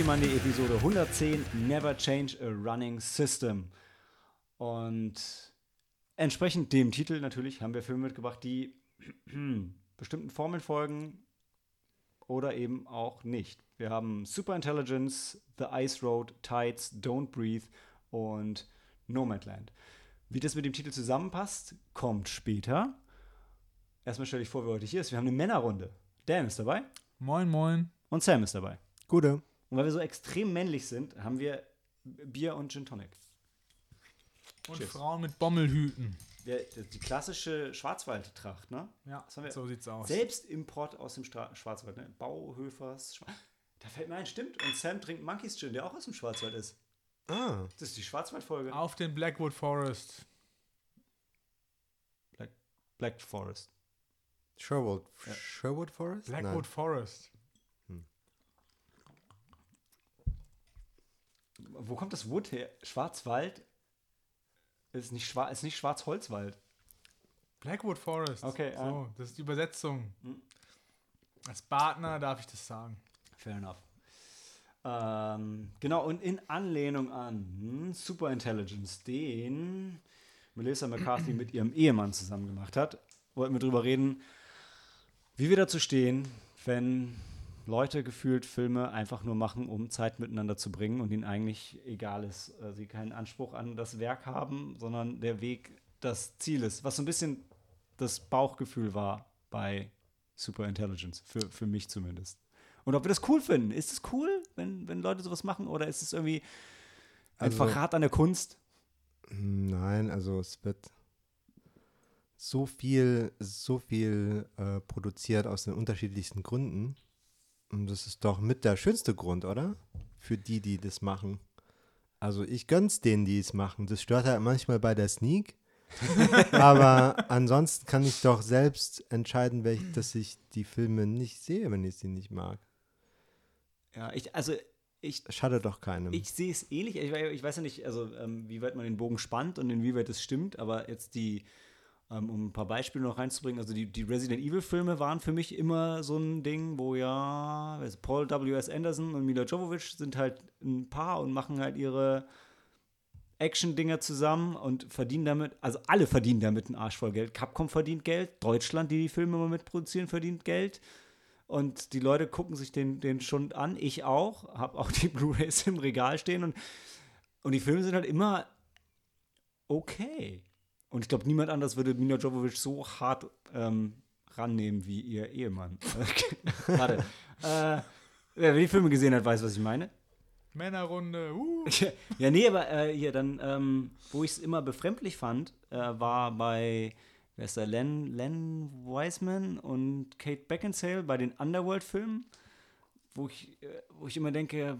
Sneaky Monday Episode 110 Never Change a Running System. Und entsprechend dem Titel natürlich haben wir Filme mitgebracht, die bestimmten Formeln folgen oder eben auch nicht. Wir haben Superintelligence, The Ice Road, Tides, Don't Breathe und Nomadland. Wie das mit dem Titel zusammenpasst, kommt später. Erstmal stelle ich vor, wer heute hier ist. Wir haben eine Männerrunde. Dan ist dabei Moin, moin. und Sam ist dabei. Gute. Und weil wir so extrem männlich sind, haben wir Bier und Gin Tonic. Und Cheers. Frauen mit Bommelhüten. Der, der, die klassische Schwarzwaldtracht, ne? Ja, so sieht's aus. Selbstimport aus dem Stra Schwarzwald, ne? Bauhöfers. Schwa da fällt mir ein, stimmt. Und Sam trinkt Monkeys Gin, der auch aus dem Schwarzwald ist. Ah, Das ist die Schwarzwaldfolge. Auf den Blackwood Forest. Black, Black Forest. Sherwood. Ja. Sherwood Forest? Blackwood Forest. Wo kommt das Wood her? Schwarzwald ist nicht, Schwa ist nicht Schwarzholzwald. Blackwood Forest. Okay, So, ah. das ist die Übersetzung. Hm. Als Partner darf ich das sagen. Fair enough. Ähm, genau, und in Anlehnung an hm, Superintelligence, den Melissa McCarthy mit ihrem Ehemann zusammen gemacht hat, wollten wir drüber reden, wie wir dazu stehen, wenn Leute gefühlt Filme einfach nur machen, um Zeit miteinander zu bringen und ihnen eigentlich egal ist, äh, sie keinen Anspruch an das Werk haben, sondern der Weg das Ziel ist, was so ein bisschen das Bauchgefühl war bei Superintelligence, für, für mich zumindest. Und ob wir das cool finden. Ist es cool, wenn, wenn Leute sowas machen? Oder ist es irgendwie ein Also- Verrat an der Kunst? Nein, also es wird so viel, so viel äh, produziert aus den unterschiedlichsten Gründen. Und das ist doch mit der schönste Grund, oder? Für die, die das machen. Also ich gönn's denen, die es machen. Das stört halt manchmal bei der Sneak. Aber ansonsten kann ich doch selbst entscheiden, welch, dass ich die Filme nicht sehe, wenn ich sie nicht mag. Ja, ich, also ich, Schadet doch keinem. ich sehe es ähnlich. Ich, ich weiß ja nicht, also ähm, wie weit man den Bogen spannt und inwieweit es stimmt, aber jetzt die, um ein paar Beispiele noch reinzubringen, also die, die Resident Evil-Filme waren für mich immer so ein Ding, wo ja, Paul W.S. Anderson und Mila Jovovich sind halt ein Paar und machen halt ihre Action-Dinger zusammen und verdienen damit, also alle verdienen damit einen Arsch voll Geld. Capcom verdient Geld, Deutschland, die die Filme immer mitproduzieren, verdient Geld. Und die Leute gucken sich den, den schon an, ich auch, habe auch die Blu-rays im Regal stehen und, und die Filme sind halt immer okay. Und ich glaube, niemand anders würde Mina Jovovich so hart ähm, rannehmen wie ihr Ehemann. Warte. äh, wer die Filme gesehen hat, weiß, was ich meine. Männerrunde. Uh. Ja, nee, aber äh, hier dann, ähm, wo ich es immer befremdlich fand, äh, war bei, wer ist da, Len, Len Wiseman und Kate Beckinsale bei den Underworld-Filmen, wo ich, äh, wo ich immer denke,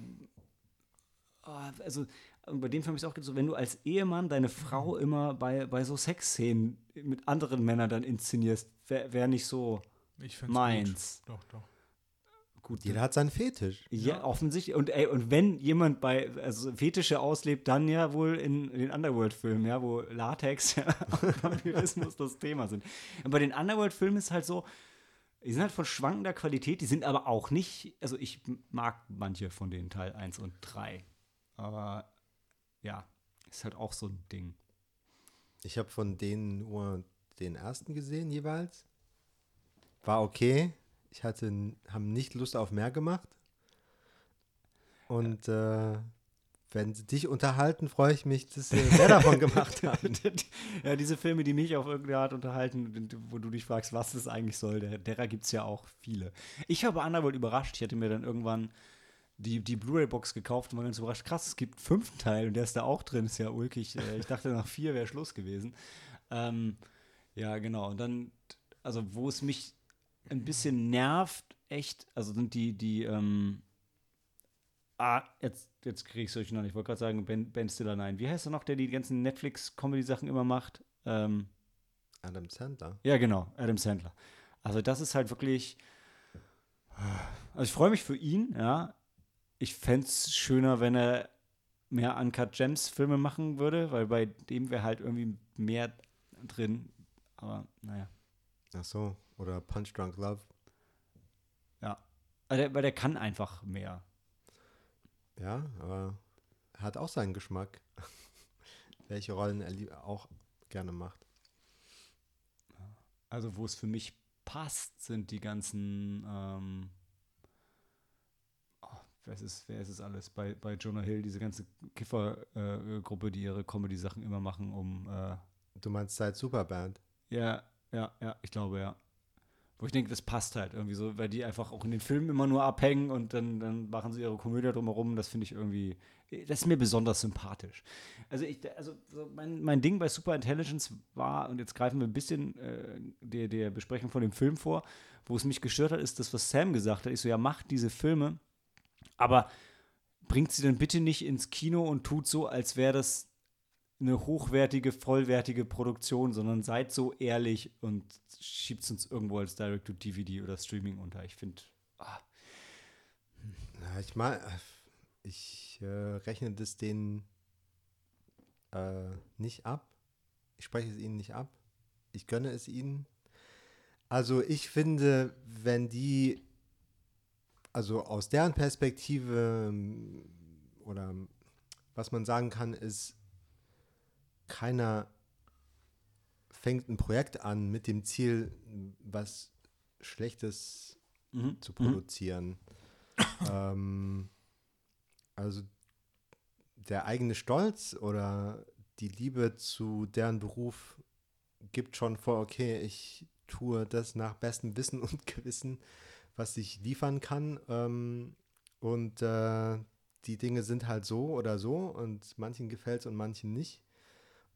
ah, also und bei dem Film ist auch so, wenn du als Ehemann deine Frau immer bei, bei so Sexszenen mit anderen Männern dann inszenierst, wäre wär nicht so Ich find's meins. Gut. Doch, doch. gut. Jeder hat seinen Fetisch. Ja, Ja. offensichtlich. Und, ey, und wenn jemand bei also Fetische auslebt, dann ja wohl in, in den Underworld-Filmen, ja, wo Latex ja, und Vampirismus das Thema sind. Und bei den Underworld-Filmen ist halt so, die sind halt von schwankender Qualität, die sind aber auch nicht, also ich mag manche von denen, Teil 1 und 3. Aber ja, ist halt auch so ein Ding. Ich habe von denen nur den ersten gesehen jeweils. War okay. Ich hatte haben nicht Lust auf mehr gemacht. Und äh, wenn sie dich unterhalten, freue ich mich, dass sie mehr davon gemacht haben. ja, diese Filme, die mich auf irgendeine Art unterhalten, wo du dich fragst, was das eigentlich soll, der, derer gibt es ja auch viele. Ich war bei Underworld überrascht. Ich hatte mir dann irgendwann die, die Blu-ray-Box gekauft und war ganz überrascht. Krass, es gibt fünften Teil und der ist da auch drin. Ist ja ulkig. Äh, Ich dachte, nach vier wäre Schluss gewesen. Ähm, ja, genau. Und dann, also, wo es mich ein bisschen nervt, echt, also sind die, die, ähm, ah, jetzt, jetzt kriege ich es durcheinander. Ich wollte gerade sagen, Ben, ben Stiller, nein. Wie heißt er noch, der die ganzen Netflix-Comedy-Sachen immer macht? Ähm, Adam Sandler. ja, genau, Adam Sandler. Also das ist halt wirklich. Also ich freue mich für ihn, ja. Ich fände es schöner, wenn er mehr Uncut Gems Filme machen würde, weil bei dem wäre halt irgendwie mehr drin. Aber naja. Ach so. Oder Punch Drunk Love. Ja. Also der, weil der kann einfach mehr. Ja, aber er hat auch seinen Geschmack. Welche Rollen er auch gerne macht. Also, wo es für mich passt, sind die ganzen. Ähm, wer, ist es, wer ist es alles? Bei, bei Jonah Hill, diese ganze Kiffergruppe, die ihre Comedy-Sachen immer machen, um. Äh, Du meinst seit Superband? ja, ja, ja, ich glaube, ja. Wo ich denke, das passt halt irgendwie so, weil die einfach auch in den Filmen immer nur abhängen und dann, dann machen sie ihre Komödie drumherum. Das finde ich irgendwie, das ist mir besonders sympathisch. Also, ich, also so mein, mein Ding bei Super Intelligence war, und jetzt greifen wir ein bisschen äh, der, der Besprechung von dem Film vor, wo es mich gestört hat, ist das, was Sam gesagt hat. Ich so, ja, macht diese Filme, aber bringt sie dann bitte nicht ins Kino und tut so, als wäre das eine hochwertige, vollwertige Produktion, sondern seid so ehrlich und schiebt es uns irgendwo als Direct-to-DVD oder Streaming unter. Ich finde, ah, Ja, ich mal, ich äh, rechne das denen äh, nicht ab. Ich spreche es ihnen nicht ab. Ich gönne es ihnen. Also ich finde, wenn die, also aus deren Perspektive ähm, oder was man sagen kann, ist, keiner fängt ein Projekt an mit dem Ziel, was Schlechtes mhm. zu produzieren. ähm, also der eigene Stolz oder die Liebe zu deren Beruf gibt schon vor, okay, ich tue das nach bestem Wissen und Gewissen, was ich liefern kann. Ähm, und äh, die Dinge sind halt so oder so und manchen gefällt es und manchen nicht.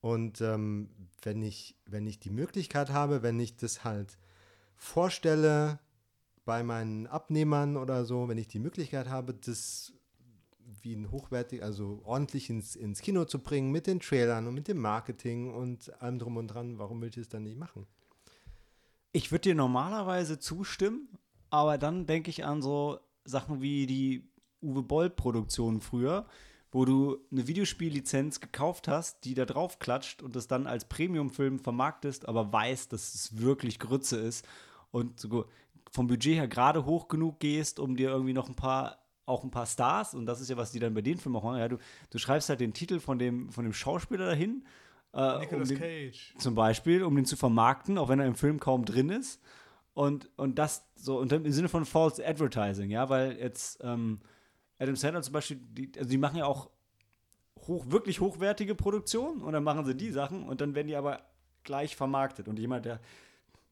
Und ähm, wenn, ich, wenn ich die Möglichkeit habe, wenn ich das halt vorstelle bei meinen Abnehmern oder so, wenn ich die Möglichkeit habe, das wie ein hochwertig, also ordentlich ins, ins Kino zu bringen mit den Trailern und mit dem Marketing und allem drum und dran, warum will ich das dann nicht machen? Ich würde dir normalerweise zustimmen, aber dann denke ich an so Sachen wie die Uwe Boll-Produktion früher, wo du eine Videospiellizenz gekauft hast, die da drauf klatscht und das dann als Premium-Film vermarktest, aber weißt, dass es wirklich Grütze ist und vom Budget her gerade hoch genug gehst, um dir irgendwie noch ein paar auch ein paar Stars, und das ist ja, was die dann bei den Filmen auch machen. Ja, du, du schreibst halt den Titel von dem, von dem Schauspieler dahin. Äh, Nicolas um den, Cage. zum Beispiel, um den zu vermarkten, auch wenn er im Film kaum drin ist. Und, und das so, und im Sinne von False Advertising, ja, weil jetzt ähm, Adam Sandler zum Beispiel, die, also die machen ja auch hoch, wirklich hochwertige Produktionen und dann machen sie die Sachen und dann werden die aber gleich vermarktet. Und jemand, der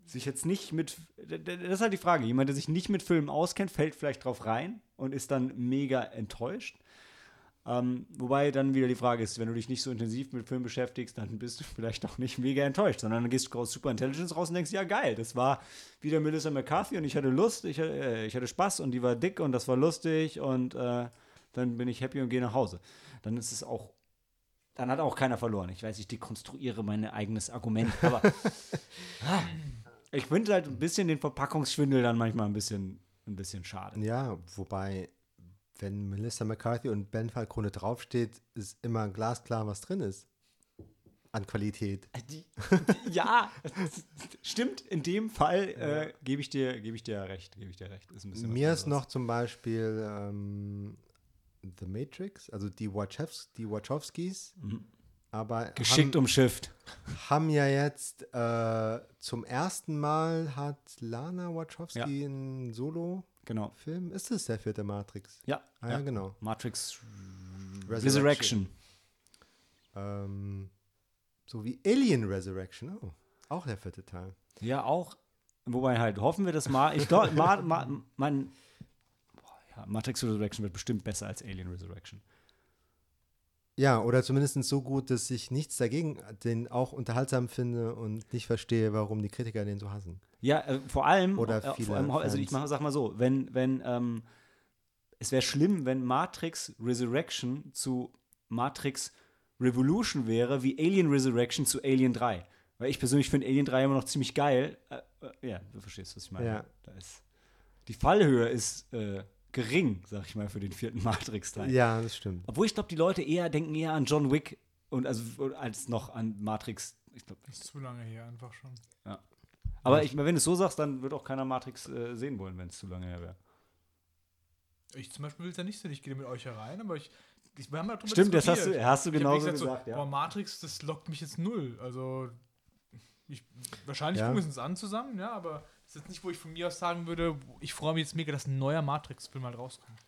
sich jetzt nicht mit, das ist halt die Frage, jemand, der sich nicht mit Filmen auskennt, fällt vielleicht drauf rein und ist dann mega enttäuscht. Ähm, wobei dann wieder die Frage ist, wenn du dich nicht so intensiv mit Filmen beschäftigst, dann bist du vielleicht auch nicht mega enttäuscht, sondern dann gehst du aus Super Intelligence raus und denkst, ja geil, das war wieder Melissa McCarthy und ich hatte Lust, ich, äh, ich hatte Spaß und die war dick und das war lustig und äh, dann bin ich happy und gehe nach Hause. Dann ist es auch, dann hat auch keiner verloren. Ich weiß, ich dekonstruiere mein eigenes Argument, aber ah, ich finde halt ein bisschen den Verpackungsschwindel dann manchmal ein bisschen, ein bisschen schade. Ja, wobei, wenn Melissa McCarthy und Ben Falcone draufsteht, ist immer glasklar, was drin ist. An Qualität. Die, die, ja, stimmt. In dem Fall äh, gebe ich dir, gebe ich dir recht, gebe ich dir recht. Ist ein Mir ist noch zum Beispiel ähm, The Matrix, also die, Wachows die Wachowskis, aber geschickt haben, umschifft. haben ja jetzt äh, zum ersten Mal hat Lana Wachowski Ja. einen Solo-Film. Genau. Ist es der vierte Matrix? Ja, Ah, ja, genau. Matrix Resurrection. Resurrection. Ähm, so wie Alien Resurrection. Oh, auch der vierte Teil. Ja, auch. Wobei halt, hoffen wir das mal. Ich glaube, ma, ma, mein, boah, ja, Matrix Resurrection wird bestimmt besser als Alien Resurrection. Ja, oder zumindest so gut, dass ich nichts dagegen den auch unterhaltsam finde und nicht verstehe, warum die Kritiker den so hassen. Ja, äh, vor allem, Oder äh, viele vor allem, also ich mach, sag mal so, wenn, wenn, ähm, es wäre schlimm, wenn Matrix Resurrection zu Matrix Revolution wäre, wie Alien Resurrection zu Alien 3. Weil ich persönlich finde Alien 3 immer noch ziemlich geil. Äh, äh, ja, du verstehst, was ich meine. Ja. Da ist, die Fallhöhe ist äh, gering, sag ich mal, für den vierten Matrix-Teil. Ja, das stimmt. Obwohl ich glaube, die Leute eher denken eher an John Wick und also als noch an Matrix. Ich glaub, Ist zu lange her, einfach schon. Aber ich, wenn du es so sagst, dann wird auch keiner Matrix äh, sehen wollen, wenn es zu lange her wäre. Ich zum Beispiel will es ja nicht so, ich gehe mit euch herein, aber ich. ich wir haben ja Stimmt, das hast du, hast du nicht gesagt, so, ja. Boah, Matrix, das lockt mich jetzt null. Also, ich, wahrscheinlich Ja. gucken wir es uns an zusammen, ja, aber es ist jetzt nicht, wo ich von mir aus sagen würde, ich freue mich jetzt mega, dass ein neuer Matrix-Film halt rauskommt.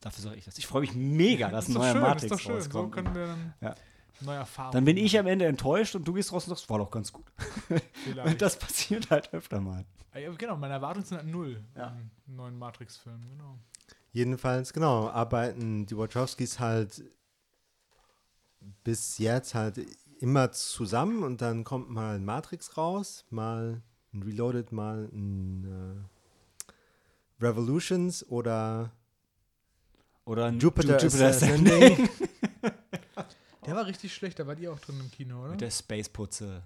Dafür sage ich das. Ich freue mich mega, dass ein neuer schön, Matrix ist doch schön. So rauskommt. können wir dann Ja. Neue Erfahrungen Dann bin ich am Ende enttäuscht und du gehst raus und sagst, war doch ganz gut. Und das passiert halt öfter mal. Ja, genau, meine Erwartungen sind halt null. Ja. Einen neuen Matrix-Film, genau. Jedenfalls, genau, arbeiten die Wachowskis halt bis jetzt halt immer zusammen und dann kommt mal ein Matrix raus, mal ein Reloaded, mal ein äh, Revolutions oder Oder ein Jupiter, Ju- Jupiter Ascending. Ascending. Der war richtig schlecht, da wart ihr auch drin im Kino, oder? Mit der Space-Putze.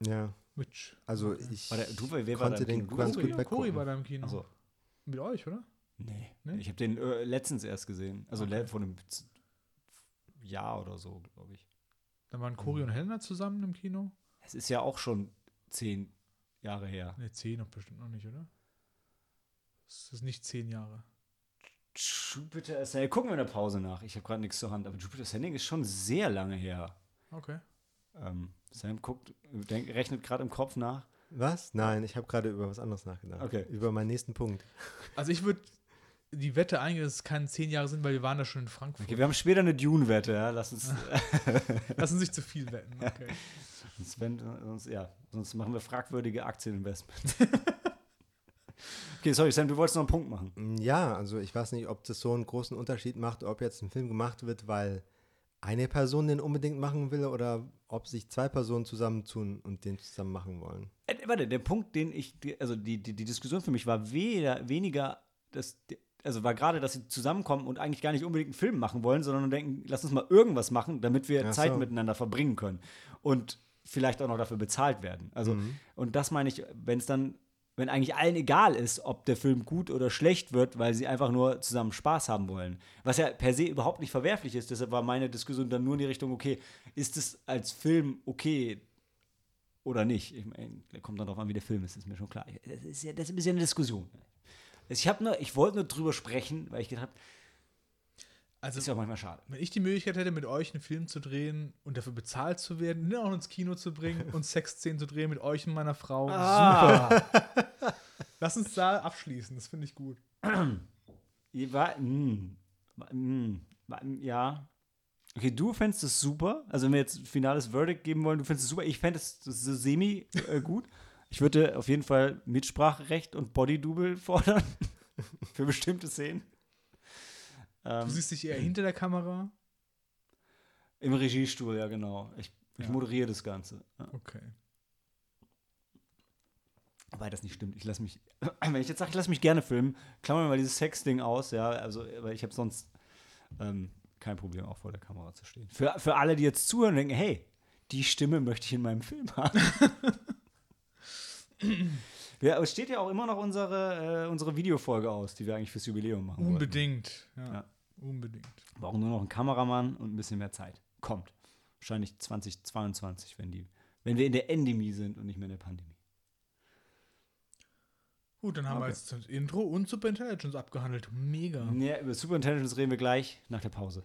Ja, Witch. also ich War der, du, wer war da konnte im den Kino? Du ganz warst gut im Cory, Kino? Cory weggucken. war da im Kino. Also, Mit euch, oder? nee. Nee? Ich habe den äh, letztens erst gesehen. Also Okay. vor einem Jahr oder so, glaube ich. Dann waren Cory und Helena zusammen im Kino. Es ist ja auch schon zehn Jahre her. Ne, zehn noch bestimmt noch nicht, oder? Das ist nicht zehn Jahre. Jupiter Ascending. Gucken wir in der Pause nach. Ich habe gerade nichts zur Hand. Aber Jupiter Ascending ist schon sehr lange her. Okay. Ähm, Sam guckt, denk, rechnet gerade im Kopf nach. Was? Nein, ich habe gerade über was anderes nachgedacht. Okay. Über meinen nächsten Punkt. Also ich würde die Wette eingehen, dass es keine zehn Jahre sind, weil wir waren da schon in Frankfurt. Okay, wir haben später eine Dune-Wette. Ja? Lass uns. Lassen sich zu viel wetten. Okay. sonst, wenn, sonst, ja, sonst machen wir fragwürdige Aktieninvestments. okay, sorry, Sam, du wolltest noch einen Punkt machen. Ja, also ich weiß nicht, ob das so einen großen Unterschied macht, ob jetzt ein Film gemacht wird, weil eine Person den unbedingt machen will oder ob sich zwei Personen zusammentun und den zusammen machen wollen. Äh, warte, der Punkt, den ich, also die, die, die Diskussion für mich war weder, weniger, das, also war gerade, dass sie zusammenkommen und eigentlich gar nicht unbedingt einen Film machen wollen, sondern denken, lass uns mal irgendwas machen, damit wir Ach Zeit so. miteinander verbringen können und vielleicht auch noch dafür bezahlt werden. Also, Mhm. und das meine ich, wenn es dann, wenn eigentlich allen egal ist, ob der Film gut oder schlecht wird, weil sie einfach nur zusammen Spaß haben wollen. Was ja per se überhaupt nicht verwerflich ist. Deshalb war meine Diskussion dann nur in die Richtung, okay, ist es als Film okay, oder nicht. Ich meine, kommt dann darauf an, wie der Film ist, ist mir schon klar. Das ist ja das ist ein bisschen eine Diskussion. Ich nur, ich wollte nur drüber sprechen, weil ich gedacht habe, Also ist ja auch manchmal schade. wenn ich die Möglichkeit hätte, mit euch einen Film zu drehen und dafür bezahlt zu werden, ihn auch ins Kino zu bringen und Sexszenen zu drehen mit euch und meiner Frau, Ah. super. Lass uns da abschließen, das finde ich gut. Mm, war- ja. Okay, du fändest es super. Also, wenn wir jetzt finales Verdict geben wollen, du fändest es super. Ich fände es so semi äh, gut. Ich würde auf jeden Fall Mitspracherecht und Bodydouble fordern. Für bestimmte Szenen. Ähm, Du siehst dich eher hinter der Kamera. Im Regiestuhl, ja, genau. Ich, ich Ja. moderiere das Ganze. Ja. Okay. Wobei das nicht stimmt. Ich lasse mich, wenn ich jetzt sage, ich lasse mich gerne filmen, klammern wir mal dieses Sex-Ding aus, ja, also, weil ich habe sonst ähm, kein Problem, auch vor der Kamera zu stehen. Für, für alle, die jetzt zuhören und denken, hey, die Stimme möchte ich in meinem Film haben. ja, es steht ja auch immer noch unsere, äh, unsere Videofolge aus, die wir eigentlich fürs Jubiläum machen wollten. Unbedingt. Ja. Ja. Unbedingt. Wir brauchen nur noch einen Kameramann und ein bisschen mehr Zeit. Kommt. Wahrscheinlich 2022, wenn, die, wenn wir in der Endemie sind und nicht mehr in der Pandemie. Gut, dann haben wir Okay. jetzt das Intro und Super Intelligence abgehandelt. Mega. Ja, über Superintelligence reden wir gleich nach der Pause.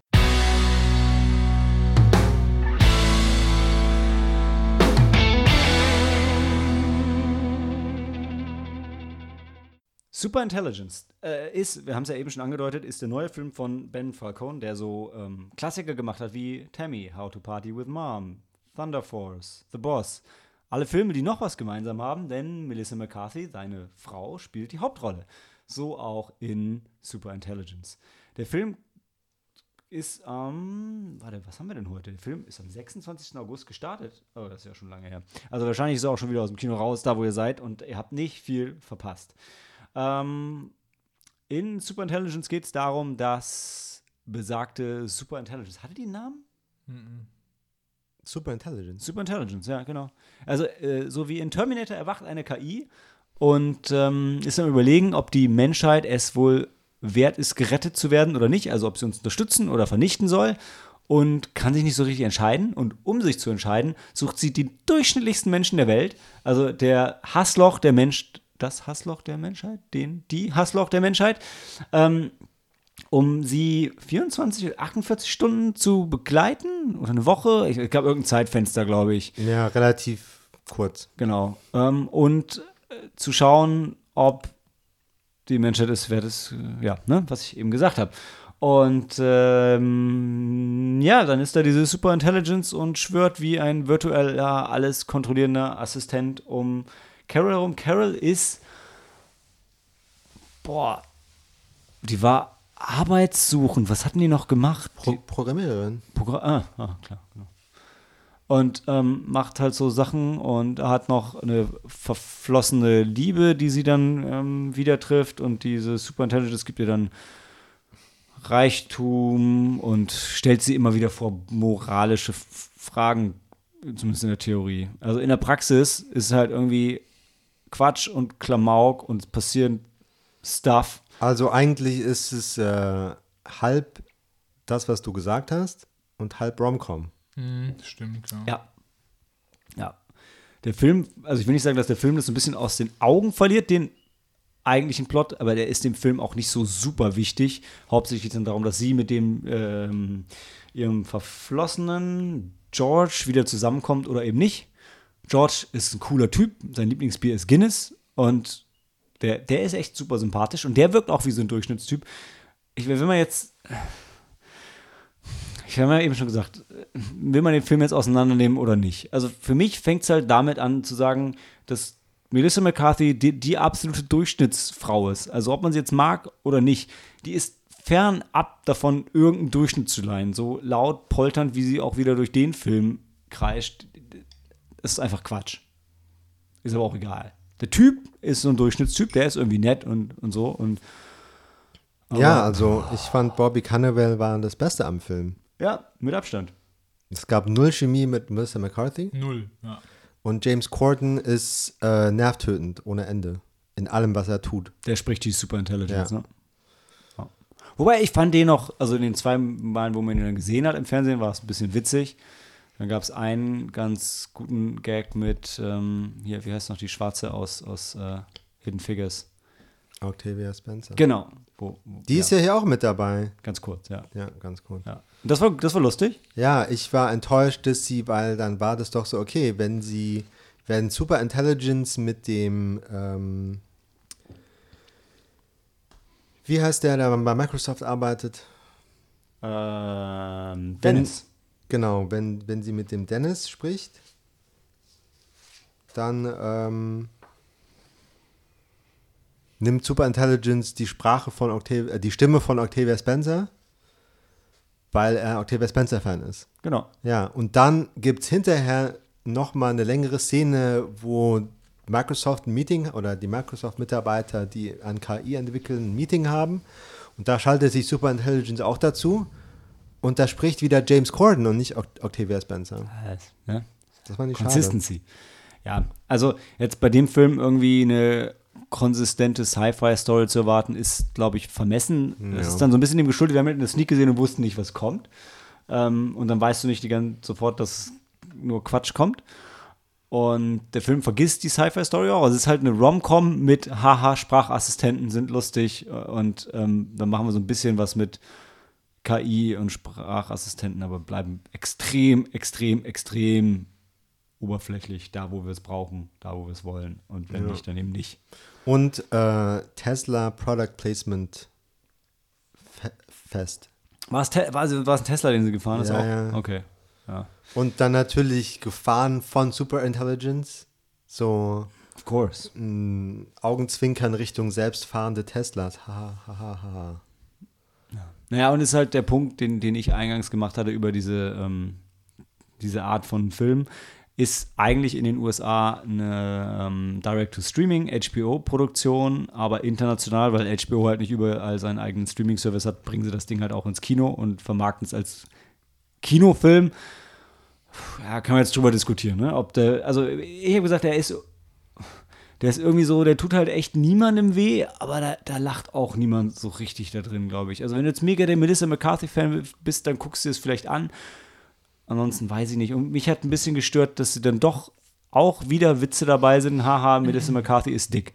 Superintelligence äh, ist, wir haben es ja eben schon angedeutet, ist der neue Film von Ben Falcone, der so ähm, Klassiker gemacht hat wie Tammy, How to Party with Mom, Thunder Force, The Boss. Alle Filme, die noch was gemeinsam haben, denn Melissa McCarthy, seine Frau, spielt die Hauptrolle. So auch in Superintelligence. Der Film ist am, warte, was haben wir denn heute? Der Film ist am 26. August gestartet. Oh, das ist ja schon lange her. Also wahrscheinlich ist er auch schon wieder aus dem Kino raus, da wo ihr seid und ihr habt nicht viel verpasst. Ähm, in Superintelligence geht es darum, dass besagte Superintelligence, hatte die einen Namen? Mhm. Super Intelligence. Superintelligence, ja, genau. Also, äh, so wie in Terminator erwacht eine KI und ähm, ist am Überlegen, ob die Menschheit es wohl wert ist, gerettet zu werden oder nicht. Also, ob sie uns unterstützen oder vernichten soll. Und kann sich nicht so richtig entscheiden. Und um sich zu entscheiden, sucht sie die durchschnittlichsten Menschen der Welt. Also, der Hassloch der Mensch, das Hassloch der Menschheit, den, die Hassloch der Menschheit. Ähm, um sie 24, 48 Stunden zu begleiten oder eine Woche. Ich, ich glaube, irgendein Zeitfenster, glaube ich. Ja, relativ kurz. Genau. Ähm, und äh, zu schauen, ob die Menschheit es wert ist, äh, ja, ne, was ich eben gesagt habe. Und ähm, ja, dann ist da diese Superintelligence und schwört wie ein virtueller, alles kontrollierender Assistent um Carol herum. Carol ist, boah, die war arbeitssuchend. Was hatten die noch gemacht? Pro Die- Programmiererin. Progra ah, ah, klar, genau. Und ähm, macht halt so Sachen und hat noch eine verflossene Liebe, die sie dann ähm, wieder trifft. Und diese Superintelligence gibt ihr dann Reichtum und stellt sie immer wieder vor moralische Fragen, zumindest in der Theorie. Also in der Praxis ist es halt irgendwie Quatsch und Klamauk und es passieren Stuff. Also eigentlich ist es äh, halb das, was du gesagt hast, und halb Romcom. Hm, stimmt, ja. Ja. Ja. Der Film, also ich will nicht sagen, dass der Film das so ein bisschen aus den Augen verliert, den eigentlichen Plot, aber der ist dem Film auch nicht so super wichtig. Hauptsächlich geht es dann darum, dass sie mit dem ähm, ihrem verflossenen George wieder zusammenkommt oder eben nicht. George ist ein cooler Typ, sein Lieblingsbier ist Guinness und der, der ist echt super sympathisch und der wirkt auch wie so ein Durchschnittstyp. Ich, wenn man jetzt, ich habe ja eben schon gesagt, will man den Film jetzt auseinandernehmen oder nicht? Also für mich fängt es halt damit an zu sagen, dass Melissa McCarthy die, die absolute Durchschnittsfrau ist. Also ob man sie jetzt mag oder nicht, die ist fernab davon, irgendeinen Durchschnitt zu leihen. So laut polternd, wie sie auch wieder durch den Film kreischt. Das ist einfach Quatsch. Ist aber auch egal. Der Typ ist so ein Durchschnittstyp, der ist irgendwie nett und, und so. Und, ja, also ich fand Bobby Cannavale war das Beste am Film. Ja, mit Abstand. Es gab null Chemie mit Melissa McCarthy Null, ja. und James Corden ist äh, nervtötend ohne Ende in allem, was er tut. Der spricht die Superintelligence, Ja. ne? Ja. Wobei ich fand den noch, also in den zwei Malen, wo man ihn dann gesehen hat im Fernsehen, war es ein bisschen witzig. Dann gab es einen ganz guten Gag mit, ähm, hier, wie heißt noch die Schwarze aus, aus äh, Hidden Figures? Octavia Spencer. Genau. Wo, wo, Die ist ja hier auch mit dabei. Ganz kurz, ja. Ja, ganz cool. ja. Das war, das war lustig. Ja, ich war enttäuscht, dass sie, weil dann war das doch so, okay, wenn sie, wenn Super Intelligence mit dem, ähm, wie heißt der, der bei Microsoft arbeitet? Ähm, Dennis. Genau, wenn, wenn sie mit dem Dennis spricht, dann ähm, nimmt Super Intelligence die Sprache von Octavia, äh, die Stimme von Octavia Spencer, weil er Octavia Spencer-Fan ist. Genau. Ja, und dann gibt es hinterher nochmal eine längere Szene, wo Microsoft ein Meeting oder die Microsoft-Mitarbeiter, die an KI entwickeln, ein Meeting haben. Und da schaltet sich Super Intelligence auch dazu. Und da spricht wieder James Corden und nicht Oct Octavia Spencer. Ja. Das war nicht schade. Consistency. Ja, also jetzt bei dem Film irgendwie eine konsistente Sci-Fi-Story zu erwarten, ist, glaube ich, vermessen. Das Ja. ist dann so ein bisschen dem geschuldet, wir haben halt in der Sneak gesehen und wussten nicht, was kommt. Ähm, und dann weißt du nicht die ganze, sofort, dass nur Quatsch kommt. Und der Film vergisst die Sci-Fi-Story auch. Also es ist halt eine Rom-Com mit Haha, Sprachassistenten sind lustig und ähm, dann machen wir so ein bisschen was mit KI und Sprachassistenten, aber bleiben extrem, extrem, extrem oberflächlich, da wo wir es brauchen, da wo wir es wollen. Und wenn Ja. nicht, dann eben nicht. Und äh, Tesla Product Placement fe Fest. War es, Te war, es, war es ein Tesla, den sie gefahren ist? Ja, auch? ja. Okay. Ja. Und dann natürlich gefahren von Super Intelligence. So Of course. mh, Augenzwinkern Richtung selbstfahrende Teslas. Ha, ha, ha, ha. Naja, und ist halt der Punkt, den, den ich eingangs gemacht hatte über diese, ähm, diese Art von Film, ist eigentlich in den USA eine ähm, Direct-to-Streaming, HBO-Produktion, aber international, weil HBO halt nicht überall seinen eigenen Streaming-Service hat, bringen sie das Ding halt auch ins Kino und vermarkten es als Kinofilm. Ja, kann man jetzt drüber diskutieren, ne? Ob der, also ich habe gesagt, der ist, der ist irgendwie so, der tut halt echt niemandem weh, aber da, da lacht auch niemand so richtig da drin, glaube ich. Also wenn du jetzt mega der Melissa McCarthy-Fan bist, dann guckst du es vielleicht an. Ansonsten weiß ich nicht. Und mich hat ein bisschen gestört, dass sie dann doch auch wieder Witze dabei sind. Haha, Melissa McCarthy ist dick.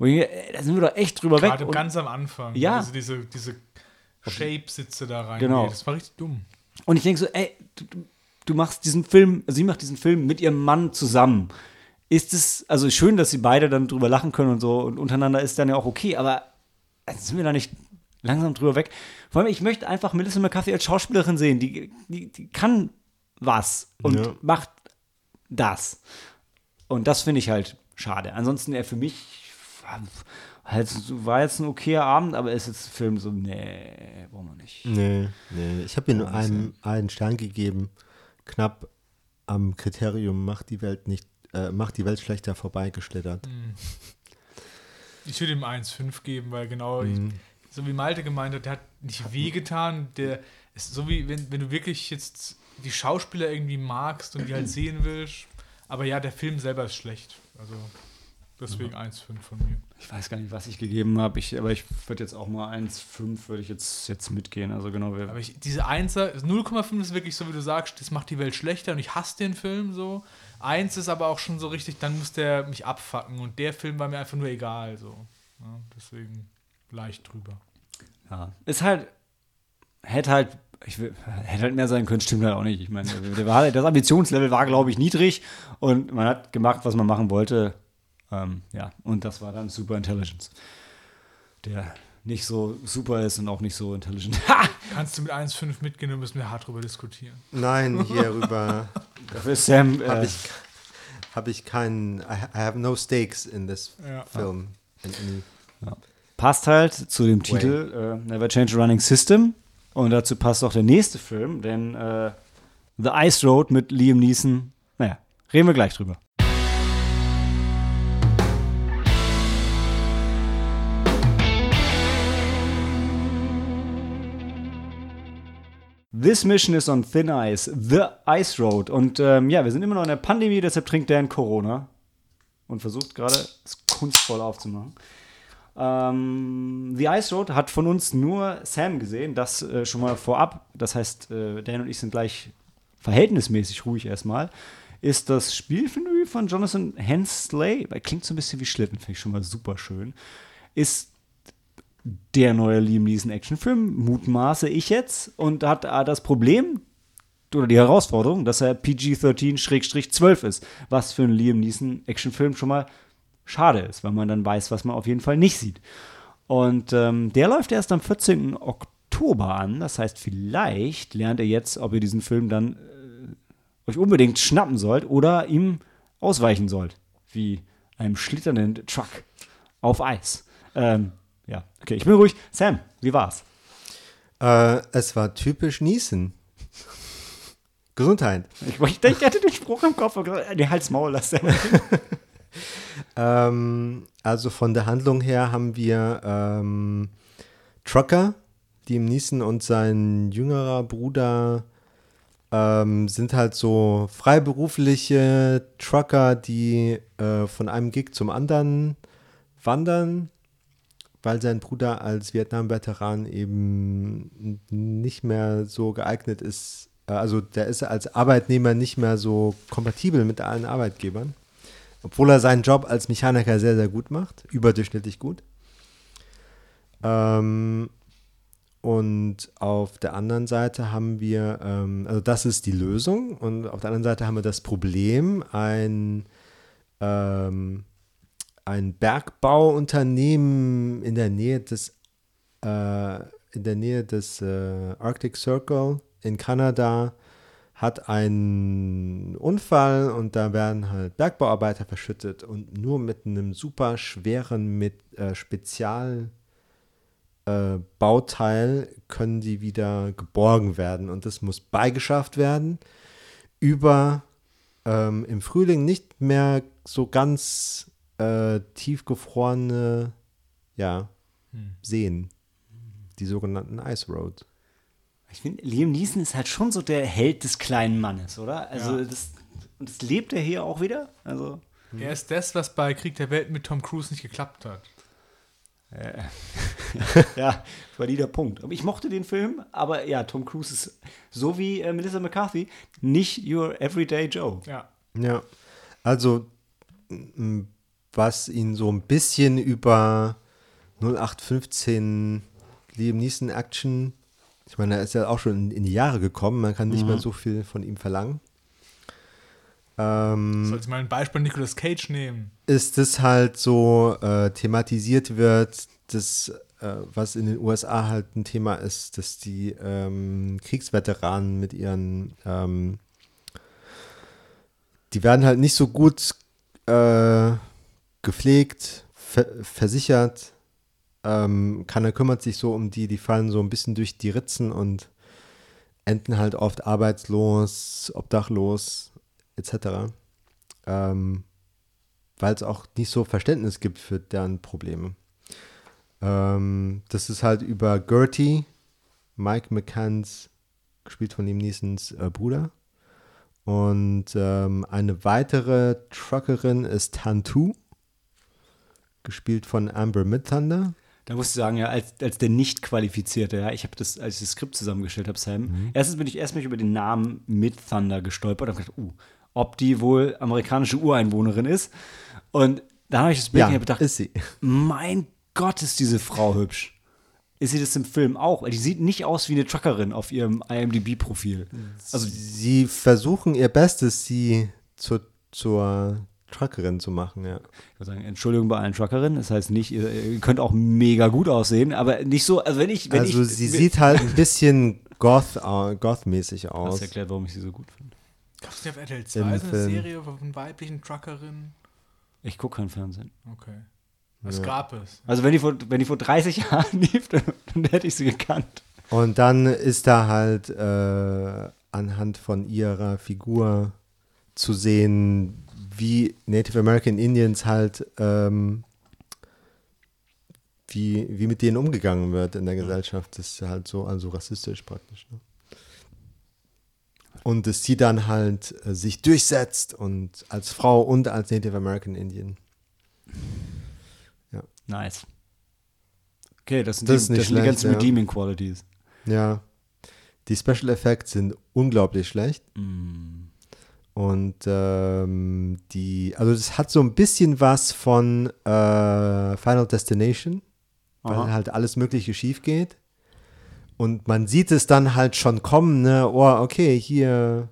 Ich, da sind wir doch echt drüber weg. Gerade ganz am Anfang. Ja. Also diese, diese Shape-Sitze da rein. Genau. Das war richtig dumm. Und ich denke so, ey, du, du- du machst diesen Film, also sie macht diesen Film mit ihrem Mann zusammen. Ist es, also schön, dass sie beide dann drüber lachen können und so und untereinander ist dann ja auch okay, aber sind wir da nicht langsam drüber weg? Vor allem, ich möchte einfach Melissa McCarthy als Schauspielerin sehen. Die, die, die kann was und Ja. macht das. Und das finde ich halt schade. Ansonsten, er für mich war, halt, war jetzt ein okayer Abend, aber ist jetzt ein Film so, nee, brauchen wir nicht. Nee, nee. Ich habe ihm man einen, einen Stern gegeben. Knapp am Kriterium macht die Welt nicht, äh, macht die Welt schlechter vorbeigeschlittert. Ich würde ihm 1,5 geben, weil genau, Mhm. ich, so wie Malte gemeint hat, der hat nicht wehgetan. Der ist so wie, wenn, wenn du wirklich jetzt die Schauspieler irgendwie magst und die halt sehen willst. Aber ja, der Film selber ist schlecht. Also deswegen 1,5 von mir. Ich weiß gar nicht, was ich gegeben habe, ich, aber ich würde jetzt auch mal 1,5 würde ich jetzt, jetzt mitgehen. Also genau, Aber ich, diese 1er, 0,5 ist wirklich so, wie du sagst, das macht die Welt schlechter und ich hasse den Film so. 1 ist aber auch schon so richtig, dann muss der mich abfacken und der Film war mir einfach nur egal so. Ja, deswegen leicht drüber. ja, ist halt, hätte halt, ich will, hätte halt mehr sein können, stimmt halt auch nicht. Ich meine, das Ambitionslevel war, glaube ich, niedrig und man hat gemacht, was man machen wollte. Ähm, ja, und das war dann Super Intelligence. Der nicht so super ist und auch nicht so intelligent. Kannst du mit 1,5 mitgehen, dann müssen wir hart drüber diskutieren. Nein, hierüber Dafür Sam. Äh, habe ich, hab ich keinen. I ha- I have no stakes in this Ja. film. In any, passt halt zu dem Titel äh, Never Change a Running System. Und dazu passt auch der nächste Film, denn äh, The Ice Road mit Liam Neeson. Naja, reden wir gleich drüber. This mission is on thin ice, The Ice Road. Und ähm, ja, wir sind immer noch in der Pandemie, deshalb trinkt Dan Corona und versucht gerade es kunstvoll aufzumachen. Ähm, The Ice Road hat von uns nur Sam gesehen, das äh, schon mal vorab. Das heißt, äh, Dan und ich sind gleich verhältnismäßig ruhig erstmal. Ist das Spielfilm von Jonathan Hensley, klingt so ein bisschen wie Schlitten, finde ich schon mal super schön. Ist der neue Liam Neeson Actionfilm, mutmaße ich jetzt, und hat das Problem oder die Herausforderung, dass er PG-13-12 ist, was für einen Liam Neeson Actionfilm schon mal schade ist, weil man dann weiß, was man auf jeden Fall nicht sieht. Und ähm, der läuft erst am 14. Oktober an. Das heißt, vielleicht lernt ihr jetzt, ob ihr diesen Film dann äh, euch unbedingt schnappen sollt oder ihm ausweichen sollt. Wie einem schlitternden Truck auf Eis. Ähm, ja, okay, ich bin ruhig. Sam, wie war's? äh, es war typisch Niesen. Gesundheit. Ich, ich, ich hatte den Spruch im Kopf. Nee, halt's Maul, lass Sam. Ähm, also von der Handlung her haben wir ähm, Trucker, die im Niesen und sein jüngerer Bruder ähm, sind halt so freiberufliche Trucker, die äh, von einem Gig zum anderen wandern, weil sein Bruder als Vietnam-Veteran eben nicht mehr so geeignet ist. Äh, Also der ist als Arbeitnehmer nicht mehr so kompatibel mit allen Arbeitgebern. Obwohl er seinen Job als Mechaniker sehr, sehr gut macht. Überdurchschnittlich gut. Ähm, und auf der anderen Seite haben wir, ähm, also das ist die Lösung. Und auf der anderen Seite haben wir das Problem, ein, ähm, ein Bergbauunternehmen in der Nähe des, äh, in der Nähe des äh, Arctic Circle in Kanada hat einen Unfall und da werden halt Bergbauarbeiter verschüttet und nur mit einem super schweren mit äh, Spezial äh, Bauteil können die wieder geborgen werden und das muss beigeschafft werden über ähm, im Frühling nicht mehr so ganz äh, tiefgefrorene ja, Seen, die sogenannten Ice Roads. Ich finde, Liam Neeson ist halt schon so der Held des kleinen Mannes, oder? Also, Ja. das, und das lebt er hier auch wieder? Also, Er ist das, was bei Krieg der Welt mit Tom Cruise nicht geklappt hat. ja, valider Punkt. Aber ich mochte den Film, aber ja, Tom Cruise ist so wie äh, Melissa McCarthy nicht your everyday Joe. Ja. Ja, also was ihn so ein bisschen über 0815 Liam Neeson Action. Ich meine, er ist ja auch schon in, in die Jahre gekommen, man kann nicht Mhm. mehr so viel von ihm verlangen. Ähm, Sollst du mal ein Beispiel Nicolas Cage nehmen? ist das halt so äh, thematisiert wird, das, äh, was in den USA halt ein Thema ist, dass die ähm, Kriegsveteranen mit ihren, ähm, die werden halt nicht so gut äh, gepflegt, ver versichert. Ähm, keiner kümmert sich so um die, die fallen so ein bisschen durch die Ritzen und enden halt oft arbeitslos, obdachlos, etc. Ähm, weil es auch nicht so Verständnis gibt für deren Probleme. Ähm, das ist halt über Gertie, Mike McCanns, gespielt von Liam Neesons äh, Bruder. Und ähm, eine weitere Truckerin ist Tantu, gespielt von Amber Midthunder. Da musst du sagen, ja, als, als der Nicht-Qualifizierte, ja, ich habe das, als ich das Skript zusammengestellt habe, Sam, erstens bin ich erstmal über den Namen Mid Thunder gestolpert und gedacht, uh, ob die wohl amerikanische Ureinwohnerin ist. Und da habe ich das Bild Ja, gedacht, ist sie. mein Gott, ist diese Frau hübsch. Ist sie das im Film auch? Weil die sieht nicht aus wie eine Truckerin auf ihrem IMDb-Profil. Also, Sie versuchen ihr Bestes, sie zur, zur Truckerin zu machen, ja. ich würde sagen, Entschuldigung bei allen Truckerinnen. Das heißt nicht, ihr, ihr könnt auch mega gut aussehen, aber nicht so, also wenn ich, wenn also ich. sie sieht halt ein bisschen Goth, äh, Goth-mäßig Das aus. erklärt, warum ich sie so gut finde. Gab es nicht auf RTL 2 Im so eine Film. Serie von weiblichen Truckerinnen? Ich gucke kein Fernsehen. Okay. Was Ja. gab es? Also wenn die vor, wenn die vor 30 Jahren lief, dann, dann hätte ich sie gekannt. Und dann ist da halt äh, anhand von ihrer Figur zu sehen, wie Native American Indians halt, ähm, wie, wie mit denen umgegangen wird in der Gesellschaft. Das ist halt so, also rassistisch praktisch. Ne? Und dass sie dann halt äh, sich durchsetzt und als Frau und als Native American Indian. Nice. Okay, das sind, Das die, das sind die ganzen ja. Redeeming Qualities. Ja. Die Special Effects sind unglaublich schlecht. Mm. Und ähm, die, also das hat so ein bisschen was von äh, Final Destination, weil Aha. halt alles Mögliche schief geht. Und man sieht es dann halt schon kommen, ne, oh, okay, hier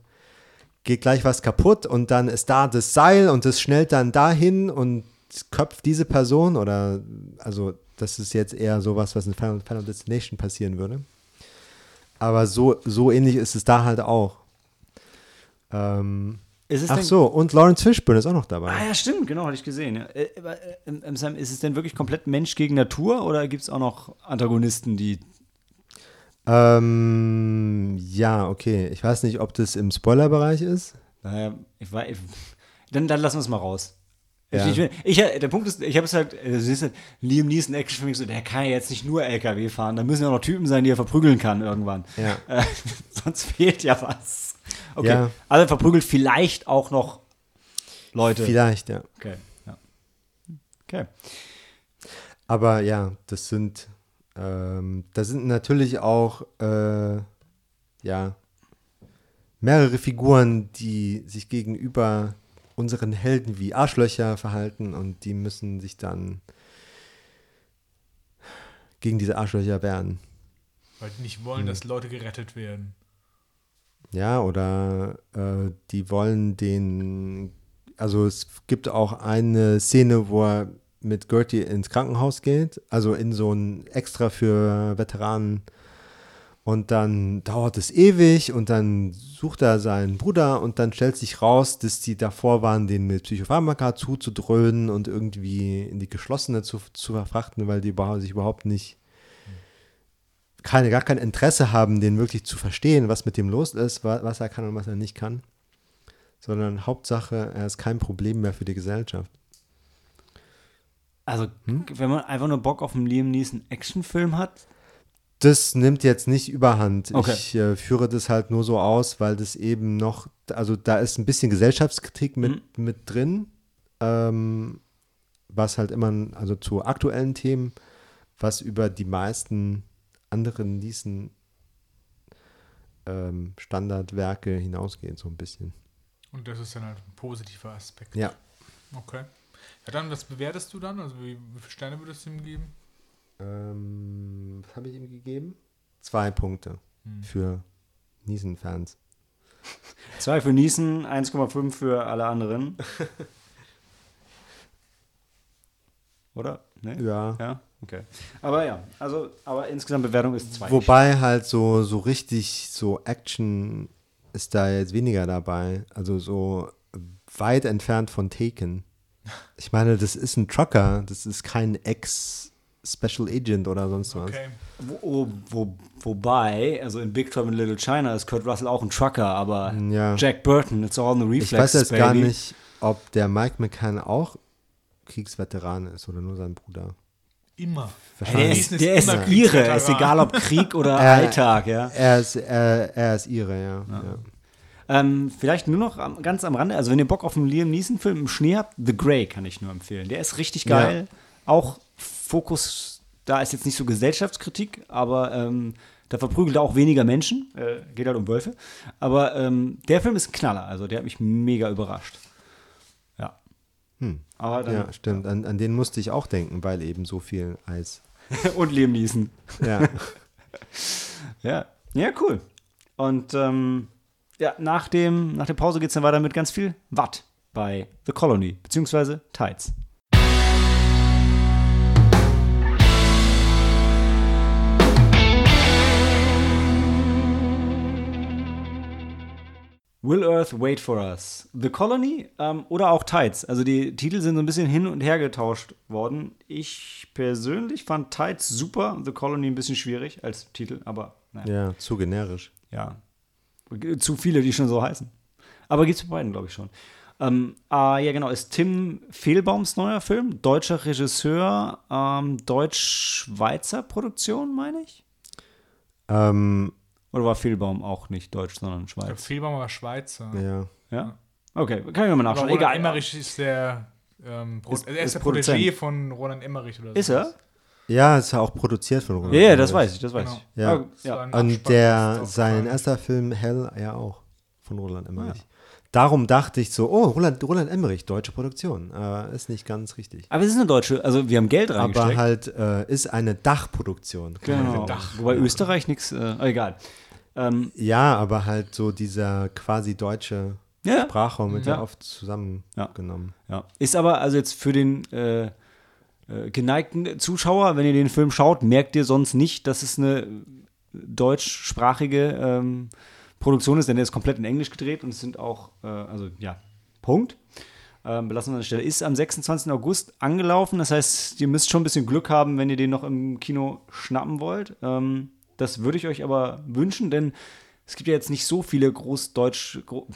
geht gleich was kaputt und dann ist da das Seil und das schnellt dann dahin und köpft diese Person oder, also das ist jetzt eher sowas, was in Final, Final Destination passieren würde. Aber so, so ähnlich ist es da halt auch. Ähm, ach so, und Lawrence Fishburne ist auch noch dabei. Ah ja, stimmt, genau, hatte ich gesehen. Ja. Äh, äh, Sam, ist es denn wirklich komplett Mensch gegen Natur oder gibt es auch noch Antagonisten, die. Ähm, ja, okay. Ich weiß nicht, ob das im Spoilerbereich ist. Naja, ich. Ich, dann, dann lassen wir es mal raus. Ja. Ich, ich, ich, der Punkt ist, ich habe es halt, äh, siehst du, Liam Neeson Action für mich so, der kann ja jetzt nicht nur LKW fahren, da müssen ja auch noch Typen sein, die er verprügeln kann irgendwann. Ja. Äh, sonst fehlt ja was. Okay, Ja. also er verprügelt vielleicht auch noch Leute. Vielleicht, ja. Okay, ja. Okay. Aber ja, das sind, ähm, da sind natürlich auch, äh, ja, mehrere Figuren, die sich gegenüber unseren Helden wie Arschlöcher verhalten und die müssen sich dann gegen diese Arschlöcher wehren. Weil die nicht Hm. wollen, dass Leute gerettet werden. Ja, oder äh, die wollen den, also es gibt auch eine Szene, wo er mit Gertie ins Krankenhaus geht, also in so ein extra für Veteranen. Und dann dauert es ewig und dann sucht er seinen Bruder und dann stellt sich raus, dass die davor waren, den mit Psychopharmaka zuzudröhnen und irgendwie in die Geschlossene zu, zu verfrachten, weil die sich überhaupt nicht keine, gar kein Interesse haben, den wirklich zu verstehen, was mit dem los ist, wa- was er kann und was er nicht kann. Sondern Hauptsache, er ist kein Problem mehr für die Gesellschaft. Also, Hm? wenn man einfach nur Bock auf einen Liam Neeson Actionfilm hat, Das nimmt jetzt nicht überhand. Okay. Ich äh, führe das halt nur so aus, weil das eben noch, also da ist ein bisschen Gesellschaftskritik mit, mit drin, ähm, was halt immer, also zu aktuellen Themen, was über die meisten anderen diesen ähm, Standardwerke hinausgeht, so ein bisschen. Und das ist dann halt ein positiver Aspekt. Ja. Okay. Ja, dann, was bewertest du dann? Also, wie, wie viele Sterne würdest du ihm geben? Ähm, was habe ich ihm gegeben? Zwei Punkte Hm. für Niesen-Fans. Zwei für Niesen, 1,5 für alle anderen. Oder? Ne? Ja. Ja, okay. Aber ja, also, aber insgesamt Bewertung ist zwei. Wobei halt so, so richtig so Action ist da jetzt weniger dabei. Also so weit entfernt von Taken. Ich meine, das ist ein Trucker, das ist kein Ex-Special Agent oder sonst was. Okay. Wo, wo, wobei, also in Big Trouble in Little China ist Kurt Russell auch ein Trucker, aber Ja. Jack Burton, it's all in the Ich reflex, weiß jetzt baby. gar nicht, ob der Mike McCann auch Kriegsveteran ist oder nur sein Bruder. Immer. Der ist, der ist immer ihre, ist egal ob Krieg oder Alltag, ja. Er ist, er, er ist ihre, ja. ja. Ähm, vielleicht nur noch am, ganz am Rande, also wenn ihr Bock auf einen Liam Neeson-Film im Schnee habt, The Grey kann ich nur empfehlen. Der ist richtig geil. Auch Fokus, da ist jetzt nicht so Gesellschaftskritik, aber ähm, da verprügelt er auch weniger Menschen. Äh, geht halt um Wölfe. Aber ähm, der Film ist ein Knaller, also der hat mich mega überrascht. Ja. Hm. Aber dann, Ja, stimmt. An, an den musste ich auch denken, weil eben so viel Eis. und Liam Neeson. Ja. Ja, ja, cool. Und ähm, ja, nach, dem, nach der Pause geht es dann weiter mit ganz viel Watt bei The Colony, beziehungsweise Tides. Will Earth Wait for Us? The Colony ähm, oder auch Tides. Also die Titel sind so ein bisschen hin und her getauscht worden. Ich persönlich fand Tides super, The Colony ein bisschen schwierig als Titel, aber naja. ja, zu generisch. Ja. Zu viele, die schon so heißen. Aber gibt's bei beiden, glaube ich schon. Ähm, ah, ja, genau, ist Tim Fehlbaums neuer Film. Deutscher Regisseur, ähm, deutsch-schweizer Produktion, meine ich. Ähm, Oder war Fehlbaum auch nicht deutsch, sondern Ich glaube, Schweiz? Fehlbaum war Schweizer. ja. Ja. Okay, kann ich nochmal Aber nachschauen. Roland Egal. Emmerich ist der, ähm, Pro Ist- er ist ist der Produzent. Protégé von Roland Emmerich oder so. Ist er? Ja, ist ja auch produziert von Roland Ja, ja, das weiß ich, das weiß Genau. ich. Ja. Ja. ein Und der, sein erster Film Hell ja auch von Roland Emmerich. Darum dachte ich so, oh, Roland, Roland Emmerich, deutsche Produktion. Äh, ist nicht ganz richtig. Aber es ist eine deutsche, also wir haben Geld reingesteckt. Aber halt äh, ist eine Dachproduktion. Genau. Dach. Wobei Österreich nichts, äh, egal. Ähm, Ja, aber halt so dieser quasi deutsche ja, Sprachraum wird Ja. ja, oft zusammengenommen. Ja. Ist aber also jetzt für den äh, äh, geneigten Zuschauer, wenn ihr den Film schaut, merkt ihr sonst nicht, dass es eine deutschsprachige ähm, Produktion ist, denn der ist komplett in Englisch gedreht und es sind auch, äh, also ja, Punkt. Ähm, belassen wir an der Stelle. Ist am 26. August angelaufen, das heißt, ihr müsst schon ein bisschen Glück haben, wenn ihr den noch im Kino schnappen wollt. Ähm, das würde ich euch aber wünschen, denn es gibt ja jetzt nicht so viele großdeutsch, gro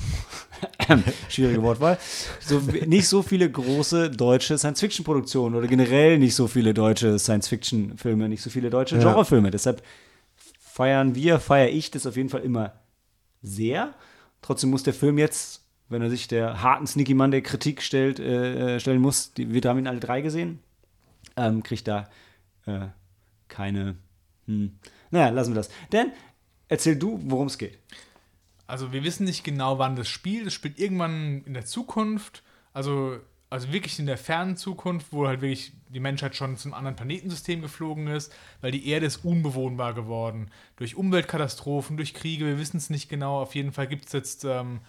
schwierige Wortwahl, so, nicht so viele große deutsche Science-Fiction-Produktionen oder generell nicht so viele deutsche Science-Fiction-Filme, nicht so viele deutsche Ja. Genrefilme. Deshalb feiern wir, feiere ich das auf jeden Fall immer sehr. Trotzdem muss der Film jetzt, wenn er sich der harten Sneaky Mann der Kritik stellt, äh, äh, stellen muss, die, wir haben ihn alle drei gesehen, ähm, kriegt da äh, keine. Hm. Naja, lassen wir das. Denn erzähl du, worum es geht. Also wir wissen nicht genau, wann das spielt. Es spielt irgendwann in der Zukunft, also, also wirklich in der fernen Zukunft, wo halt wirklich die Menschheit schon zum anderen Planetensystem geflogen ist, weil die Erde ist unbewohnbar geworden. Durch Umweltkatastrophen, durch Kriege, wir wissen es nicht genau. Auf jeden Fall gibt es jetzt ähm,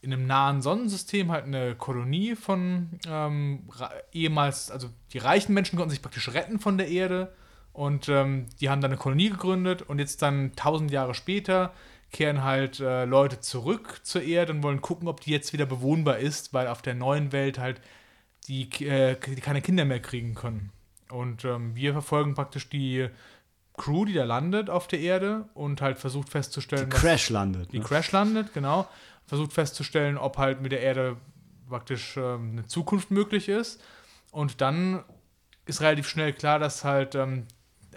in einem nahen Sonnensystem halt eine Kolonie von ähm, ehemals, also die reichen Menschen konnten sich praktisch retten von der Erde und ähm, die haben dann eine Kolonie gegründet und jetzt dann tausend Jahre später kehren halt äh, Leute zurück zur Erde und wollen gucken, ob die jetzt wieder bewohnbar ist, weil auf der neuen Welt halt die, äh, die keine Kinder mehr kriegen können. Und ähm, wir verfolgen praktisch die Crew, die da landet auf der Erde und halt versucht festzustellen, dass- Crash landet. die Ne? Crash landet, genau. Versucht festzustellen, ob halt mit der Erde praktisch ähm, eine Zukunft möglich ist. Und dann ist relativ schnell klar, dass halt, ähm,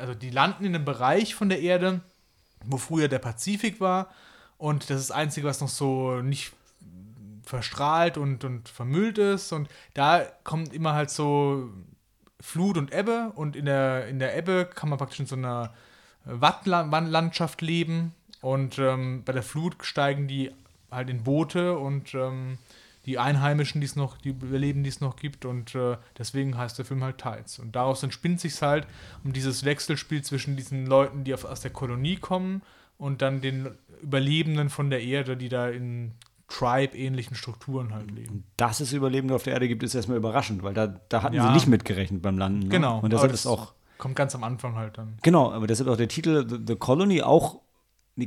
also die landen in einem Bereich von der Erde, wo früher der Pazifik war. Und das ist das Einzige, was noch so nicht verstrahlt und, und vermüllt ist. Und da kommt immer halt so Flut und Ebbe. Und in der, in der Ebbe kann man praktisch in so einer Wattlandschaft leben. Und ähm, bei der Flut steigen die halt in Boote und ähm, die Einheimischen, die es noch, die überleben, die es noch gibt. Und äh, deswegen heißt der Film halt Tides. Und daraus entspinnt sich halt um dieses Wechselspiel zwischen diesen Leuten, die auf, aus der Kolonie kommen und dann den Überlebenden von der Erde, die da in Tribe-ähnlichen Strukturen halt leben. Dass es Überlebende auf der Erde gibt, ist erstmal überraschend, weil da, da hatten Ja. sie nicht mitgerechnet beim Landen. Ne? Genau. Und deshalb das ist auch, Kommt ganz am Anfang halt dann. genau, aber deshalb auch der Titel The, The Colony auch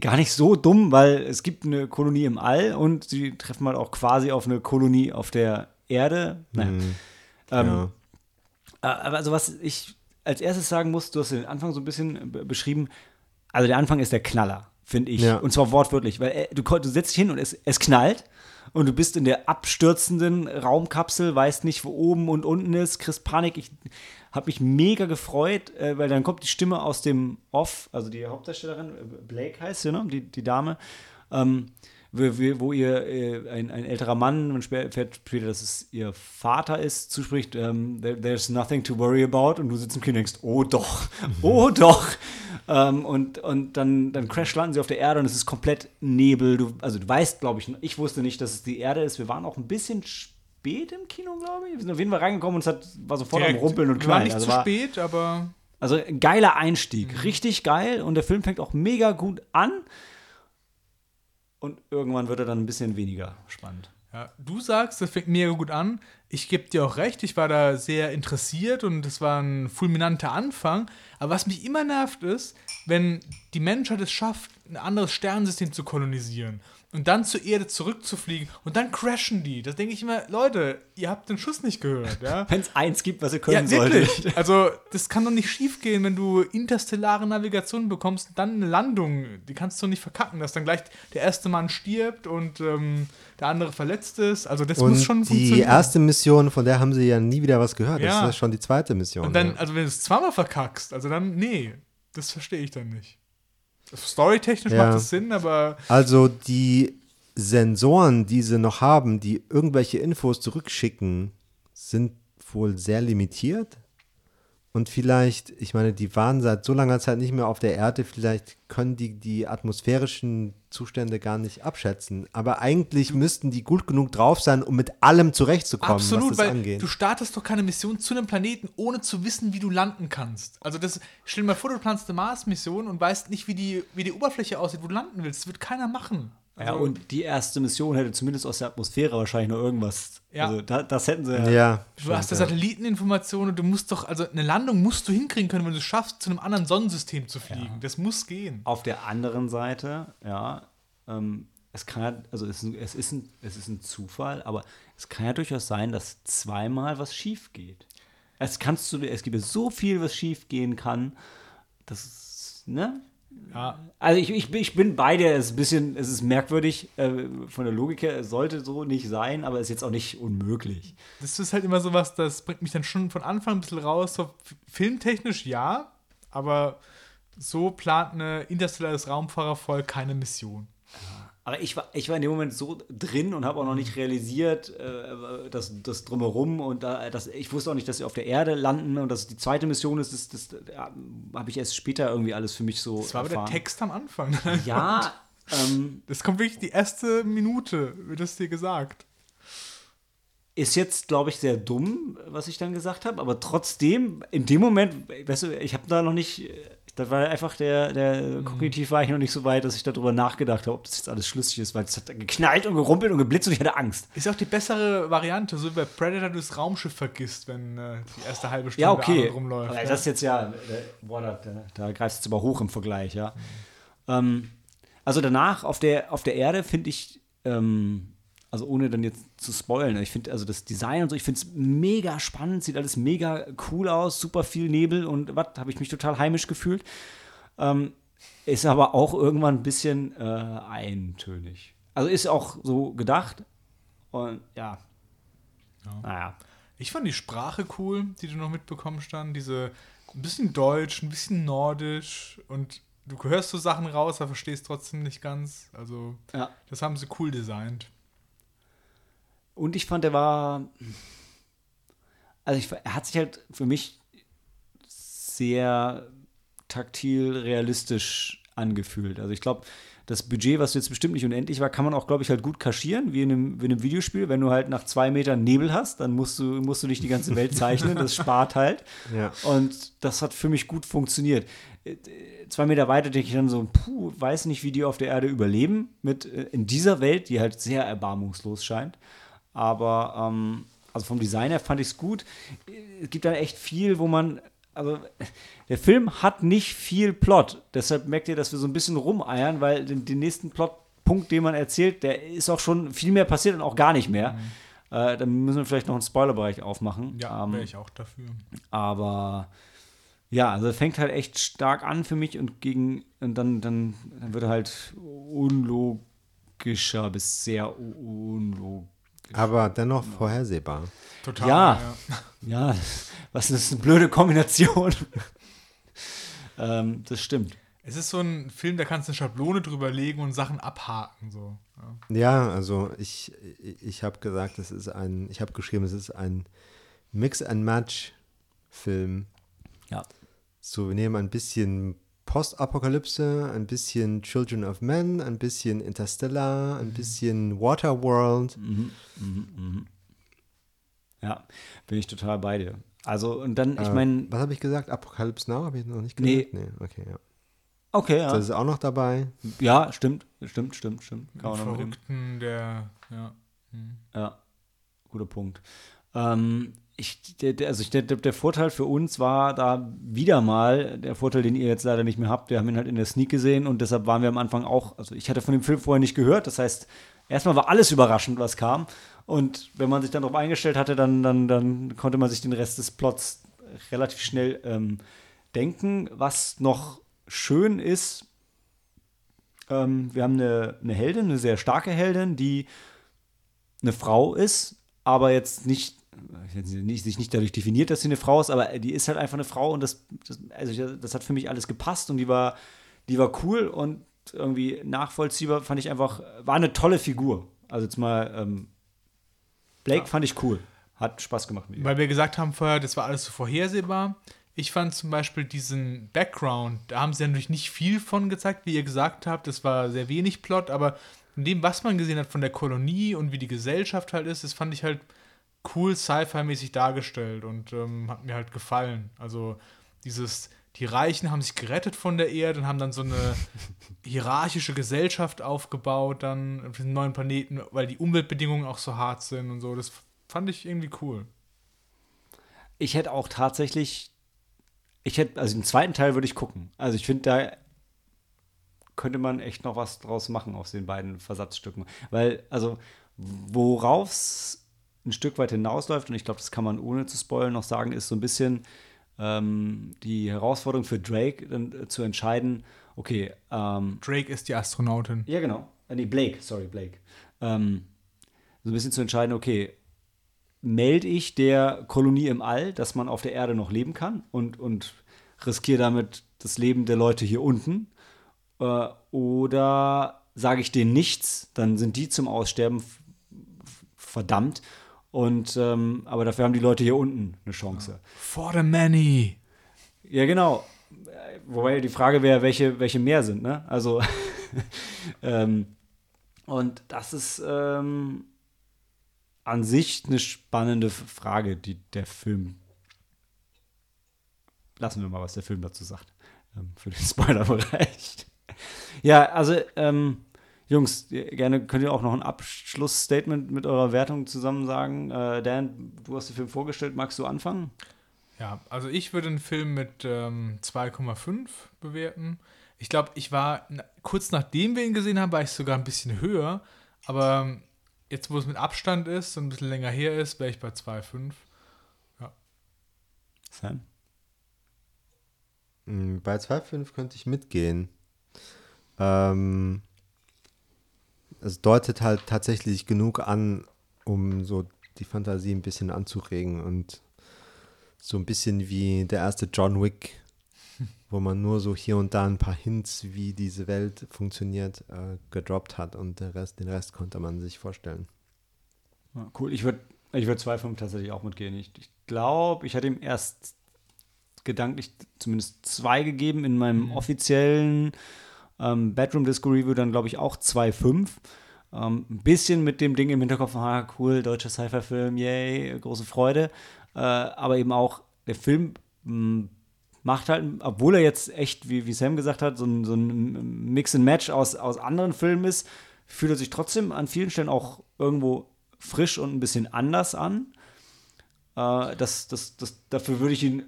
gar nicht so dumm, weil es gibt eine Kolonie im All und sie treffen halt auch quasi auf eine Kolonie auf der Erde. Naja. Mhm. Ähm, ja. Aber also was ich als erstes sagen muss, du hast den Anfang so ein bisschen be- beschrieben. Also der Anfang ist der Knaller, finde ich. Ja. Und zwar wortwörtlich, weil äh, du, du setzt dich hin und es, es knallt und du bist in der abstürzenden Raumkapsel, weißt nicht, wo oben und unten ist, kriegst Panik. Ich habe mich mega gefreut, äh, weil dann kommt die Stimme aus dem Off, also die Hauptdarstellerin, äh, Blake heißt sie, ne? die, die Dame. Ähm, wo, ihr äh, ein, ein älterer Mann, man erfährt später, dass es ihr Vater ist, zuspricht, ähm, there, there's nothing to worry about und du sitzt im Kino und denkst, oh doch, oh doch. Ähm, und und dann, dann crash landen sie auf der Erde und es ist komplett Nebel. Du, also du weißt, glaube ich, ich wusste nicht, dass es die Erde ist. Wir waren auch ein bisschen spät im Kino, glaube ich. Wir sind auf jeden Fall reingekommen und es hat, war sofort am Direkt- Rumpeln und knallen. nicht Also zu war, spät, aber also ein geiler Einstieg, Mhm. richtig geil und der Film fängt auch mega gut an. Und irgendwann wird er dann ein bisschen weniger spannend. Ja, du sagst, das fängt mega gut an. Ich gebe dir auch recht, ich war da sehr interessiert und es war ein fulminanter Anfang. Aber was mich immer nervt ist, wenn die Menschheit es schafft, ein anderes Sternensystem zu kolonisieren und dann zur Erde zurückzufliegen und dann crashen die. Da denke ich immer, Leute, ihr habt den Schuss nicht gehört, ja? Wenn es eins gibt, was ihr Ja, können solltet. wirklich. Also, das kann doch nicht schief gehen, wenn du interstellare Navigation bekommst und dann eine Landung. Die kannst du nicht verkacken, dass dann gleich der erste Mann stirbt und ähm, der andere verletzt ist. Also, das Und muss schon die funktionieren. erste Mission, von der haben sie ja nie wieder was gehört. Ja. Das ist schon die zweite Mission. und dann, ja. also, wenn du es zweimal verkackst, also dann, nee, das verstehe ich dann nicht. Storytechnisch Ja. macht das Sinn, aber Also die Sensoren, die sie noch haben, die irgendwelche Infos zurückschicken, sind wohl sehr limitiert. Und vielleicht, ich meine, die waren seit so langer Zeit nicht mehr auf der Erde, vielleicht können die die atmosphärischen Zustände gar nicht abschätzen. Aber eigentlich müssten die gut genug drauf sein, um mit allem zurechtzukommen, Absolut, was das weil angeht. du startest doch keine Mission zu einem Planeten, ohne zu wissen, wie du landen kannst. Also das, stell dir mal vor, du planst eine Mars-Mission und weißt nicht, wie die, wie die Oberfläche aussieht, wo du landen willst. Das wird keiner machen. Ja, Also, und die erste Mission hätte zumindest aus der Atmosphäre wahrscheinlich noch irgendwas. Ja. Also da, das hätten sie ja. ja, du hast ja stimmt, Satelliteninformationen und du musst doch, also eine Landung musst du hinkriegen können, wenn du es schaffst, zu einem anderen Sonnensystem zu fliegen. Das muss gehen. Auf der anderen Seite, ja, ähm, es kann ja, also es, ist ein- es, ist ein, es ist ein Zufall, aber es kann ja durchaus sein, dass zweimal was schief geht. Es kannst du, es gibt ja so viel, was schief gehen kann. Das ist, ne? Ja, Also ich, ich, bin- ich bin bei dir, es ist ein bisschen, es ist merkwürdig äh, von der Logik her, es sollte so nicht sein, aber es ist jetzt auch nicht unmöglich. das ist halt immer so was, das bringt mich dann schon von Anfang ein bisschen raus. So, filmtechnisch ja, aber so plant eine interstellares Raumfahrervolk keine Mission. Aber ich war, ich war in dem Moment so drin und habe auch noch nicht realisiert, äh, dass das drumherum und da, das, ich wusste auch nicht, dass sie auf der Erde landen und dass es die zweite Mission ist. Das, das, ja, habe ich erst später irgendwie alles für mich so. Das war aber der erfahren. Text am Anfang. Ja, ähm, Das kommt wirklich die erste Minute, wird es dir gesagt. ist jetzt, glaube ich, sehr dumm, was ich dann gesagt habe, aber trotzdem, in dem Moment, weißt du, ich habe da noch nicht, da war einfach der, der Mhm. kognitiv war ich noch nicht so weit, dass ich darüber nachgedacht habe, ob das jetzt alles schlüssig ist, weil es hat geknallt und gerumpelt und geblitzt und ich hatte Angst. Ist auch die bessere Variante, so wie bei Predator du das Raumschiff vergisst, wenn äh, die erste halbe Stunde Ja, okay. Rumläuft. Aber ja. das ist jetzt ja, äh, boah, da, da, da greifst du jetzt aber hoch im Vergleich, ja. Ähm, also danach auf der, auf der Erde finde ich, ähm, also ohne dann jetzt zu spoilen, ich finde also das Design und so, ich finde es mega spannend, sieht alles mega cool aus, super viel Nebel und was, habe ich mich total heimisch gefühlt. Ähm, ist aber auch irgendwann ein bisschen äh, eintönig. Also ist auch so gedacht und ja. Naja. Ich fand die Sprache cool, die du noch mitbekommst dann. Diese ein bisschen deutsch, ein bisschen nordisch und du hörst so Sachen raus, aber verstehst trotzdem nicht ganz. Also, Ja. das haben sie cool designt. Und ich fand, er war. Also, ich, er hat sich halt für mich sehr taktil, realistisch angefühlt. Also ich glaube, das Budget, was jetzt bestimmt nicht unendlich war, kann man auch, glaube ich, halt gut kaschieren, wie in, einem, wie in einem Videospiel. Wenn du halt nach zwei Metern Nebel hast, dann musst du, musst du nicht die ganze Welt zeichnen. Das spart halt. Ja. Und das hat für mich gut funktioniert. Zwei Meter weiter denke ich dann so, puh, weiß nicht, wie die auf der Erde überleben mit äh, in dieser Welt, die halt sehr erbarmungslos scheint. Aber ähm, also vom Design her fand ich es gut. Es gibt da echt viel, wo man also der Film hat nicht viel Plot. Deshalb merkt ihr, dass wir so ein bisschen rumeiern, weil den, den nächsten Plotpunkt, den man erzählt, der ist auch schon viel mehr passiert und auch gar nicht mehr. Mhm. Äh, dann müssen wir vielleicht noch einen Spoilerbereich aufmachen. Ja, ähm, wäre ich auch dafür. Aber ja, also fängt halt echt stark an für mich und gegen und dann, dann, dann wird er halt unlogischer bis sehr unlogisch. Aber dennoch vorhersehbar. Total. Ja, ja. ja was ist eine blöde Kombination. ähm, das stimmt. Es ist so ein Film, da kannst du eine Schablone drüber legen und Sachen abhaken. So. Ja, ja also ich, ich habe gesagt, es ist ein, ich habe geschrieben, es ist ein Mix-and-Match-Film. Ja. So, wir nehmen ein bisschen Postapokalypse, ein bisschen Children of Men, ein bisschen Interstellar, ein mhm. bisschen Waterworld. Mhm, mh, mh. Ja, bin ich total bei dir. Also, und dann, ich meine. Äh, was habe ich gesagt? Apocalypse Now? Habe ich noch nicht gesagt? Nee. nee. Okay, ja. Okay, ja. Das ist auch noch dabei. Ja, stimmt, stimmt, stimmt, stimmt. Kann man Verrückten, der, ja. Hm. Ja, guter Punkt. Ähm, ich, der, also ich, der, der Vorteil für uns war da wieder mal, der Vorteil, den ihr jetzt leider nicht mehr habt, wir haben ihn halt in der Sneak gesehen und deshalb waren wir am Anfang auch, also ich hatte von dem Film vorher nicht gehört, das heißt, erstmal war alles überraschend, was kam und wenn man sich dann darauf eingestellt hatte, dann, dann, dann konnte man sich den Rest des Plots relativ schnell ähm, denken. Was noch schön ist, ähm, wir haben eine, eine Heldin, eine sehr starke Heldin, die eine Frau ist, aber jetzt nicht, nicht, sich nicht dadurch definiert, dass sie eine Frau ist, aber die ist halt einfach eine Frau und das, das, also das hat für mich alles gepasst und die war, die war cool und irgendwie nachvollziehbar, fand ich einfach, war eine tolle Figur. Also jetzt mal ähm, Blake ja. fand ich cool. Hat Spaß gemacht mit ihm. Weil wir gesagt haben vorher, das war alles so vorhersehbar. Ich fand zum Beispiel diesen Background, da haben sie natürlich nicht viel von gezeigt, wie ihr gesagt habt. Das war sehr wenig Plot, aber in dem, was man gesehen hat von der Kolonie und wie die Gesellschaft halt ist, das fand ich halt cool Sci-Fi-mäßig dargestellt und ähm, hat mir halt gefallen. Also dieses, die Reichen haben sich gerettet von der Erde und haben dann so eine hierarchische Gesellschaft aufgebaut, dann auf den neuen Planeten, weil die Umweltbedingungen auch so hart sind und so. Das fand ich irgendwie cool. Ich hätte auch tatsächlich, ich hätte, also den zweiten Teil würde ich gucken. Also ich finde, da könnte man echt noch was draus machen aus den beiden Versatzstücken. Weil, also, worauf es ein Stück weit hinausläuft, und ich glaube, das kann man ohne zu spoilen noch sagen, ist so ein bisschen ähm, die Herausforderung für Drake dann, äh, zu entscheiden, okay. Ähm, Drake ist die Astronautin. Ja, genau. Äh, nee, Blake, sorry, Blake. Ähm, so ein bisschen zu entscheiden, okay, melde ich der Kolonie im All, dass man auf der Erde noch leben kann und, und riskiere damit das Leben der Leute hier unten? Äh, oder sage ich denen nichts, dann sind die zum Aussterben verdammt und ähm, aber dafür haben die Leute hier unten eine Chance. For the many. Ja, genau. Wobei die Frage wäre, welche, welche mehr sind, ne? Also ähm, und das ist ähm, an sich eine spannende Frage, die der Film. Lassen wir mal, was der Film dazu sagt. Ähm, für den Spoiler-Bereich. ja, also ähm, Jungs, gerne könnt ihr auch noch ein Abschlussstatement mit eurer Wertung zusammen sagen. Äh, Dan, du hast den Film vorgestellt, magst du anfangen? Ja, also ich würde den Film mit ähm, 2,5 bewerten. Ich glaube, ich war kurz nachdem wir ihn gesehen haben, war ich sogar ein bisschen höher. Aber jetzt, wo es mit Abstand ist und ein bisschen länger her ist, wäre ich bei 2,5. Ja. Sam? Hm, bei 2,5 könnte ich mitgehen. Ähm, es deutet halt tatsächlich genug an, um so die Fantasie ein bisschen anzuregen und so ein bisschen wie der erste John Wick, wo man nur so hier und da ein paar Hints, wie diese Welt funktioniert, äh, gedroppt hat und Rest, den Rest konnte man sich vorstellen. Ja, cool, ich würde ich würd 2,5 tatsächlich auch mitgehen. Ich, ich glaube, ich hatte ihm erst gedanklich zumindest zwei gegeben in meinem mhm. offiziellen Ähm, Bedroom Disco Review dann, glaube ich, auch 2,5. Ähm, ein bisschen mit dem Ding im Hinterkopf, ah, cool, deutscher Sci-Fi-Film, yay, große Freude. Äh, aber eben auch, der Film mh, macht halt, obwohl er jetzt echt, wie, wie Sam gesagt hat, so ein, so ein Mix and Match aus, aus anderen Filmen ist, fühlt er sich trotzdem an vielen Stellen auch irgendwo frisch und ein bisschen anders an. Äh, das, das, das, dafür würde ich ihn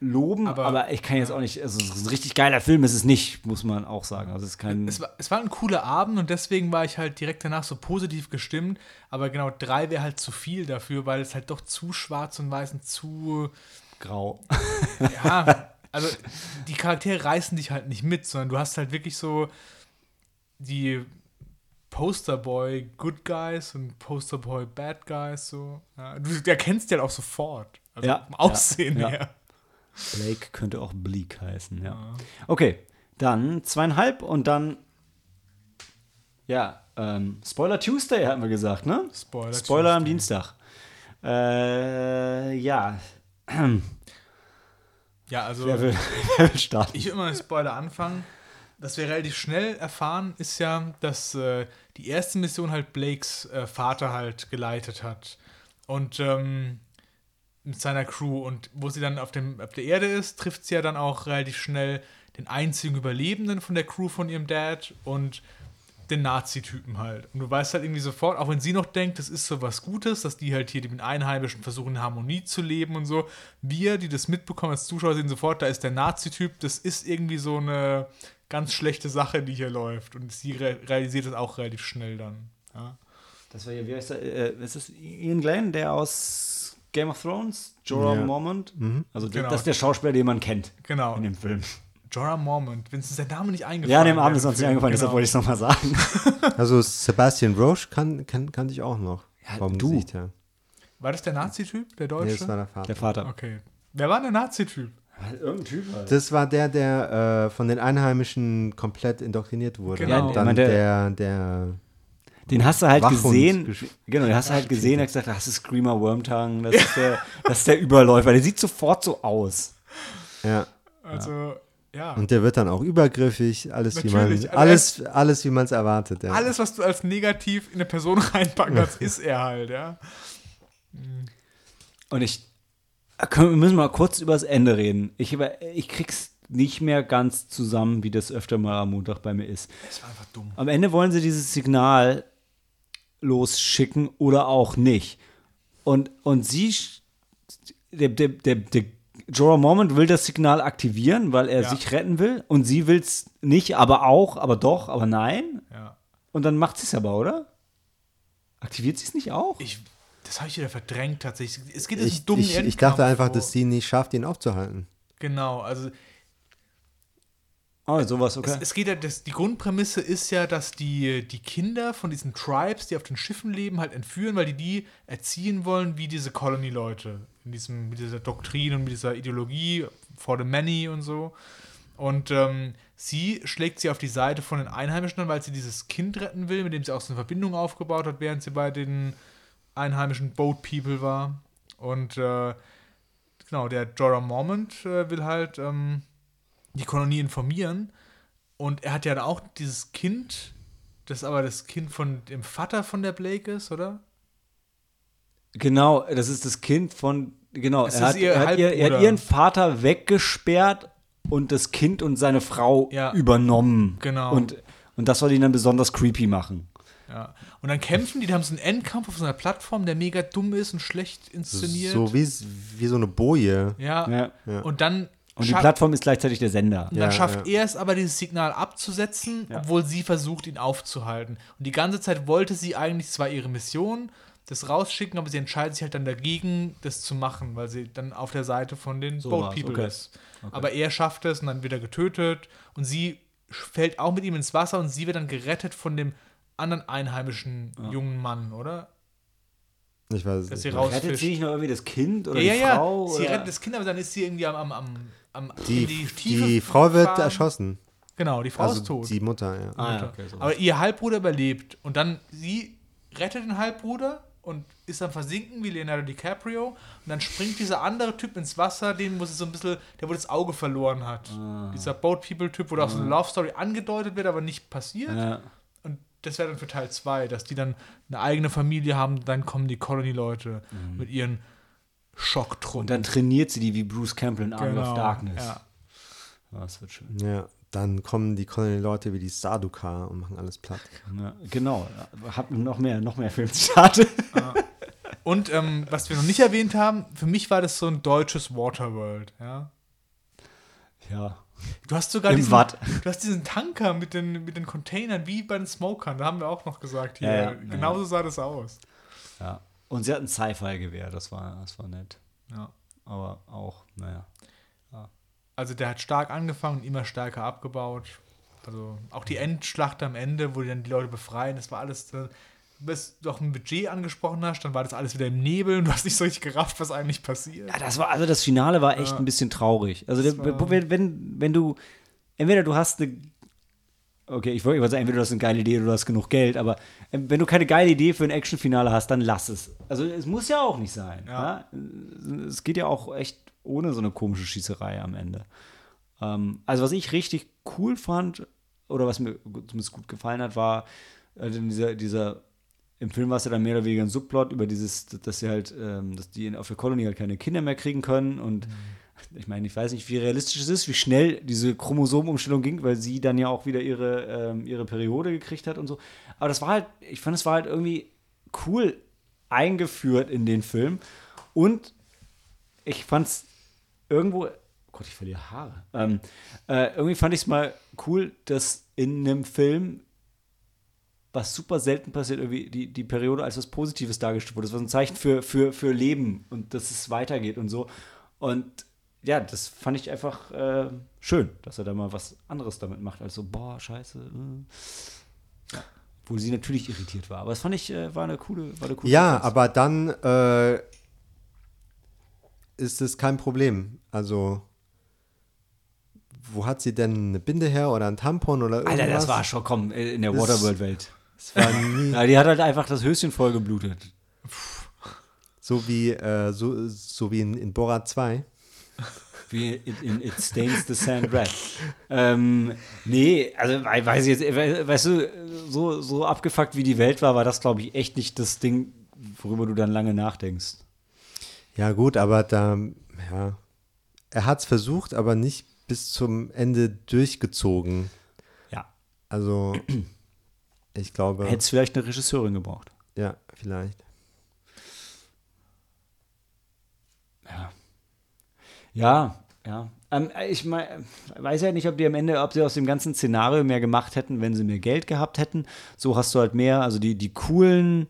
loben, aber, Aber- ich kann jetzt auch nicht, also ein richtig geiler Film ist es nicht, muss man auch sagen. Also es ist kein. Es war, es war ein cooler Abend und deswegen war ich halt direkt danach so positiv gestimmt. Aber genau, drei wäre halt zu viel dafür, weil es halt doch zu schwarz und weiß und zu. grau. Ja, also die Charaktere reißen dich halt nicht mit, sondern du hast halt wirklich so die Posterboy Good Guys und Posterboy Bad Guys so. Ja, du erkennst die halt auch sofort. Also Ja, vom Aussehen ja, ja. her. Blake könnte auch Bleak heißen, ja. Okay, dann zweieinhalb und dann. Ja, ähm, Spoiler Tuesday hatten wir gesagt, ne? Spoiler. Spoiler am. Dienstag. Äh, ja. Ja, also. Wer will, wer will starten? Ich will mal mit Spoiler anfangen. Das wir relativ schnell erfahren, ist ja, dass äh, die erste Mission halt Blakes äh, Vater halt geleitet hat. Und ähm, mit seiner Crew. Und wo sie dann auf, dem, auf der Erde ist, trifft sie ja dann auch relativ schnell den einzigen Überlebenden von der Crew von ihrem Dad und den Nazi-Typen halt. Und du weißt halt irgendwie sofort, auch wenn sie noch denkt, das ist so was Gutes, dass die halt hier mit Einheimischen versuchen, in Harmonie zu leben und so. Wir, die das mitbekommen als Zuschauer, sehen sofort, da ist der Nazi-Typ, das ist irgendwie so eine ganz schlechte Sache, die hier läuft. Und sie re realisiert das auch relativ schnell dann. Ja. Das war ja, wie heißt der? Äh, ist das Ian Glenn, der aus Game of Thrones? Jorah Ja. Mormont? Also Genau. das ist der Schauspieler, den man kennt Genau. in dem Film. Jorah Mormont. Wenn es der Name nicht eingefallen Ja, dem Abend ist uns nicht eingefallen, deshalb Genau. wollte ich es nochmal sagen. Also Sebastian Roche kann, kann, kannte ich auch noch. vom du. Gesicht her. War das der Nazi-Typ, der Nee, Deutsche? das war der Vater. Der Vater. okay. Wer war der Nazi-Typ? Irgendein Typ halt. Das war der, der äh, von den Einheimischen komplett indoktriniert wurde. Genau. Und Ja, dann der- der, der, Den hast du halt Wachhund gesehen. Genau, den hast du halt gesehen, hat gesagt, das ist Screamer Wormtongue, das, ist der, das ist der Überläufer. Der sieht sofort so aus. ja. Also, ja. Und der wird dann auch übergriffig, alles wie man, Natürlich, also alles, alles wie man es erwartet. Ja. Alles, was du als negativ in eine Person reinpacken kannst, ist er halt, ja. Und ich können, wir müssen mal kurz über das Ende reden. Ich, über- ich krieg's nicht mehr ganz zusammen, wie das öfter mal am Montag bei mir ist. Das war einfach dumm. Am Ende wollen sie dieses Signal losschicken oder auch nicht. Und, und sie, der, der, der, der Jorah Mormont will das Signal aktivieren, weil er Ja. sich retten will. Und sie will es nicht, aber auch, aber doch, aber nein. Ja. Und dann macht sie es aber, oder? Aktiviert sie es nicht auch? Ich, das habe ich wieder verdrängt tatsächlich. Es geht diesen Ich, dummen ich, ich dachte einfach, wo- dass sie nicht schafft, ihn aufzuhalten. Genau, also Oh, sowas, okay. es, es geht ja, das, die Grundprämisse ist ja, dass die, die Kinder von diesen Tribes, die auf den Schiffen leben, halt entführen, weil die die erziehen wollen wie diese Colony-Leute. In diesem, mit dieser Doktrin und mit dieser Ideologie for the many und so. Und ähm, sie schlägt sie auf die Seite von den Einheimischen an, weil sie dieses Kind retten will, mit dem sie auch so eine Verbindung aufgebaut hat, während sie bei den einheimischen Boat People war. Und äh, genau, der Jorah Mormont äh, will halt ähm, die Kolonie informieren. Und er hat ja dann auch dieses Kind, das aber das Kind von dem Vater von der Blake ist, oder? Genau, das ist das Kind von, genau, er hat, ihr er, hat ihr, er hat ihren Vater weggesperrt und das Kind und seine Frau Ja. übernommen. Genau. Und, und das soll ihn dann besonders creepy machen. Ja. Und dann kämpfen die, die haben so einen Endkampf auf so einer Plattform, der mega dumm ist und schlecht inszeniert. So wie, wie so eine Boje. Ja. Ja. Und dann, Und die Plattform ist gleichzeitig der Sender. und Ja, dann schafft ja. er es aber, dieses Signal abzusetzen, Ja. obwohl sie versucht, ihn aufzuhalten. Und die ganze Zeit wollte sie eigentlich zwar ihre Mission, das rausschicken, aber sie entscheidet sich halt dann dagegen, das zu machen, weil sie dann auf der Seite von den So Boat People okay. ist. Aber er schafft es und dann wird er getötet und sie fällt auch mit ihm ins Wasser und sie wird dann gerettet von dem anderen einheimischen jungen Mann, oder? Ich weiß es Dass nicht. sie Rettet sie nicht noch irgendwie das Kind oder ja, die ja, Frau? ja. Sie oder? rettet das Kind, aber dann ist sie irgendwie am, am, am, am Die, Tiefe die Frau wird gefahren. erschossen. Genau, die Frau Also ist tot. die Mutter, ja. Ah, ja, Mutter. okay, so. aber ihr Halbbruder überlebt und dann sie rettet den Halbbruder und ist am Versinken wie Leonardo DiCaprio. Und dann springt dieser andere Typ ins Wasser, den muss es so ein bisschen, der wo das Auge verloren hat. Dieser Boat People-Typ, wo da auch so eine Love Story angedeutet wird, aber nicht passiert. Ja. Und das wäre dann für Teil 2, dass die dann eine eigene Familie haben, dann kommen die Colony-Leute mit ihren Schocktruppen. Und dann trainiert sie die wie Bruce Campbell in Army Genau, of Darkness. Ja. Das wird schön. Ja, dann kommen die Colony-Leute wie die Sarduka und machen alles platt. Ja, genau. Hab noch mehr, noch mehr Filmzitate. Und ähm, was wir noch nicht erwähnt haben, für mich war das so ein deutsches Waterworld. Ja? Ja. Du hast sogar Im diesen, Watt. du hast diesen Tanker mit den, mit den Containern wie bei den Smokern. Da haben wir auch noch gesagt hier. Ja, ja, Genauso sah das aus. ja. Und sie hat ein Sci-Fi-Gewehr, das war, das war nett. Ja. Aber auch, naja. Also der hat stark angefangen, immer stärker abgebaut. Also auch die Endschlacht am Ende, wo die dann die Leute befreien, das war alles. äh, Bis du auch ein Budget angesprochen hast, dann war das alles wieder im Nebel und du hast nicht so richtig gerafft, was eigentlich passiert. Ja, das war, also das Finale war echt Ja. ein bisschen traurig. Also, wenn, wenn, wenn du, entweder du hast eine, okay, ich wollte sagen, entweder du hast eine geile Idee oder du hast genug Geld, aber äh, wenn du keine geile Idee für ein Actionfinale hast, dann lass es. Also, es muss ja auch nicht sein. Ja. Ja? Es geht ja auch echt ohne so eine komische Schießerei am Ende. Ähm, also, was ich richtig cool fand, oder was mir zumindest gut gefallen hat, war äh, dieser, dieser im Film war es ja dann mehr oder weniger ein Subplot über dieses, dass sie halt, ähm, dass die auf der Kolonie halt keine Kinder mehr kriegen können und ich meine, ich weiß nicht, wie realistisch es ist, wie schnell diese Chromosomenumstellung ging, weil sie dann ja auch wieder ihre, ähm, ihre Periode gekriegt hat und so. Aber das war halt, ich fand, es war halt irgendwie cool eingeführt in den Film und ich fand es irgendwo, oh Gott, ich verliere Haare. Ähm, äh, irgendwie fand ich es mal cool, dass in einem Film was super selten passiert, irgendwie die, die Periode als was Positives dargestellt wurde. Das war ein Zeichen für, für, für Leben und dass es weitergeht und so. Und ja, das fand ich einfach äh, schön, dass er da mal was anderes damit macht, als so, boah, scheiße. Äh. Ja. Obwohl sie natürlich irritiert war. Aber das fand ich, äh, war eine coole, war eine coole Ja, Sequenz. aber dann äh, ist es kein Problem. Also, wo hat sie denn eine Binde her oder ein Tampon oder irgendwas? Alter, das war schon, komm, äh, in der Waterworld-Welt. Die hat halt einfach das Höschen voll geblutet. so wie, äh, so, so wie in, in Borat 2. Wie in, in It Stains the Sand Red. ähm, nee, also wei- weiß ich jetzt, we- weißt du, so, so abgefuckt wie die Welt war, war das, glaube ich, echt nicht das Ding, worüber du dann lange nachdenkst. Ja, gut, aber da, ja. Er hat es versucht, aber nicht bis zum Ende durchgezogen. Ja. Also, ich glaube, Hätte es vielleicht eine Regisseurin gebraucht. ja, vielleicht. Ja, ja. Ähm, ich mein, weiß ja nicht, ob die am Ende, ob sie aus dem ganzen Szenario mehr gemacht hätten, wenn sie mehr Geld gehabt hätten. So hast du halt mehr, also die, die coolen,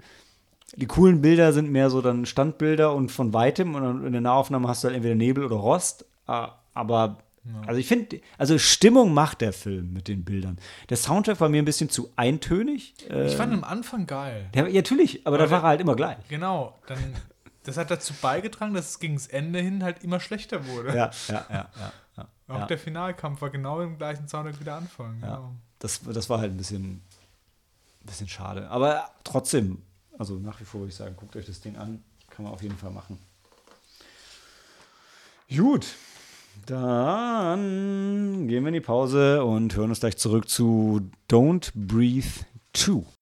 die coolen Bilder sind mehr so dann Standbilder und von weitem und in der Nahaufnahme hast du halt entweder Nebel oder Rost. Ah, Aber also ich finde, also Stimmung macht der Film mit den Bildern. Der Soundtrack war mir ein bisschen zu eintönig. Äh, Ich fand ihn am Anfang geil. der, ja, natürlich, aber da Aber war er halt immer gleich. Genau. Dann, das hat dazu beigetragen, dass es gegen das Ende hin halt immer schlechter wurde. Ja, ja, ja, ja. ja, Auch ja. der Finalkampf war genau im gleichen Soundtrack wieder anfangen. Ja. Genau. Das, das war halt ein bisschen, bisschen schade. Aber trotzdem, also nach wie vor würde ich sagen, guckt euch das Ding an. Kann man auf jeden Fall machen. Gut. Dann gehen wir in die Pause und hören uns gleich zurück zu Don't Breathe 2.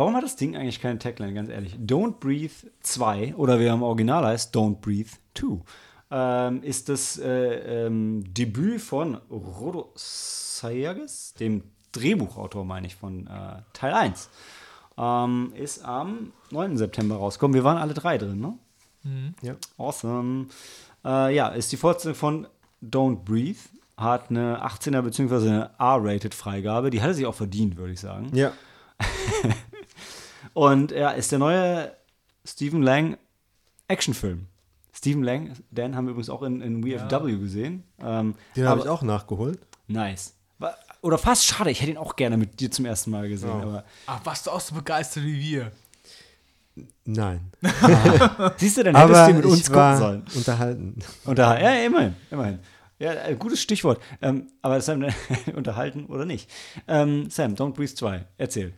Warum hat das Ding eigentlich keine Tagline, ganz ehrlich? Don't Breathe 2 oder wie er im Original heißt, Don't Breathe 2 ähm, ist das äh, ähm, Debüt von Rodo Sayages, dem Drehbuchautor, meine ich, von äh, Teil 1. Ähm, ist am 9. September rausgekommen. Wir waren alle drei drin, ne? Ja. Awesome. Äh, ja, ist die Fortsetzung von Don't Breathe. Hat eine 18er bzw. eine R-Rated Freigabe. Die hat er sich auch verdient, würde ich sagen. Ja. Und er ist der neue Stephen Lang Actionfilm. Stephen Lang, Dan haben wir übrigens auch in, in WFW gesehen. Ähm, Den habe ich auch nachgeholt. Nice. Oder fast schade, ich hätte ihn auch gerne mit dir zum ersten Mal gesehen. Ja. Aber Ach, warst du auch so begeistert wie wir? Nein. siehst du, dann hättest Aber du mit uns ich gucken war sollen. unterhalten. Da, ja, immerhin, immerhin. Ja, äh, gutes Stichwort. Ähm, aber Sam, unterhalten oder nicht? Ähm, Sam, Don't Breathe 2, erzähl.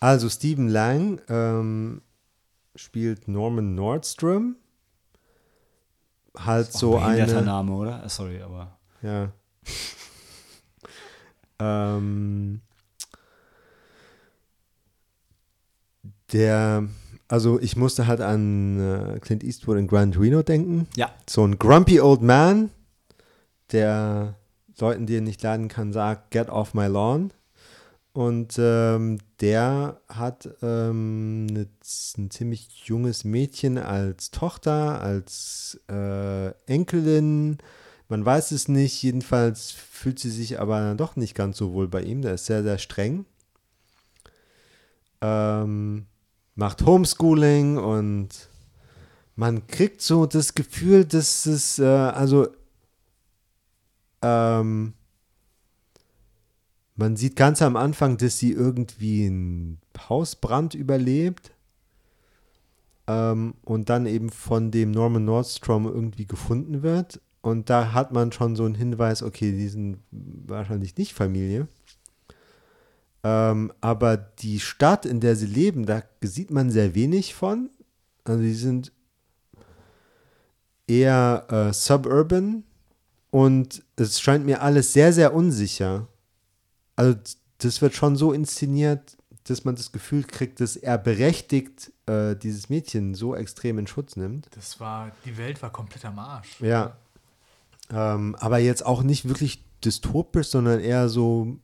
Also Stephen Lang ähm, spielt Norman Nordstrom. Halt so ein eine. Name, oder? Äh, Sorry, aber. Ja. ähm, der, also ich musste halt an äh, Clint Eastwood in Grand Reno denken. Ja. So ein grumpy old man, der Leuten, die er nicht leiden kann, sagt, get off my lawn. Und ähm, der hat ähm, eine, ein ziemlich junges Mädchen als Tochter, als äh, Enkelin. Man weiß es nicht. Jedenfalls fühlt sie sich aber doch nicht ganz so wohl bei ihm. Der ist sehr, sehr streng. Ähm, macht Homeschooling und man kriegt so das Gefühl, dass es, äh, also, ähm, man sieht ganz am Anfang, dass sie irgendwie einen Hausbrand überlebt ähm, und dann eben von dem Norman Nordstrom irgendwie gefunden wird. Und da hat man schon so einen Hinweis, okay, die sind wahrscheinlich nicht Familie. Ähm, aber die Stadt, in der sie leben, da sieht man sehr wenig von. Also die sind eher äh, suburban und es scheint mir alles sehr, sehr unsicher. Also das wird schon so inszeniert, dass man das Gefühl kriegt, dass er berechtigt äh, dieses Mädchen so extrem in Schutz nimmt. Das war, die Welt war komplett am Arsch. Ja. Ähm, aber jetzt auch nicht wirklich dystopisch, sondern eher so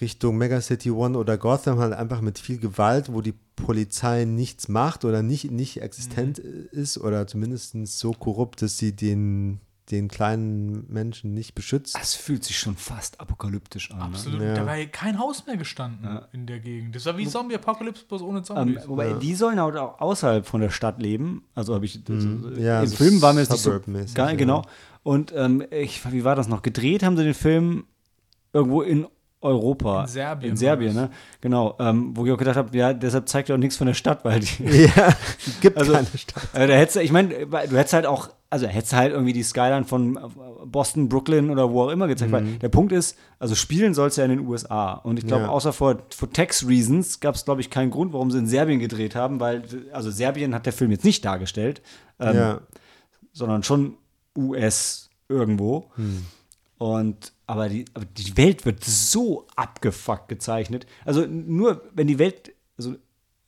Richtung Megacity One oder Gotham halt einfach mit viel Gewalt, wo die Polizei nichts macht oder nicht, nicht existent ist oder zumindest so korrupt, dass sie den, den kleinen Menschen nicht beschützt. Das fühlt sich schon fast apokalyptisch an. Absolut. Ja. Da war ja kein Haus mehr gestanden Ja. in der Gegend. Das war wie Zombie-Apokalypse, bloß ohne Ne? Ähm, Zombies. wobei, Ja. die sollen halt auch außerhalb von der Stadt leben. Also habe ich. Also, Mhm. Ja, Im so Film war mir das nicht so. ja. Genau. Und ähm, ich, wie war das noch? Gedreht haben sie den Film irgendwo in Europa. In Serbien In Serbien, ne? Genau. Ähm, wo ich auch gedacht habe, ja, deshalb zeigt er auch nichts von der Stadt, weil die. Ja, gibt Also, keine Stadt. äh, da hättest du, ich meine, du hättest halt auch, also hättest halt irgendwie die Skyline von Boston, Brooklyn oder wo auch immer gezeigt. Weil der Punkt ist, also spielen soll es ja in den USA. Und ich glaube, Ja. außer vor, for Tax Reasons gab es, glaube ich, keinen Grund, warum sie in Serbien gedreht haben, weil, also Serbien hat der Film jetzt nicht dargestellt, ähm, ja. sondern schon US irgendwo. Hm. Und aber die, aber die Welt wird so abgefuckt gezeichnet. Also nur wenn die Welt, also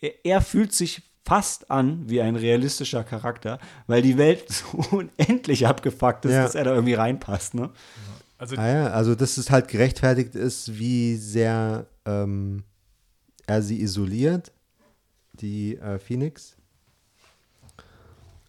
er, er fühlt sich fast an wie ein realistischer Charakter, weil die Welt so unendlich abgefuckt ist, Ja. dass er da irgendwie reinpasst. Ne? Also Ah ja, also dass es halt gerechtfertigt ist, wie sehr ähm, er sie isoliert, die äh, Phoenix.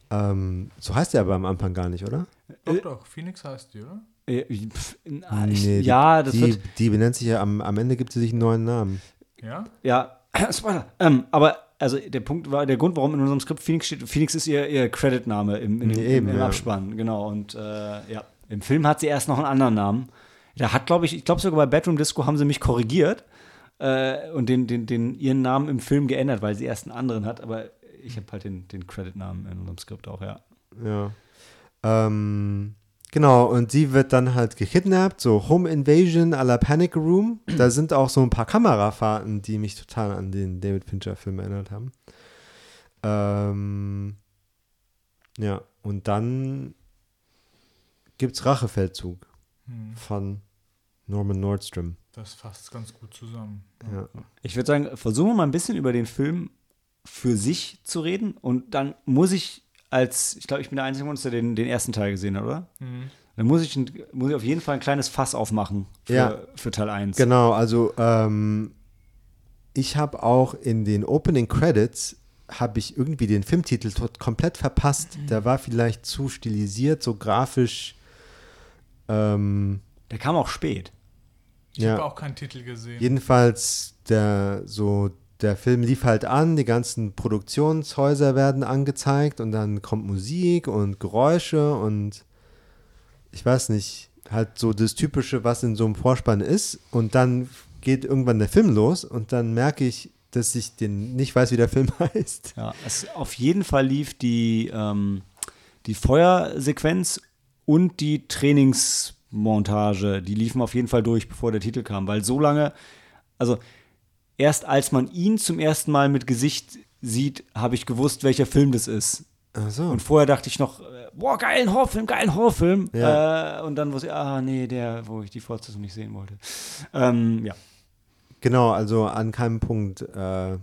Ähm, so heißt er aber am Anfang gar nicht, oder? doch, doch, Phoenix heißt die, oder? Äh, pf, na, ich, Nee, die- ja, das die, wird, die benennt sich ja am, am Ende gibt sie sich einen neuen Namen. Ja? ja, Spoiler. Ähm, aber also der Punkt war, der Grund, warum in unserem Skript Phoenix steht, Phoenix ist ihr, ihr Creditname im, im, Eben, im, im ja. Abspann, genau. Und äh, ja, im Film hat sie erst noch einen anderen Namen. Da hat, glaube ich, ich glaube sogar bei Bedroom Disco haben sie mich korrigiert äh, und den, den, den, ihren Namen im Film geändert, weil sie erst einen anderen hat. Aber ich habe halt den, den Credit-Namen in unserem Skript auch, ja. Ja. Ähm, genau, und sie wird dann halt gekidnappt, so Home Invasion à la Panic Room. Da sind auch so ein paar Kamerafahrten, die mich total an den David Fincher-Film erinnert haben. Ähm, ja, und dann gibt's Rachefeldzug Hm, von Norman Nordstrom. das fasst ganz gut zusammen. Ja. Ich würde sagen, versuchen wir mal ein bisschen über den Film für sich zu reden. Und dann muss ich als, ich glaube, ich bin der einzige der den, den ersten Teil gesehen hat, oder? Hm. Dann muss ich, ein, muss ich auf jeden Fall ein kleines Fass aufmachen für, Ja. für Teil 1. Genau, also ähm, ich habe auch in den Opening Credits habe ich irgendwie den Filmtitel tot komplett verpasst. Der war vielleicht zu stilisiert, so grafisch. Ähm, Der kam auch spät. Ich Ja. habe auch keinen Titel gesehen. jedenfalls der so der Film lief halt an, die ganzen Produktionshäuser werden angezeigt und dann kommt Musik und Geräusche und ich weiß nicht, halt so das Typische, was in so einem Vorspann ist und dann geht irgendwann der Film los und dann merke ich, dass ich den nicht weiß, wie der Film heißt. Ja, es, auf jeden Fall lief die, ähm, die Feuersequenz und die Trainingsmontage, die liefen auf jeden Fall durch, bevor der Titel kam, weil so lange, also erst als man ihn zum ersten Mal mit Gesicht sieht, habe ich gewusst, welcher Film das ist. Ach so. Und vorher dachte ich noch, äh, boah, geilen Horrorfilm, geilen Horrorfilm. Ja. Äh, und dann wusste ich, ah, nee, der, wo ich die Fortsetzung nicht sehen wollte. Ähm, ja. Genau, also an keinem Punkt äh,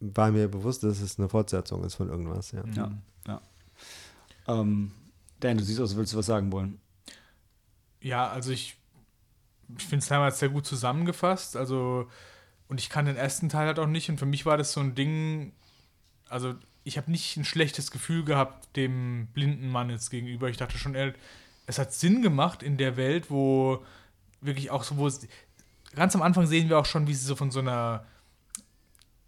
war mir bewusst, dass es eine Fortsetzung ist von irgendwas. Ja. Ja, ja. Ähm, Dan, du siehst aus, als würdest du was sagen wollen. Ja, also ich, ich finde es damals sehr gut zusammengefasst. Also, und ich kann den ersten Teil halt auch nicht. Und für mich war das so ein Ding, also ich habe nicht ein schlechtes Gefühl gehabt dem blinden Mann jetzt gegenüber. Ich dachte schon, er, es hat Sinn gemacht in der Welt, wo wirklich auch so, wo es, ganz am Anfang sehen wir auch schon, wie sie so von so einer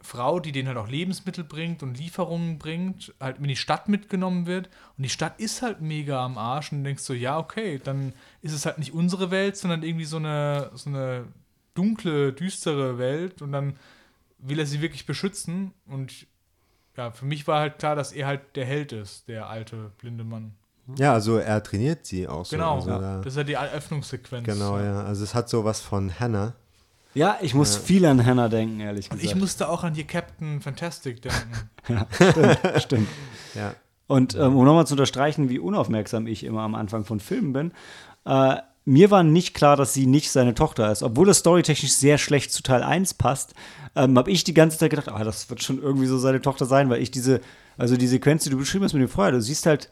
Frau, die denen halt auch Lebensmittel bringt und Lieferungen bringt, halt in die Stadt mitgenommen wird. Und die Stadt ist halt mega am Arsch und du denkst so, ja, okay, dann ist es halt nicht unsere Welt, sondern irgendwie so eine, so eine dunkle, düstere Welt und dann will er sie wirklich beschützen und ja, für mich war halt klar, dass er halt der Held ist, der alte blinde Mann. ja, also er trainiert sie auch so. Genau, also da, das ist ja die Eröffnungssequenz. genau, ja. Also es hat sowas von Hannah. Ja, ich muss viel an Hannah denken, ehrlich Und gesagt. ich musste auch an die Captain Fantastic denken. ja, stimmt, stimmt. Ja. Und ähm, um nochmal zu unterstreichen, wie unaufmerksam ich immer am Anfang von Filmen bin, äh, mir war nicht klar, dass sie nicht seine Tochter ist. Obwohl das storytechnisch sehr schlecht zu Teil 1 passt, ähm, habe ich die ganze Zeit gedacht, ah, das wird schon irgendwie so seine Tochter sein, weil ich diese, also die Sequenz, die du beschrieben hast mit dem Feuer, du siehst halt,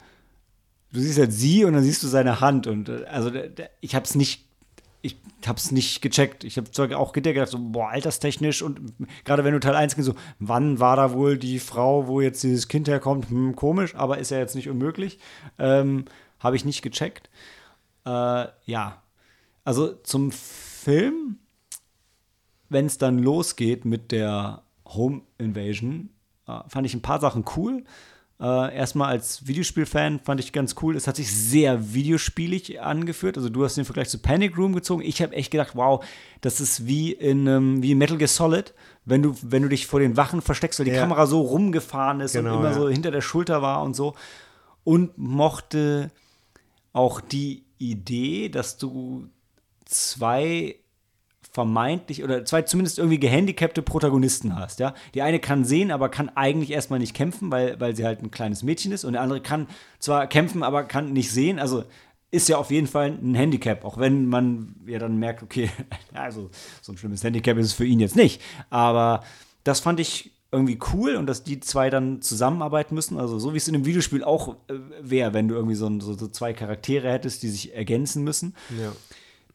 du siehst halt sie und dann siehst du seine Hand und äh, also ich habe es nicht ich hab's nicht gecheckt. Ich habe auch gedacht, so, boah, alterstechnisch und gerade wenn du Teil 1 gehst, so, wann war da wohl die Frau, wo jetzt dieses Kind herkommt? Hm, komisch, aber ist ja jetzt nicht unmöglich. Ähm, habe ich nicht gecheckt. Äh, ja. Also zum Film, wenn es dann losgeht mit der Home Invasion, äh, fand ich ein paar Sachen cool. Äh, erstmal als Videospielfan fand ich ganz cool. Es hat sich sehr videospielig angeführt. Also du hast den Vergleich zu Panic Room gezogen. Ich habe echt gedacht, wow, das ist wie in ähm, wie Metal Gear Solid, wenn du wenn du dich vor den Wachen versteckst, weil die Ja. Kamera so rumgefahren ist Genau, und immer ja. so hinter der Schulter war und so. Und mochte auch die Idee, dass du zwei vermeintlich oder zwei zumindest irgendwie gehandicapte Protagonisten hast, ja. Die eine kann sehen, aber kann eigentlich erstmal nicht kämpfen, weil, weil sie halt ein kleines Mädchen ist. Und der andere kann zwar kämpfen, aber kann nicht sehen, also ist ja auf jeden Fall ein Handicap, auch wenn man ja dann merkt, okay, also so ein schlimmes Handicap ist es für ihn jetzt nicht, aber das fand ich irgendwie cool und dass die zwei dann zusammenarbeiten müssen, also so wie es in einem Videospiel auch äh, wäre, wenn du irgendwie so, ein- so, so zwei Charaktere hättest, die sich ergänzen müssen. Ja.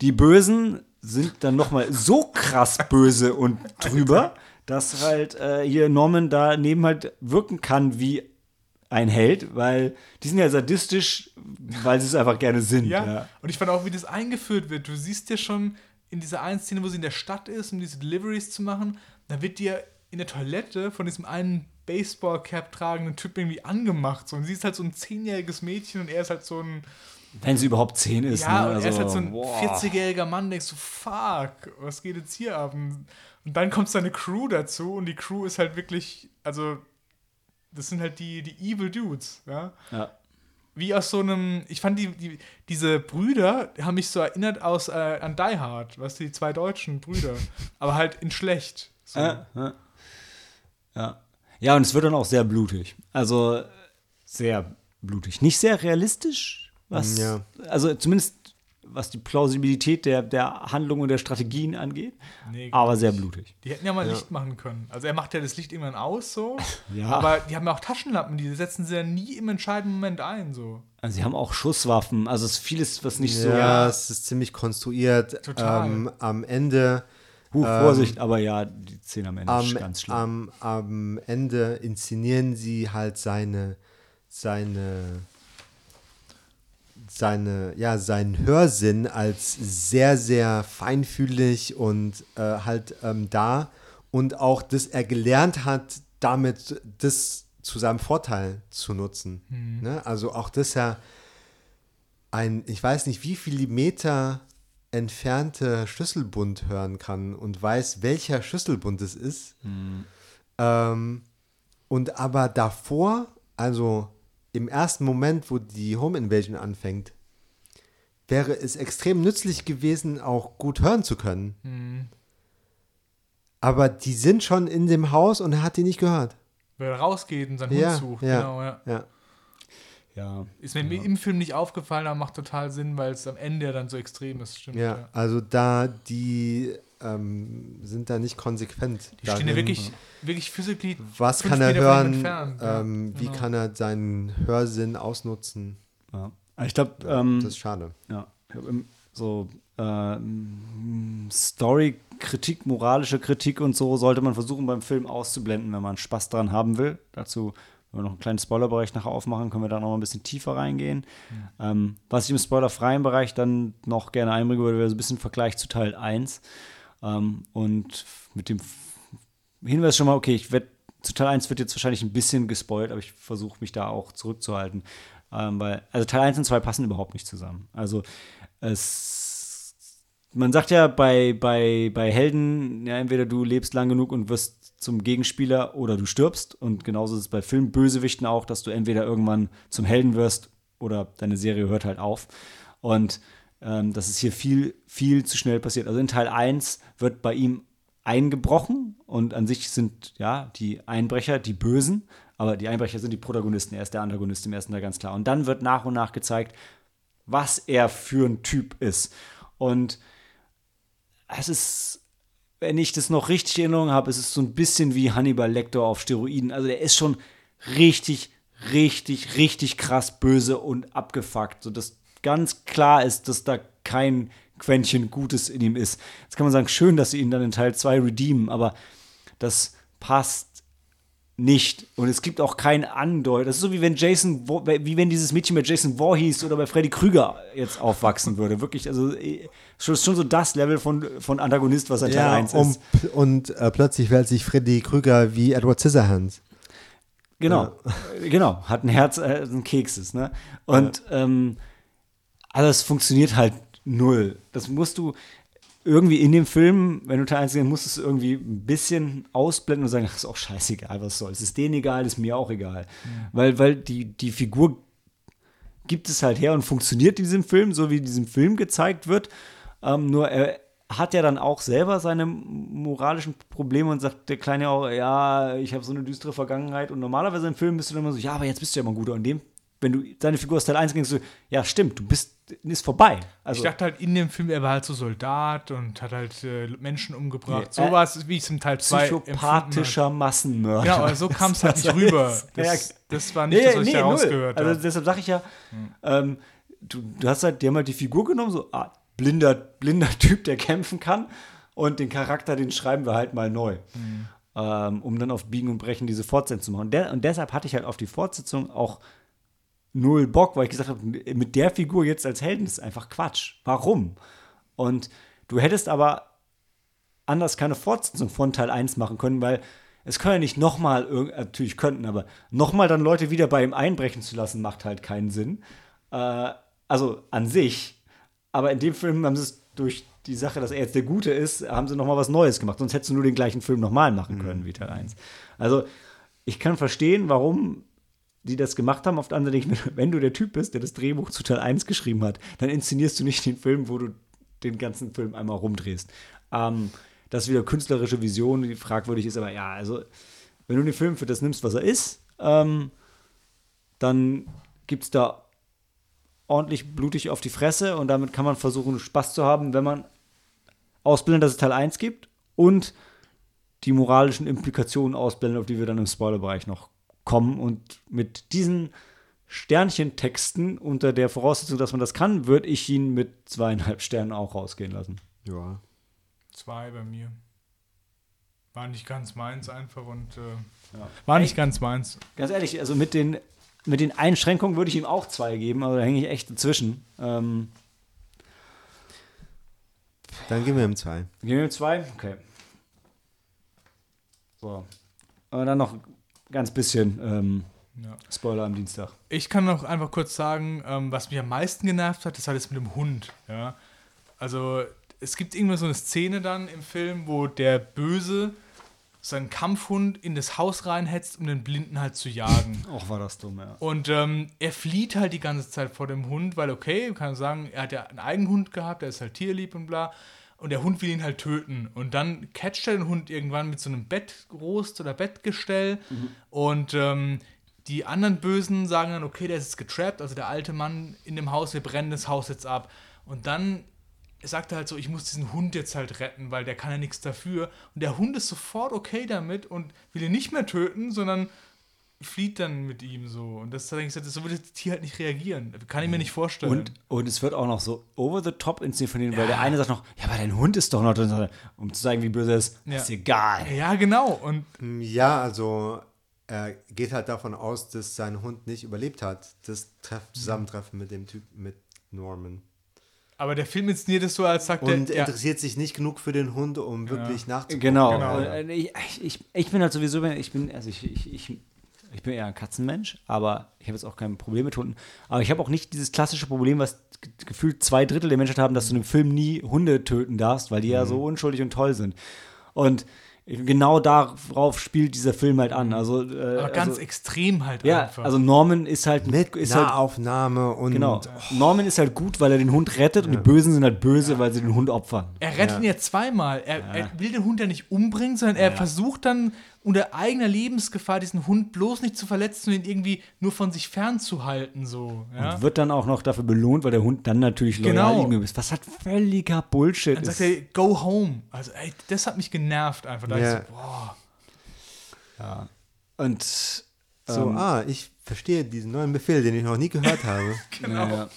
Die Bösen sind dann noch mal so krass böse und drüber, dass halt äh, hier Norman daneben halt wirken kann wie ein Held, weil die sind ja sadistisch, weil sie es einfach gerne sind. Ja. Ja. Und ich fand auch, wie das eingeführt wird. Du siehst ja schon in dieser einen Szene, wo sie in der Stadt ist, um diese Deliveries zu machen, da wird dir in der Toilette von diesem einen Baseball-Cap tragenden Typ irgendwie angemacht. So. Und sie ist halt so ein zehnjähriges Mädchen und er ist halt so ein, Wenn sie überhaupt zehn ist. ja, ne? und er ist halt so Also, ein boah. 40-jähriger Mann, denkst du, fuck, was geht jetzt hier ab? Und dann kommt seine Crew dazu und die Crew ist halt wirklich, also, das sind halt die, die Evil Dudes, ja Ja. wie aus so einem, ich fand die, die diese Brüder haben mich so erinnert aus äh, an Die Hard, was die zwei deutschen Brüder, aber halt in schlecht. So. Äh, äh. Ja. Ja, und es wird dann auch sehr blutig. Also sehr blutig. Nicht sehr realistisch, was, Ja. also zumindest was die Plausibilität der, der Handlung und der Strategien angeht, Nee, aber sehr blutig. Die hätten ja mal Ja. Licht machen können. Also er macht ja das Licht irgendwann aus so, Ja. aber die haben ja auch Taschenlampen, die setzen sie ja nie im entscheidenden Moment ein so. Also sie haben auch Schusswaffen, also es ist vieles, was nicht so. ja, es ist ziemlich konstruiert. Total. Ähm, am Ende Huh, ähm, Vorsicht, aber ja, die Szene am Ende am, ist ganz schlimm. am, am Ende inszenieren sie halt seine, seine, seine, ja, seinen Hörsinn als sehr, sehr feinfühlig und äh, halt ähm, da und auch, dass er gelernt hat, damit das zu seinem Vorteil zu nutzen. Ne? Also auch, dass er ein, ich weiß nicht, wie viele Meter entfernte Schlüsselbund hören kann und weiß, welcher Schlüsselbund es ist. Ähm, und aber davor, also im ersten Moment, wo die Home Invasion anfängt, wäre es extrem nützlich gewesen, auch gut hören zu können. Mhm. Aber die sind schon in dem Haus und er hat die nicht gehört. Weil er rausgeht und seinen Ja, Hund sucht. ja. Genau, ja. Ja. Ja. Ist mir im Film nicht aufgefallen, aber macht total Sinn, weil es am Ende ja dann so extrem ist. Stimmt. Ja, also da, die ähm, sind da nicht konsequent. Die stehen ja darin, wirklich, wirklich physically. Was kann er Meter hören? ja, ähm, Wie genau. kann er seinen Hörsinn ausnutzen? ja. Ich glaube, ähm, das ist schade. Ja, ich im- so ähm, Story-Kritik, moralische Kritik und so sollte man versuchen beim Film auszublenden, wenn man Spaß dran haben will. Dazu, wenn wir noch einen kleinen Spoilerbereich nachher aufmachen, können wir da noch mal ein bisschen tiefer reingehen. Ähm, was ich im spoilerfreien Bereich dann noch gerne einbringen würde, wäre so ein bisschen Vergleich zu Teil 1. Ähm, und mit dem Hinweis schon mal, okay, ich werde zu Teil 1 wird jetzt wahrscheinlich ein bisschen gespoilt, aber ich versuche mich da auch zurückzuhalten. Ähm, weil, also Teil 1 und 2 passen überhaupt nicht zusammen. Also es, man sagt ja bei, bei, bei Helden, ja, entweder du lebst lang genug und wirst zum Gegenspieler oder du stirbst. Und genauso ist es bei Filmbösewichten auch, dass du entweder irgendwann zum Helden wirst oder deine Serie hört halt auf. Und ähm, das ist hier viel, viel zu schnell passiert. Also in Teil 1 wird bei ihm eingebrochen und an sich sind ja die Einbrecher die Bösen, aber die Einbrecher sind die Protagonisten. Er ist der Antagonist im ersten Teil ganz klar. Und dann wird nach und nach gezeigt, was er für ein Typ ist. Und es ist, wenn ich das noch richtig in Erinnerung habe, es ist so ein bisschen wie Hannibal Lecter auf Steroiden. Also der ist schon richtig, richtig, richtig krass böse und abgefuckt. So dass ganz klar ist, dass da kein Quäntchen Gutes in ihm ist. Jetzt kann man sagen, schön, dass sie ihn dann in Teil 2 redeemen, aber das passt nicht. Und es gibt auch kein Andeut. Das ist so wie wenn Jason, wie wenn dieses Mädchen bei Jason Voorhees oder bei Freddy Krüger jetzt aufwachsen würde. Wirklich, also eh, schon, schon so das Level von, von Antagonist, was ein Teil 1 und, ist. und äh, plötzlich wählt sich Freddy Krüger wie Edward Scissorhands. Genau, Äh, genau. Hat ein Herz, äh, ein Keks ist, ne? Und ähm, aber es funktioniert halt null. Das musst du irgendwie in dem Film, wenn du Teil 1 gehst, musst du es irgendwie ein bisschen ausblenden und sagen, ach, ist auch scheißegal, was soll's. Ist denen egal, ist mir auch egal. Weil, weil die, die Figur gibt es halt her und funktioniert in diesem Film, so wie in diesem Film gezeigt wird. Ähm, nur er hat ja dann auch selber seine moralischen Probleme und sagt der Kleine auch, ja, ich habe so eine düstere Vergangenheit. Und normalerweise im Film bist du dann immer so, ja, aber jetzt bist du ja mal ein guter. Und dem, wenn du deine Figur aus Teil 1 denkst, du, ja, stimmt, du bist, ist vorbei. Also, ich dachte halt in dem Film, er war halt so Soldat und hat halt äh, Menschen umgebracht. Nee, so äh, war es, wie ich es im Teil 2 psychopathischer Massenmörder. Ja, aber so kam es halt nicht rüber. das. Das, war nicht das, was ich da null. rausgehört Also deshalb sage ich ja, ähm, du, du hast halt, die haben halt die Figur genommen, so ah, blinder, blinder Typ, der kämpfen kann. Und den Charakter, den schreiben wir halt mal neu. Ähm, um dann auf Biegen und Brechen diese Fortsetzung zu machen. Der, und deshalb hatte ich halt auf die Fortsetzung auch null Bock, weil ich gesagt habe, mit der Figur jetzt als Helden ist einfach Quatsch. Warum? Und du hättest aber anders keine Fortsetzung von Teil 1 machen können, weil es können ja nicht nochmal, natürlich könnten, aber nochmal dann Leute wieder bei ihm einbrechen zu lassen, macht halt keinen Sinn. Äh, also an sich. Aber in dem Film haben sie es durch die Sache, dass er jetzt der Gute ist, haben sie nochmal was Neues gemacht. Sonst hättest du nur den gleichen Film nochmal machen können wie Teil 1. Also ich kann verstehen, warum die das gemacht haben. Auf der anderen Seite, wenn du der Typ bist, der das Drehbuch zu Teil 1 geschrieben hat, dann inszenierst du nicht den Film, wo du den ganzen Film einmal rumdrehst. Ähm, das ist wieder künstlerische Vision, die fragwürdig ist, aber ja, also, wenn du den Film für das nimmst, was er ist, ähm, dann gibt es da ordentlich blutig auf die Fresse und damit kann man versuchen, Spaß zu haben, wenn man ausblendet, dass es Teil 1 gibt und die moralischen Implikationen ausblenden, auf die wir dann im Spoilerbereich noch kommen. Und mit diesen Sternchentexten unter der Voraussetzung, dass man das kann, würde ich ihn mit zweieinhalb Sternen auch rausgehen lassen. Ja. Zwei bei mir. War nicht ganz meins einfach und äh, Ja. war nicht ganz meins. Ganz ehrlich, also mit den, mit den Einschränkungen würde ich ihm auch zwei geben, aber da hänge ich echt dazwischen. Ähm, Dann gehen wir im 2. Gehen wir mit zwei? Okay. So. Und dann noch ganz bisschen ähm, Ja. Spoiler am Dienstag. Ich kann noch einfach kurz sagen, ähm, was mich am meisten genervt hat, das hat jetzt mit dem Hund. Ja? Also es gibt irgendwann so eine Szene dann im Film, wo der Böse seinen Kampfhund in das Haus reinhetzt, um den Blinden halt zu jagen. Auch war das dumm, ja. Und ähm, er flieht halt die ganze Zeit vor dem Hund, weil okay, man kann sagen, er hat ja einen eigenen Hund gehabt, der ist halt tierlieb und bla. Und der Hund will ihn halt töten. Und dann catcht er den Hund irgendwann mit so einem Bettrost oder Bettgestell. Und ähm, die anderen Bösen sagen dann, okay, der ist jetzt getrappt, also der alte Mann in dem Haus, wir brennen das Haus jetzt ab. Und dann sagt er halt so, ich muss diesen Hund jetzt halt retten, weil der kann ja nichts dafür. Und der Hund ist sofort okay damit und will ihn nicht mehr töten, sondern flieht dann mit ihm so. Und das, denke ich, so würde das Tier halt nicht reagieren. Kann ich mir nicht vorstellen. Und, und es wird auch noch so over the top inszeniert von denen, weil der eine sagt noch, ja, aber dein Hund ist doch noch drin, um zu zeigen, wie böse er ist. Ja. Ist egal. ja, genau. Und Ja, also er geht halt davon aus, dass sein Hund nicht überlebt hat. Das Treff Zusammentreffen mit dem Typ, mit Norman. aber der Film inszeniert es so, als sagt Und er. Ja, interessiert sich nicht genug für den Hund, um wirklich nachzugucken. Genau. Genau. Und, äh, Ich, ich, ich bin halt sowieso, ich bin, also ich, ich, ich, ich bin eher ein Katzenmensch, aber ich habe jetzt auch kein Problem mit Hunden. Aber ich habe auch nicht dieses klassische Problem, was ge- gefühlt zwei Drittel der Menschheit haben, dass du in einem Film nie Hunde töten darfst, weil die ja so unschuldig und toll sind. Und genau darauf spielt dieser Film halt an. Also, äh, aber ganz also, extrem halt ja, einfach. also Norman ist halt Mit ist halt Nahaufnahme und Genau. Norman ist halt gut, weil er den Hund rettet und die Bösen sind halt böse, weil sie den Hund opfern. er rettet ihn ja zweimal. Er, er will den Hund ja nicht umbringen, sondern er versucht dann unter eigener Lebensgefahr diesen Hund bloß nicht zu verletzen und ihn irgendwie nur von sich fernzuhalten. So, ja? Wird dann auch noch dafür belohnt, weil der Hund dann natürlich loyal Genau. ihm ist. Was halt völliger Bullshit Dann ist. sagt er, go home. Also, ey, das hat mich genervt einfach. Da Ja. ich so, boah. Und so, ähm, ah, ich verstehe diesen neuen Befehl, den ich noch nie gehört habe. Genau. Ja.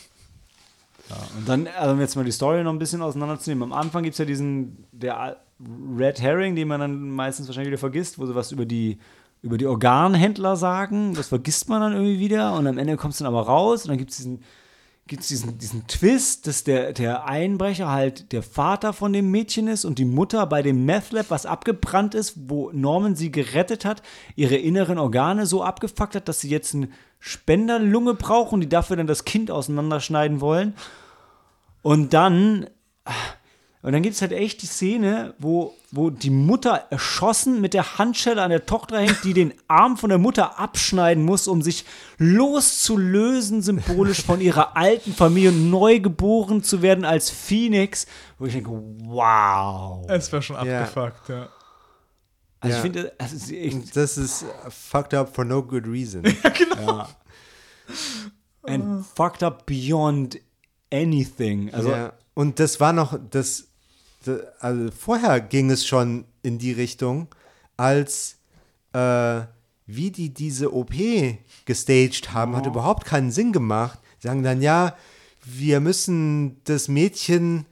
Ja, und dann, also um jetzt mal die Story noch ein bisschen auseinanderzunehmen. Am Anfang gibt es ja diesen, der Red Herring, den man dann meistens wahrscheinlich wieder vergisst, wo sie was über die, über die Organhändler sagen. Das vergisst man dann irgendwie wieder und am Ende kommt es dann aber raus und dann gibt es diesen, gibt's diesen, diesen Twist, dass der, der Einbrecher halt der Vater von dem Mädchen ist und die Mutter bei dem Meth Lab, was abgebrannt ist, wo Norman sie gerettet hat, ihre inneren Organe so abgefuckt hat, dass sie jetzt eine Spenderlunge brauchen, die dafür dann das Kind auseinanderschneiden wollen. Und dann, und dann gibt es halt echt die Szene, wo, wo die Mutter erschossen mit der Handschelle an der Tochter hängt, die den Arm von der Mutter abschneiden muss, um sich loszulösen, symbolisch von ihrer alten Familie und neu geboren zu werden als Phoenix. Wo ich denke, wow. Es war schon Ja. abgefuckt, ja. Also Ja. ich finde, das ist echt Das ist fucked up for no good reason. and fucked up beyond anything. Also, ja. Und das war noch, das, das, also vorher ging es schon in die Richtung, als äh, wie die diese OP gestaged haben, hat überhaupt keinen Sinn gemacht. Sie sagen dann, ja, wir müssen das Mädchen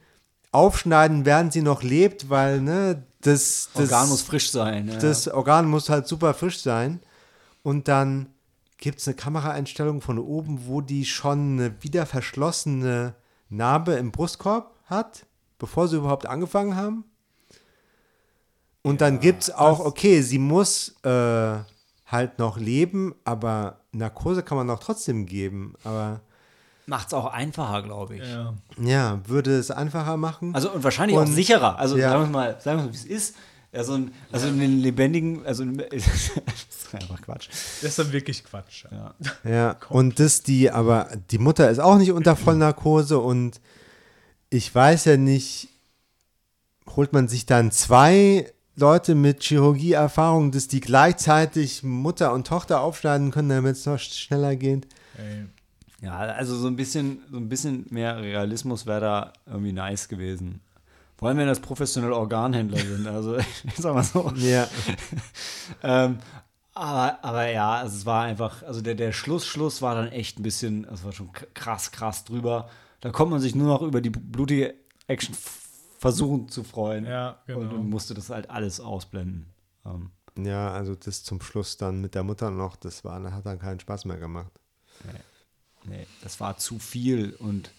aufschneiden, während sie noch lebt, weil, ne, das, das Organ muss frisch sein. Ja. das Organ muss halt super frisch sein. Und dann gibt es eine Kameraeinstellung von oben, wo die schon eine wieder verschlossene Narbe im Brustkorb hat, bevor sie überhaupt angefangen haben. Und dann gibt es auch, okay, sie muss äh, halt noch leben, aber Narkose kann man auch trotzdem geben. Aber Macht es auch einfacher, glaube ich. ja. ja, würde es einfacher machen. Also und wahrscheinlich auch Und- sicherer. Also ja. sagen wir mal, sagen wir mal, wie es ist. Ja, so ein, also in den lebendigen, also in, das ist einfach Quatsch. Das ist dann wirklich Quatsch. Ja. Ja, und das die, aber die Mutter ist auch nicht unter Vollnarkose und ich weiß ja nicht, holt man sich dann zwei Leute mit Chirurgieerfahrung, dass die gleichzeitig Mutter und Tochter aufschneiden können, damit es noch schneller geht? Ey. ja, also so ein bisschen, so ein bisschen mehr Realismus wäre da irgendwie nice gewesen. Vor allem, wenn das professionelle Organhändler sind. Also ich sag mal so. Ja, Ähm, aber, aber ja, also es war einfach, also der, der Schluss, Schluss war dann echt ein bisschen, es war schon krass, krass drüber. Da konnte man sich nur noch über die blutige Action versuchen zu freuen. Ja, genau. Und, und musste das halt alles ausblenden. Ähm, ja, also das zum Schluss dann mit der Mutter noch, das war, hat dann keinen Spaß mehr gemacht. nee, das war zu viel und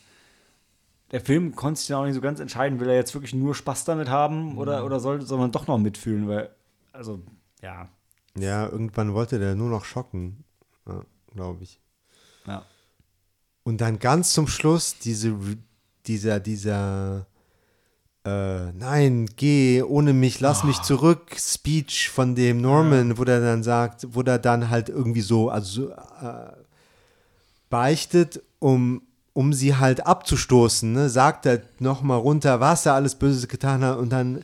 der Film konnte sich dann auch nicht so ganz entscheiden, will er jetzt wirklich nur Spaß damit haben oder, oder soll, soll man doch noch mitfühlen, weil, also, ja, Ja, irgendwann wollte der nur noch schocken, ja, glaube ich. ja. Und dann ganz zum Schluss diese, dieser, dieser äh, nein, geh ohne mich, lass mich zurück, Speech von dem Norman, wo der dann sagt, wo der dann halt irgendwie so, also äh, beichtet, um, um sie halt abzustoßen, ne? sagt er nochmal runter, was er alles Böses getan hat und dann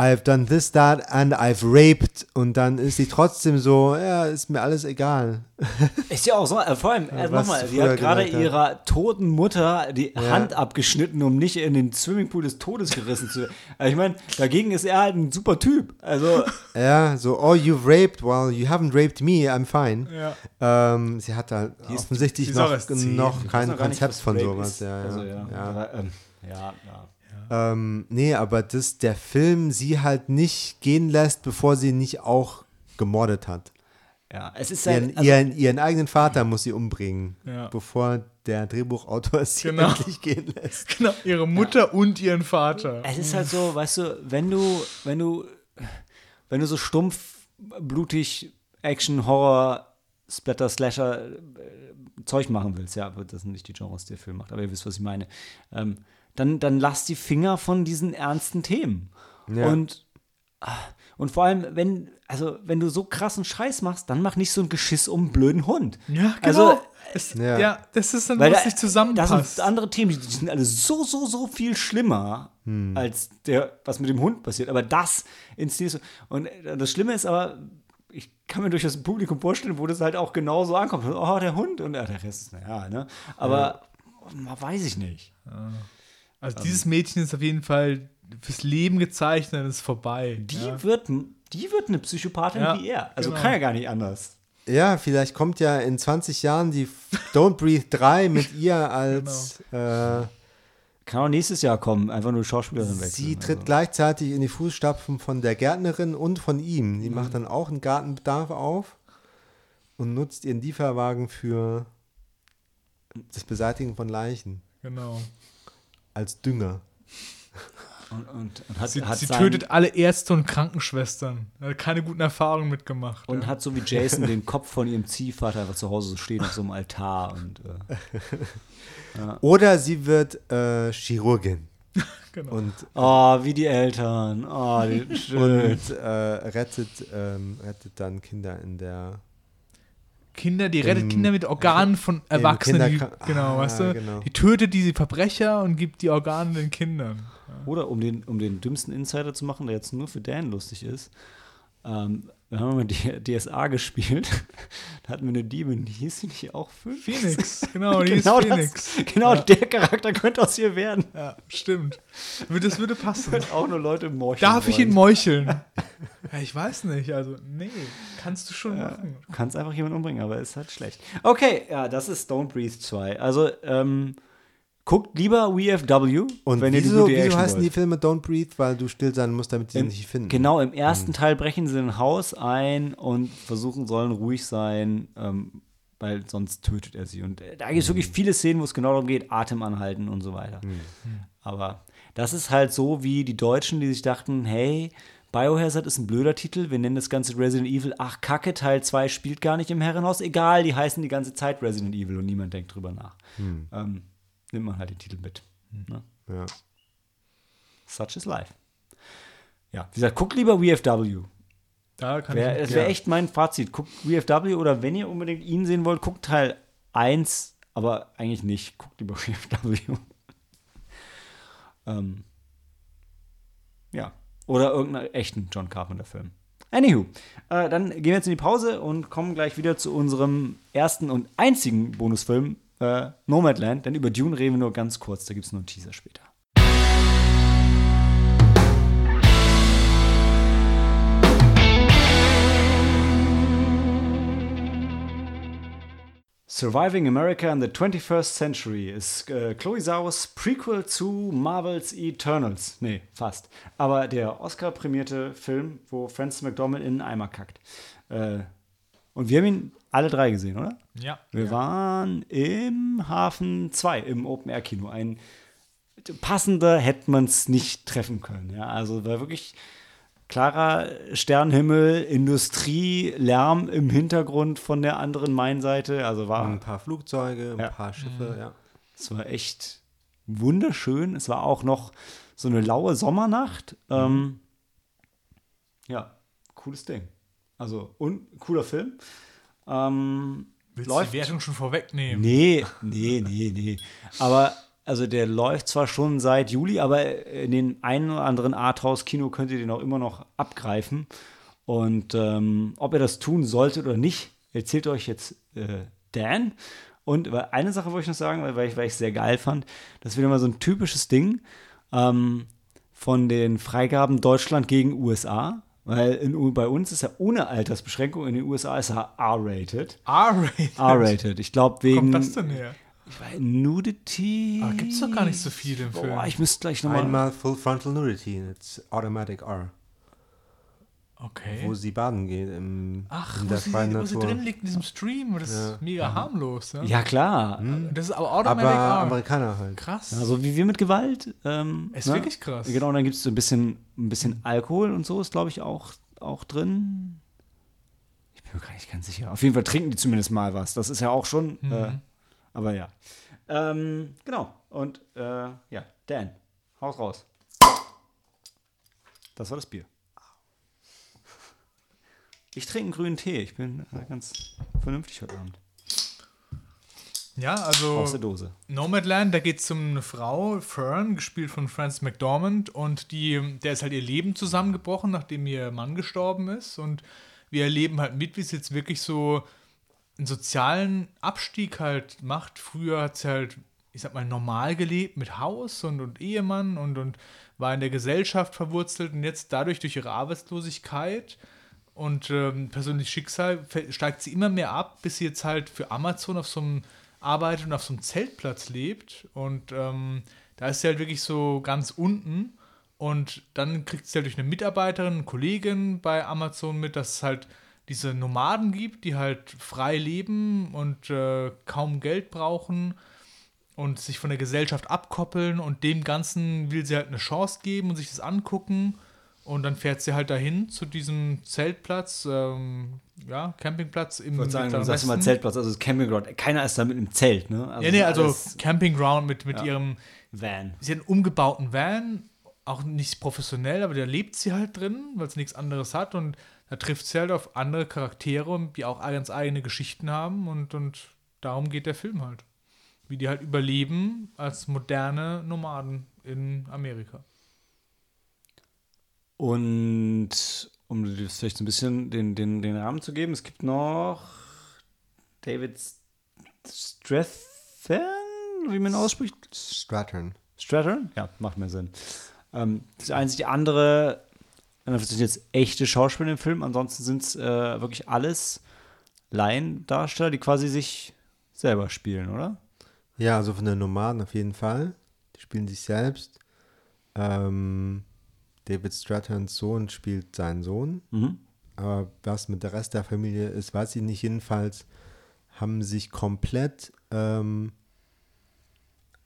I've done this, that and I've raped und dann ist sie trotzdem so, ja, ist mir alles egal. Ist ja auch so, äh, vor allem, äh, was nochmal, sie hat gerade ihrer toten Mutter die Hand abgeschnitten, um nicht in den Swimmingpool des Todes gerissen zu werden. Also ich meine, dagegen ist er halt ein super Typ. Also, Ja, so, oh, you've raped, well, you haven't raped me, I'm fine. Ja. Ähm, sie hat da ist- offensichtlich ist noch, noch kein Konzept von sowas. Ja, ja. Also, ja. ja. Ähm, ja, ja. Ähm, nee, aber dass der Film sie halt nicht gehen lässt, bevor sie nicht auch gemordet hat. Ja, es ist Ihren, halt, also, ihren, ihren eigenen Vater muss sie umbringen, Ja. bevor der Drehbuchautor sie Genau. endlich gehen lässt. Genau, ihre Mutter und ihren Vater. es ist halt so, weißt du, wenn du, wenn du, wenn du so stumpf, blutig, Action, Horror, Splatter, Slasher äh, Zeug machen willst, ja, aber das sind nicht die Genres, die der Film macht, aber ihr wisst, was ich meine, ähm, dann, dann lass die Finger von diesen ernsten Themen. Ja. Und, ah, und vor allem, wenn, also, wenn du so krassen Scheiß machst, dann mach nicht so ein Geschiss um einen blöden Hund. Ja, genau. Also, es, Ja. ja. das ist dann, Weil was da- nicht zusammenpasst. Das sind andere Themen, die sind alle so, so, so viel schlimmer als der, was mit dem Hund passiert. Aber das inszeniert. Und äh, das Schlimme ist aber, ich kann mir durch das Publikum vorstellen, wo das halt auch genauso ankommt. Oh, der Hund und der Rest ist, naja, ne? Aber man weiß ich nicht. Also dieses Mädchen ist auf jeden Fall fürs Leben gezeichnet, ist vorbei. Die ja. wird, die wird eine Psychopathin Ja, wie er. Also genau. kann ja gar nicht anders. Ja, vielleicht kommt ja in 20 Jahren die Don't Breathe 3 mit ihr als Genau. äh, Kann auch nächstes Jahr kommen, einfach nur Schauspielerin wechseln. Sie tritt also. gleichzeitig in die Fußstapfen von der Gärtnerin und von ihm. Die macht dann auch einen Gartenbedarf auf und nutzt ihren Lieferwagen für das Beseitigen von Leichen Genau. Als Dünger. Und, und, und hat, Sie, hat sie tötet alle Ärzte und Krankenschwestern. Hat keine guten Erfahrungen mitgemacht. Und ja. hat so wie Jason den Kopf von ihrem Ziehvater einfach zu Hause so stehen auf so einem Altar. Und, äh, Oder sie wird äh, Chirurgin genau. und, oh, wie die Eltern. Oh, die, schön. und äh, rettet, ähm, rettet dann Kinder in der. Kinder, die rettet Im- Kinder mit Organen von Erwachsenen. Die, genau, Ah, weißt du? genau. Die tötet diese Verbrecher und gibt die Organe den Kindern. Oder um den, um den dümmsten Insider zu machen, der jetzt nur für Dan lustig ist. Ähm, wir haben mal die DSA gespielt. da hatten wir eine Diebin, die hieß sie nicht auch Phoenix? Phoenix, genau, die genau ist das- Phoenix. Genau, Ja. der Charakter könnte aus ihr werden. Ja, stimmt. Das würde passen. Auch nur Leute morcheln Darf ich wollen. ihn meucheln? Ja, ich weiß nicht. Also, nee, kannst du schon machen. Du kannst einfach jemanden umbringen, aber ist halt schlecht. Okay, ja, das ist Don't Breathe 2. Also, ähm, guckt lieber WFW, Und wenn ihr die wieso, gute wieso heißen die wollt. Filme Don't Breathe? Weil du still sein musst, damit sie Im- nicht finden. Genau, im ersten Teil brechen sie ein Haus ein und versuchen, sollen ruhig sein, ähm, weil sonst tötet er sie. Und äh, da gibt es wirklich viele Szenen, wo es genau darum geht, Atem anhalten und so weiter. Aber das ist halt so wie die Deutschen, die sich dachten, hey, Biohazard ist ein blöder Titel, wir nennen das Ganze Resident Evil. Ach, Kacke, Teil 2 spielt gar nicht im Herrenhaus. Egal, die heißen die ganze Zeit Resident Evil und niemand denkt drüber nach. Ähm, nimmt man halt den Titel mit. Ne? Ja. Such is life. Ja, wie gesagt, guckt lieber WFW. Da kann Wär, ich. das wäre ja. echt mein Fazit. Guckt WFW oder wenn ihr unbedingt ihn sehen wollt, guckt Teil 1, aber eigentlich nicht. Guckt lieber WFW. ähm, ja. Oder irgendeinen echten John Carpenter-Film. Anywho, äh, dann gehen wir jetzt in die Pause und kommen gleich wieder zu unserem ersten und einzigen Bonusfilm, äh, Nomadland. Denn über Dune reden wir nur ganz kurz, da gibt es nur einen Teaser später. Surviving America in the 21st Century ist äh, Chloe Zhaos Prequel zu Marvels Eternals. Nee, fast. Aber der Oscar-prämierte Film, wo Francis McDormand in einen Eimer kackt. Äh, und wir haben ihn alle drei gesehen, oder? Ja. Wir waren im Hafen 2, im Open-Air-Kino. Ein passender hätte man es nicht treffen können. Ja? Also war wirklich klarer Sternenhimmel, Industrie, Lärm im Hintergrund von der anderen Mainseite. Also war Ein paar Flugzeuge, ein Ja. paar Schiffe, ja. es war echt wunderschön. Es war auch noch so eine laue Sommernacht. Ähm, ja, cooles Ding. Also, und cooler Film. Ähm, Willst läuft. du die Wertung schon vorwegnehmen? Nee, nee, nee, nee. Aber also der läuft zwar schon seit Juli, aber in den einen oder anderen Arthouse-Kino könnt ihr den auch immer noch abgreifen. Und ähm, ob ihr das tun solltet oder nicht, erzählt euch jetzt äh, Dan. Und eine Sache wollte ich noch sagen, weil, weil ich, weil ich sehr geil fand, das ist wieder mal so ein typisches Ding ähm, von den Freigaben Deutschland gegen USA. Weil in, U- bei uns ist er ohne Altersbeschränkung, in den USA ist er R-rated. R-rated. R-rated. Ich glaube Wo wegen kommt das denn her? weiß, Nudity. Aber gibt's doch gar nicht so viel im Film. Boah, ich müsste gleich nochmal. Einmal Full Frontal Nudity, it's Automatic R, Okay. wo sie baden geht im, Ach, in wo der sie, freien wo sie drin liegt in diesem Stream. Das Ja. ist mega harmlos. Ja? Ja, klar. Das ist aber Aber Automatic R. Amerikaner halt. Krass. Ja, so wie wir mit Gewalt. Ähm, ist ne? wirklich krass. Genau, und dann gibt es so ein bisschen, ein bisschen Alkohol und so ist, glaube ich, auch, auch drin. Ich bin mir gar nicht ganz sicher. Auf jeden Fall trinken die zumindest mal was. Das ist ja auch schon. Mhm. Äh, aber ja. Ähm, genau. Und äh, ja, Dan, haus raus. Das war das Bier. Ich trinke einen grünen Tee. Ich bin äh, ganz vernünftig heute Abend. Ja, also Aus der Dose. Nomadland, da geht es um eine Frau, Fern, gespielt von Frances McDormand, und die, der ist halt ihr Leben zusammengebrochen, nachdem ihr Mann gestorben ist. Und wir erleben halt mit, wie es jetzt wirklich so einen sozialen Abstieg halt macht. Früher hat sie halt, ich sag mal, normal gelebt mit Haus und, und Ehemann und, und war in der Gesellschaft verwurzelt und jetzt dadurch durch ihre Arbeitslosigkeit und ähm, persönliches Schicksal steigt sie immer mehr ab, bis sie jetzt halt für Amazon auf so einem arbeitet und auf so einem Zeltplatz lebt. Und ähm, da ist sie halt wirklich so ganz unten. Und dann kriegt sie halt durch eine Mitarbeiterin, eine Kollegin bei Amazon mit, dass es halt diese Nomaden gibt, die halt frei leben und äh, kaum Geld brauchen und sich von der Gesellschaft abkoppeln und dem Ganzen will sie halt eine Chance geben und sich das angucken. Und dann fährt sie halt dahin zu diesem Zeltplatz, ähm, ja, Campingplatz im Ich wollte sagen, du sagst immer Westen. Zeltplatz, also das Campingground. Keiner ist da mit einem Zelt, ne? Also ja, nee, also Campingground mit, mit Ja. ihrem, Van. sie hat einen umgebauten Van, auch nicht professionell, aber da lebt sie halt drin, weil sie nichts anderes hat und da trifft sie halt auf andere Charaktere, die auch ganz eigene Geschichten haben und, und darum geht der Film halt. Wie die halt überleben als moderne Nomaden in Amerika. Und um das vielleicht so ein bisschen den, den, den Rahmen zu geben, es gibt noch David Strathairn, wie man ausspricht. Strattern. Strathern? Ja, macht mehr Sinn. Ähm, das einzige andere, das sind jetzt echte Schauspieler im Film, ansonsten sind es äh, wirklich alles Laiendarsteller, die quasi sich selber spielen, oder? Ja, also von den Nomaden auf jeden Fall. Die spielen sich selbst. Ähm, David Stratterns Sohn spielt seinen Sohn. Mhm. Aber was mit der Rest der Familie ist, weiß ich nicht. Jedenfalls haben sich komplett ähm,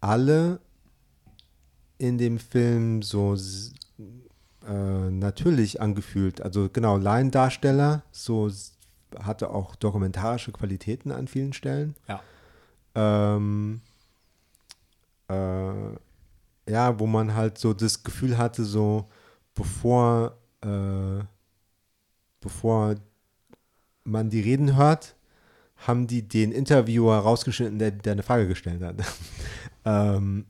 alle in dem Film so äh, natürlich angefühlt. Also genau, Laiendarsteller, so hatte auch dokumentarische Qualitäten an vielen Stellen. Ja. Ähm, äh, ja, wo man halt so das Gefühl hatte, so bevor, äh, bevor man die Reden hört, haben die den Interviewer rausgeschnitten, der, der eine Frage gestellt hat. ähm,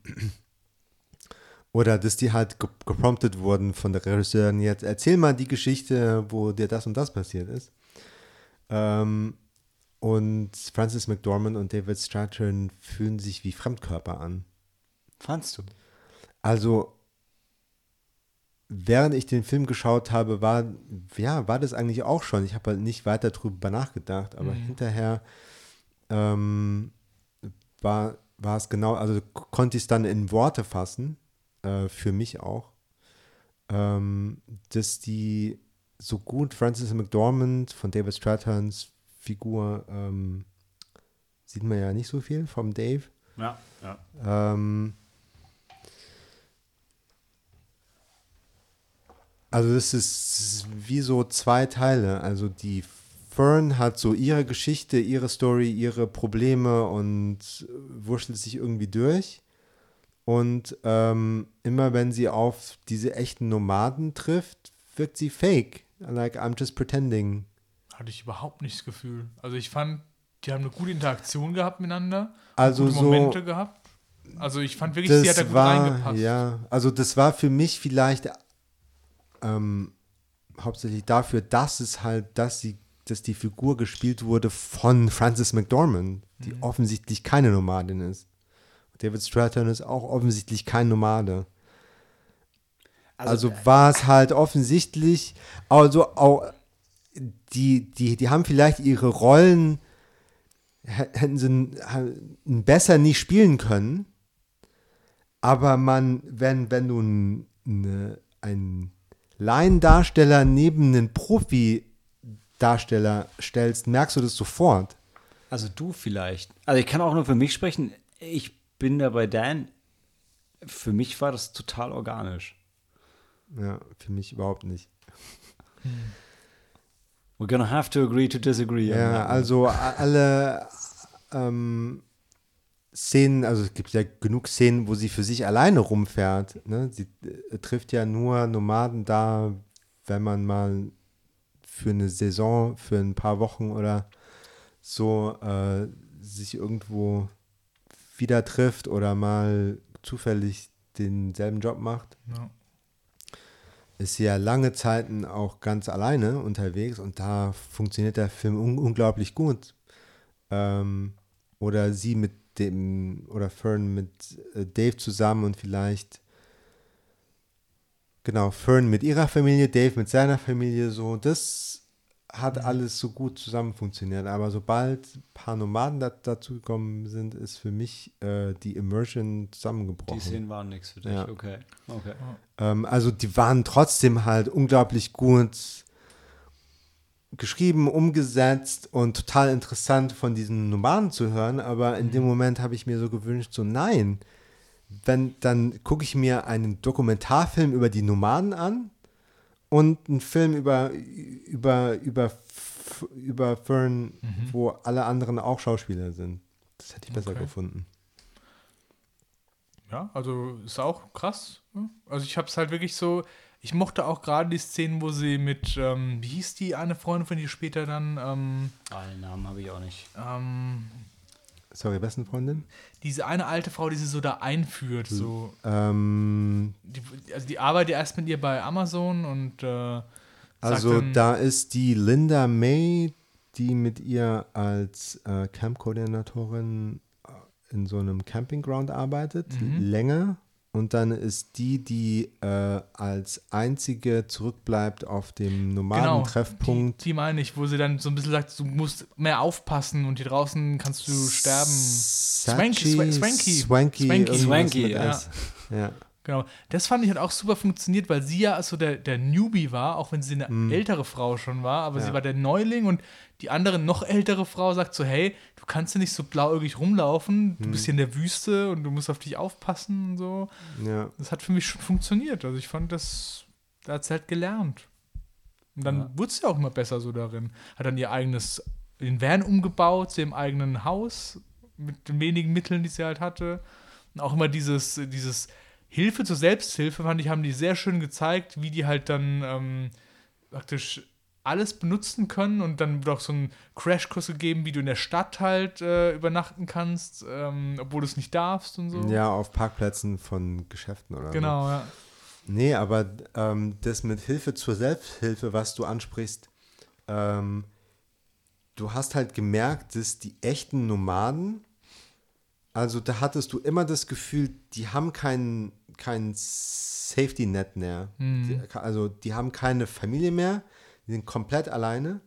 oder dass die halt ge gepromptet wurden von der Regisseurin, jetzt erzähl mal die Geschichte, wo dir das und das passiert ist. Ähm, und Francis McDormand und David Stratton fühlen sich wie Fremdkörper an. Fandst du? Also, während ich den Film geschaut habe, war, ja, war das eigentlich auch schon. Ich habe halt nicht weiter drüber nachgedacht, aber Mhm. hinterher ähm, war, war es genau, also konnte ich es dann in Worte fassen, äh, für mich auch, ähm, dass die so gut Francis McDormand von David Strathans Figur ähm, sieht man ja nicht so viel vom Dave. Ja, ja. Ähm, also das ist wie so zwei Teile. Also die Fern hat so ihre Geschichte, ihre Story, ihre Probleme und wurschtelt sich irgendwie durch. Und ähm, immer wenn sie auf diese echten Nomaden trifft, wirkt sie fake. Like, I'm just pretending. Hatte ich überhaupt nicht das Gefühl. Also ich fand, die haben eine gute Interaktion gehabt miteinander. Also gute so. Momente gehabt. Also ich fand wirklich, sie hat da gut war, reingepasst. ja, also das war für mich vielleicht ähm, hauptsächlich dafür, dass es halt, dass sie, dass die Figur gespielt wurde von Frances McDormand, die Mhm. offensichtlich keine Nomadin ist. David Stratton ist auch offensichtlich kein Nomade. Also, war es halt offensichtlich, also auch die, die, die haben vielleicht ihre Rollen hä- hätten sie besser nicht spielen können. Aber man, wenn, wenn du n- ne, einen Laiendarsteller neben einen Profi-Darsteller stellst, merkst du das sofort. Also du vielleicht. Also ich kann auch nur für mich sprechen. Ich bin da bei Dan. Für mich war das total organisch. Ja, für mich überhaupt nicht. We're gonna have to agree to disagree. Ja, also alle ähm, Szenen, also es gibt ja genug Szenen, wo sie für sich alleine rumfährt. Ne? Sie äh, trifft ja nur Nomaden da, wenn man mal für eine Saison, für ein paar Wochen oder so äh, sich irgendwo wieder trifft oder mal zufällig denselben Job macht Ja. ist sie ja lange Zeiten auch ganz alleine unterwegs und da funktioniert der Film un unglaublich gut. Ähm, oder sie mit dem, oder Fern mit äh, Dave zusammen und vielleicht, genau, Fern mit ihrer Familie, Dave mit seiner Familie, so, das hat alles so gut zusammen funktioniert. Aber sobald ein paar Nomaden da, dazu gekommen sind, ist für mich äh, die Immersion zusammengebrochen. Die Szenen waren nichts für dich. Ja. Okay. Okay. Ähm, also die waren trotzdem halt unglaublich gut geschrieben, umgesetzt und total interessant von diesen Nomaden zu hören. Aber in dem Moment habe ich mir so gewünscht, so nein, wenn dann gucke ich mir einen Dokumentarfilm über die Nomaden an und einen Film über über über über Fern, wo alle anderen auch Schauspieler sind. Das hätte ich besser Okay. gefunden. Ja, also ist auch krass. ne? Also ich habe es halt wirklich so, ich mochte auch gerade die Szenen, wo sie mit, ähm, wie hieß die eine Freundin von ihr später dann, ähm, Allen Namen habe ich auch nicht. ähm, Sorry, besten Freundin? diese eine alte Frau, die sie so da einführt, so, Ähm, die, also die arbeitet ja erst mit ihr bei Amazon und äh, Also dann, da ist die Linda May, die mit ihr als äh, Camp-Koordinatorin äh, in so einem Campingground arbeitet, Mhm. länger. Und dann ist die, die äh, als einzige zurückbleibt auf dem genau, Nomadentreffpunkt. die, die meine ich, wo sie dann so ein bisschen sagt, du musst mehr aufpassen und hier draußen kannst du sterben. Sachi, Swanky, Swanky. Swanky, Swanky. Swanky, ja. Ja. Genau. Das fand ich hat auch super funktioniert, weil sie ja so der, der Newbie war, auch wenn sie eine ältere Frau schon war, aber sie Ja. war der Neuling und die andere noch ältere Frau sagt so, hey, du kannst ja nicht so blauäugig rumlaufen, du bist hier in der Wüste und du musst auf dich aufpassen und so. ja. Das hat für mich schon funktioniert. Also ich fand das, da hat sie halt gelernt. Und dann Ja. wurde sie auch immer besser so darin. Hat dann ihr eigenes, den Van umgebaut, zu ihrem eigenen Haus, mit den wenigen Mitteln, die sie halt hatte. Und auch immer dieses, dieses Hilfe zur Selbsthilfe, fand ich, haben die sehr schön gezeigt, wie die halt dann ähm, praktisch alles benutzen können und dann wird auch so ein Crashkurs gegeben, wie du in der Stadt halt äh, übernachten kannst, ähm, obwohl du es nicht darfst und so. ja, auf Parkplätzen von Geschäften oder so. Genau, ja. Nee, aber ähm, das mit Hilfe zur Selbsthilfe, was du ansprichst, ähm, du hast halt gemerkt, dass die echten Nomaden, also da hattest du immer das Gefühl, die haben kein, kein Safety-Net mehr. Die, also die haben keine Familie mehr, die sind komplett alleine.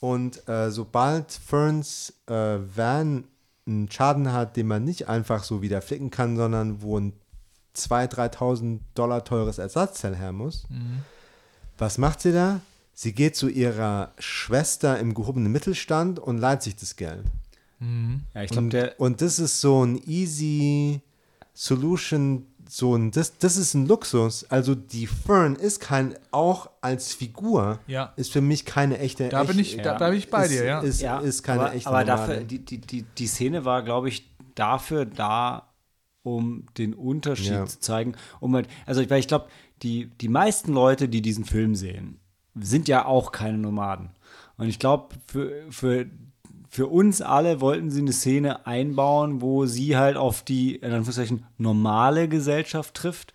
Und äh, sobald Ferns äh, Van einen Schaden hat, den man nicht einfach so wieder flicken kann, sondern wo ein 2.000, 3.000 Dollar teures Ersatzteil her muss, was macht sie da? Sie geht zu ihrer Schwester im gehobenen Mittelstand und leiht sich das Geld. Ja, ich glaube, Und, der. und das ist so ein easy Solution, so ein, das, das ist ein Luxus. Also die Fern ist kein, auch als Figur, Ja. ist für mich keine echte Da bin ich, echt- da, da bin ich bei ist, dir, ja. Ist, ist keine aber, echte aber Nomadin. dafür, die, die, die, die Szene war, glaube ich, dafür da, um den Unterschied Ja. zu zeigen. Um halt, also weil ich glaube, die, die meisten Leute, die diesen Film sehen, sind ja auch keine Nomaden. Und ich glaube, für, für, für uns alle wollten sie eine Szene einbauen, wo sie halt auf die, in Anführungszeichen, normale Gesellschaft trifft,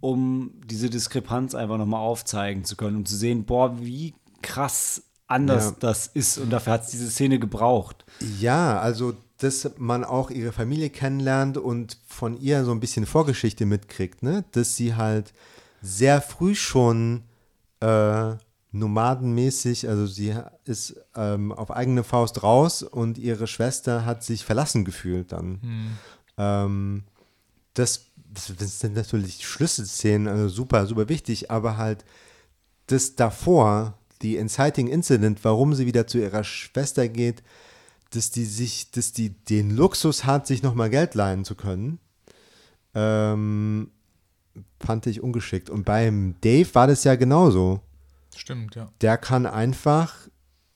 um diese Diskrepanz einfach nochmal aufzeigen zu können, um zu sehen, boah, wie krass anders Ja. das ist. Und dafür hat es diese Szene gebraucht. Ja, also dass man auch ihre Familie kennenlernt und von ihr so ein bisschen Vorgeschichte mitkriegt, ne? Dass sie halt sehr früh schon äh, nomadenmäßig, also sie ist ähm, auf eigene Faust raus und ihre Schwester hat sich verlassen gefühlt dann. Ähm, das, das sind natürlich Schlüsselszenen, also super, super wichtig, aber halt das davor, die Inciting Incident, warum sie wieder zu ihrer Schwester geht, dass die sich, dass die den Luxus hat, sich nochmal Geld leihen zu können, ähm, fand ich ungeschickt. Und beim Dave war das ja genauso. Stimmt, ja. Der kann einfach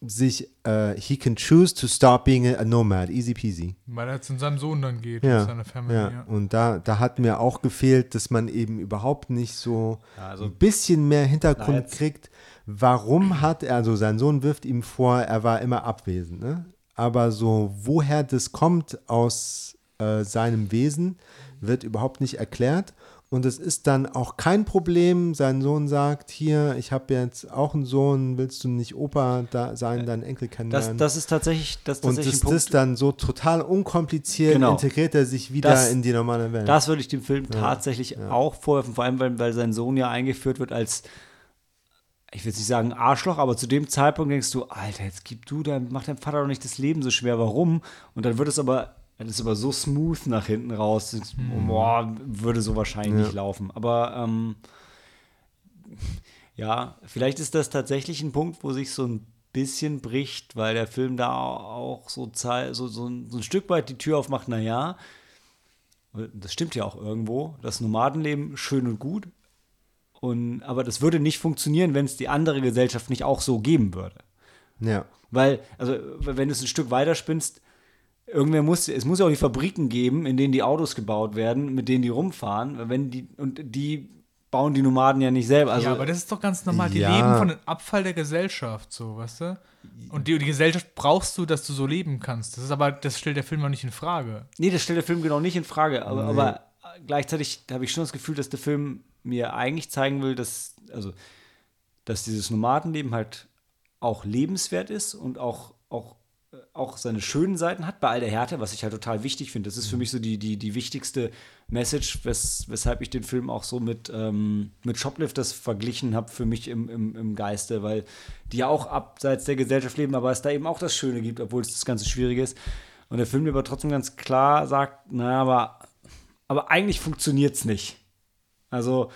sich, äh, he can choose to stop being a nomad, easy peasy. Weil er zu seinem Sohn dann geht, Ja, seiner Family. Ja, Ja. und da, da hat mir auch gefehlt, dass man eben überhaupt nicht so Ja, also- ein bisschen mehr Hintergrund kriegt. Warum hat er, also sein Sohn wirft ihm vor, er war immer abwesend, ne? Aber so, woher das kommt aus äh, seinem Wesen, wird überhaupt nicht erklärt. Und es ist dann auch kein Problem. Sein Sohn sagt: Hier, ich habe jetzt auch einen Sohn, willst du nicht Opa da sein, deinen Enkel Das, kennenlernen? das ist tatsächlich, das ist und tatsächlich das, das Punkt. dann so total unkompliziert Genau. integriert er sich wieder Das- in die normale Welt. Das würde ich dem Film tatsächlich auch vorwerfen, vor allem, weil, weil sein Sohn ja eingeführt wird als, ich will nicht sagen Arschloch, aber zu dem Zeitpunkt denkst du, Alter, jetzt gib du, dein, mach deinem Vater doch nicht das Leben so schwer, warum? Und dann wird es aber, dann ist aber so smooth nach hinten raus, denkst, boah, würde so wahrscheinlich Ja. nicht laufen. Aber ähm, ja, vielleicht ist das tatsächlich ein Punkt, wo sich so ein bisschen bricht, weil der Film da auch so, so, so, ein, so ein Stück weit die Tür aufmacht, naja, das stimmt ja auch irgendwo, das Nomadenleben schön und gut, und, aber das würde nicht funktionieren, wenn es die andere Gesellschaft nicht auch so geben würde. ja. Weil, also, wenn du es ein Stück weiter spinnst, irgendwer muss, es muss ja auch die Fabriken geben, in denen die Autos gebaut werden, mit denen die rumfahren, wenn die, und die bauen die Nomaden ja nicht selber. Also, ja, aber das ist doch ganz normal. Die Ja. leben von dem Abfall der Gesellschaft, so, weißt du? Und die, die Gesellschaft brauchst du, dass du so leben kannst. Das ist aber, das stellt der Film noch nicht in Frage. Nee, das stellt der Film genau nicht in Frage. Aber, aber gleichzeitig habe ich schon das Gefühl, dass der Film mir eigentlich zeigen will, dass, also, dass dieses Nomadenleben halt auch lebenswert ist und auch, auch, auch seine schönen Seiten hat bei all der Härte, was ich halt total wichtig finde. Das ist für mich so die, die, die wichtigste Message, wes, weshalb ich den Film auch so mit, ähm, mit Shoplifters verglichen habe für mich im, im, im Geiste, weil die ja auch abseits der Gesellschaft leben, aber es da eben auch das Schöne gibt, obwohl es das Ganze schwierig ist. Und der Film mir aber trotzdem ganz klar sagt, naja, aber, aber eigentlich funktioniert es nicht. Also,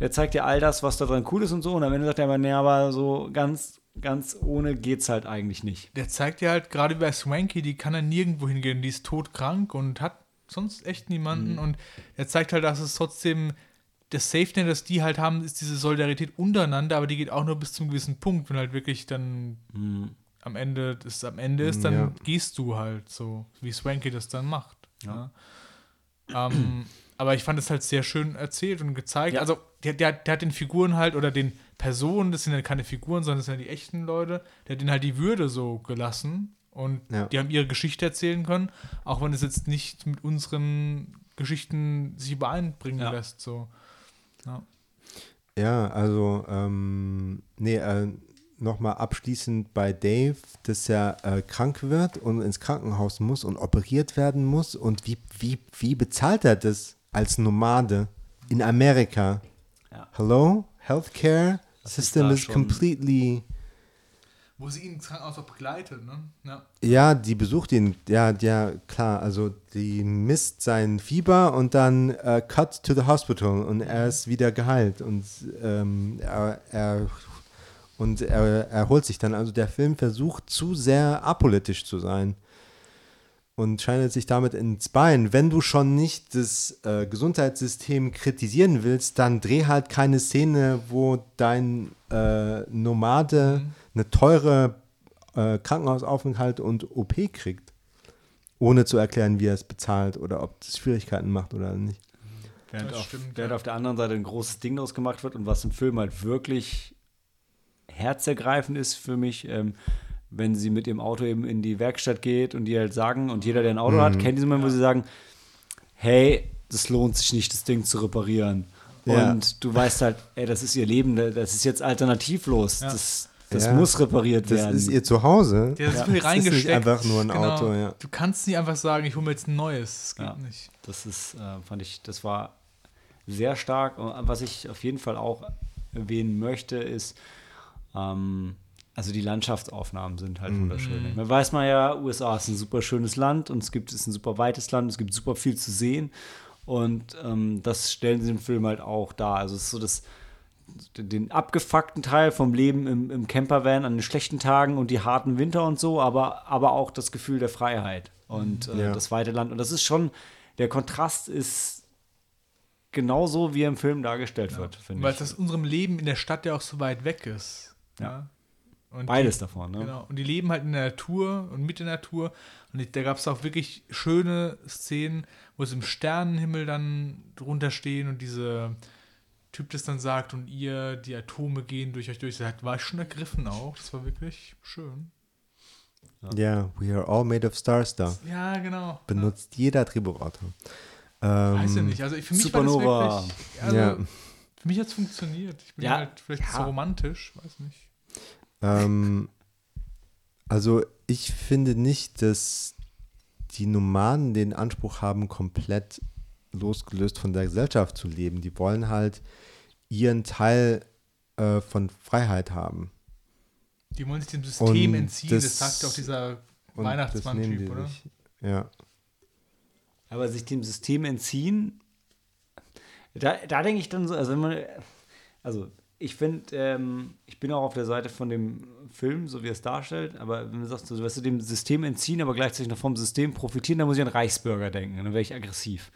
er zeigt ja all das, was da dran cool ist und so, und am Ende sagt er aber, naja, aber so ganz, ganz ohne geht's halt eigentlich nicht. Der zeigt ja halt, gerade bei Swanky, die kann er nirgendwo hingehen. Die ist todkrank und hat sonst echt niemanden. Und er zeigt halt, dass es trotzdem das Safe Net, das die halt haben, ist diese Solidarität untereinander, aber die geht auch nur bis zum gewissen Punkt, wenn halt wirklich dann am Ende das am Ende ist, dann Ja. gehst du halt so, wie Swanky das dann macht. Ja. Ähm, aber ich fand es halt sehr schön erzählt und gezeigt. Ja. Also der, der, der hat den Figuren halt oder den Personen, das sind ja keine Figuren, sondern das sind ja die echten Leute, der hat denen halt die Würde so gelassen und Ja. die haben ihre Geschichte erzählen können, auch wenn es jetzt nicht mit unseren Geschichten sich übereinbringen Ja. lässt. So. Ja, also, ähm, nee, äh, nochmal abschließend bei Dave, dass er äh, krank wird und ins Krankenhaus muss und operiert werden muss. Und wie, wie, wie bezahlt er das als Nomade in Amerika? Ja. Hello? Healthcare Das ist system da is schon- completely. Wo sie ihn ins Krankenhaus auch begleitet, ne? Ja. Ja, die besucht ihn. Ja, ja, klar. Also die misst sein Fieber und dann äh, cut to the hospital und er ist wieder geheilt und ähm, er, er und er erholt sich dann. Also der Film versucht zu sehr apolitisch zu sein und schneidet sich damit ins Bein. Wenn du schon nicht das äh, Gesundheitssystem kritisieren willst, dann dreh halt keine Szene, wo dein äh, Nomade eine teure äh, Krankenhausaufenthalt und OP kriegt. ohne zu erklären, wie er es bezahlt oder ob es Schwierigkeiten macht oder nicht. Während, Das auf, stimmt, während ja. auf der anderen Seite ein großes Ding draus gemacht wird und was im Film halt wirklich herzergreifend ist für mich, ähm, wenn sie mit ihrem Auto eben in die Werkstatt geht und die halt sagen, und jeder, der ein Auto hat, kennt diesen Moment, wo sie sagen, hey, das lohnt sich nicht, das Ding zu reparieren. Ja. Und du weißt halt, ey, das ist ihr Leben, das ist jetzt alternativlos. Ja. Das, das Ja. muss repariert Das werden. ist ihr Zuhause. Ist Ja. Das ist reingesteckt. nicht einfach nur ein genau. Auto, ja. Du kannst nicht einfach sagen, ich hole mir jetzt ein neues. Das geht Ja. nicht. Das ist, äh, fand ich, das war sehr stark. Und was ich auf jeden Fall auch erwähnen möchte, ist, ähm, also die Landschaftsaufnahmen sind halt wunderschön. Man weiß man ja, USA ist ein super schönes Land und es gibt es ist ein super weites Land, es gibt super viel zu sehen. Und ähm, das stellen sie im Film halt auch dar. Also es ist so das, den abgefuckten Teil vom Leben im, im Campervan an den schlechten Tagen und die harten Winter und so, aber, aber auch das Gefühl der Freiheit und äh, Ja. das weite Land. Und das ist schon, der Kontrast ist genauso, wie er im Film dargestellt wird, finde Weil ich. das unserem Leben in der Stadt ja auch so weit weg ist. Ja. Und Beides die, davon, ne? Genau. Und die leben halt in der Natur und mit der Natur. Und da gab es auch wirklich schöne Szenen, wo sie im Sternenhimmel dann drunter stehen und dieser Typ das dann sagt und ihr, die Atome gehen durch euch durch. Das war ich schon ergriffen auch. Das war wirklich schön. Ja, we are all made of stars da. Ja, genau. Benutzt jeder Drehbuchautor. Ja. Weiß ja Ähm, nicht. Also für mich Supernova. war das wirklich. Also, Ja. Für mich hat es funktioniert. Ich bin Ja, halt vielleicht ja. so romantisch, weiß nicht. Ähm, also ich finde nicht, dass die Nomaden den Anspruch haben, komplett losgelöst von der Gesellschaft zu leben. Die wollen halt ihren Teil äh, von Freiheit haben. Die wollen sich dem System Und entziehen. Das, das- sagt auch dieser Weihnachtsmann-Typ, die oder? sich. Ja. Aber sich dem System entziehen, da, da denke ich dann so, also wenn man, also ich finde, ähm, ich bin auch auf der Seite von dem Film, so wie er es darstellt, aber wenn du sagst, so, weißt du, dem System entziehen, aber gleichzeitig noch vom System profitieren, dann muss ich an Reichsbürger denken, dann wäre ich aggressiv.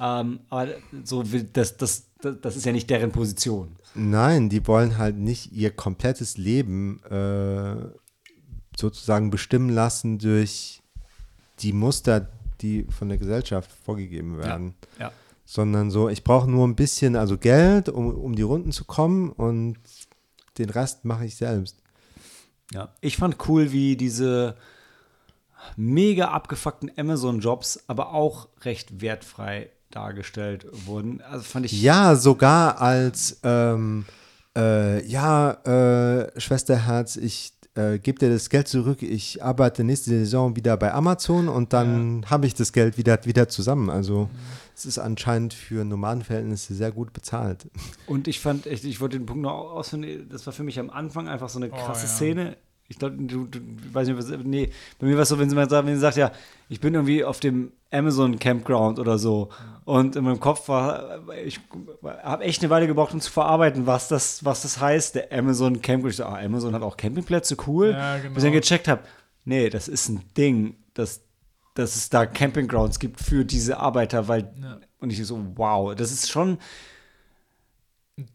Ähm, aber so, das, das, das, das ist ja nicht deren Position. Nein, die wollen halt nicht ihr komplettes Leben äh, sozusagen bestimmen lassen durch die Muster, die von der Gesellschaft vorgegeben werden. ja. Sondern so, ich brauche nur ein bisschen, also Geld, um, um die Runden zu kommen und den Rest mache ich selbst. Ja, ich fand cool, wie diese mega abgefuckten Amazon-Jobs aber auch recht wertfrei dargestellt wurden. Also fand ich. Ja, sogar als, ähm, äh, ja, äh, Schwesterherz, ich äh, gebe dir das Geld zurück, ich arbeite nächste Saison wieder bei Amazon und dann habe ich das Geld wieder, wieder zusammen. Also es ist anscheinend für Nomadenverhältnisse sehr gut bezahlt. Und ich fand, ich, ich wollte den Punkt noch ausfinden, das war für mich am Anfang einfach so eine krasse ja. Szene. Ich glaube, du, du weiß nicht, was, nee, bei mir war es so, wenn sie mal sagt, wenn sie sagt, ja, ich bin irgendwie auf dem Amazon Campground oder so. Und in meinem Kopf war, ich habe echt eine Weile gebraucht, um zu verarbeiten, was das, was das heißt, der Amazon Campground. Ich so, ah, Amazon hat auch Campingplätze, cool. Ja, Bis ich genau. dann gecheckt habe, nee, das ist ein Ding, dass, dass es da Campinggrounds gibt für diese Arbeiter, weil, Ja. und ich so, wow, das ist schon,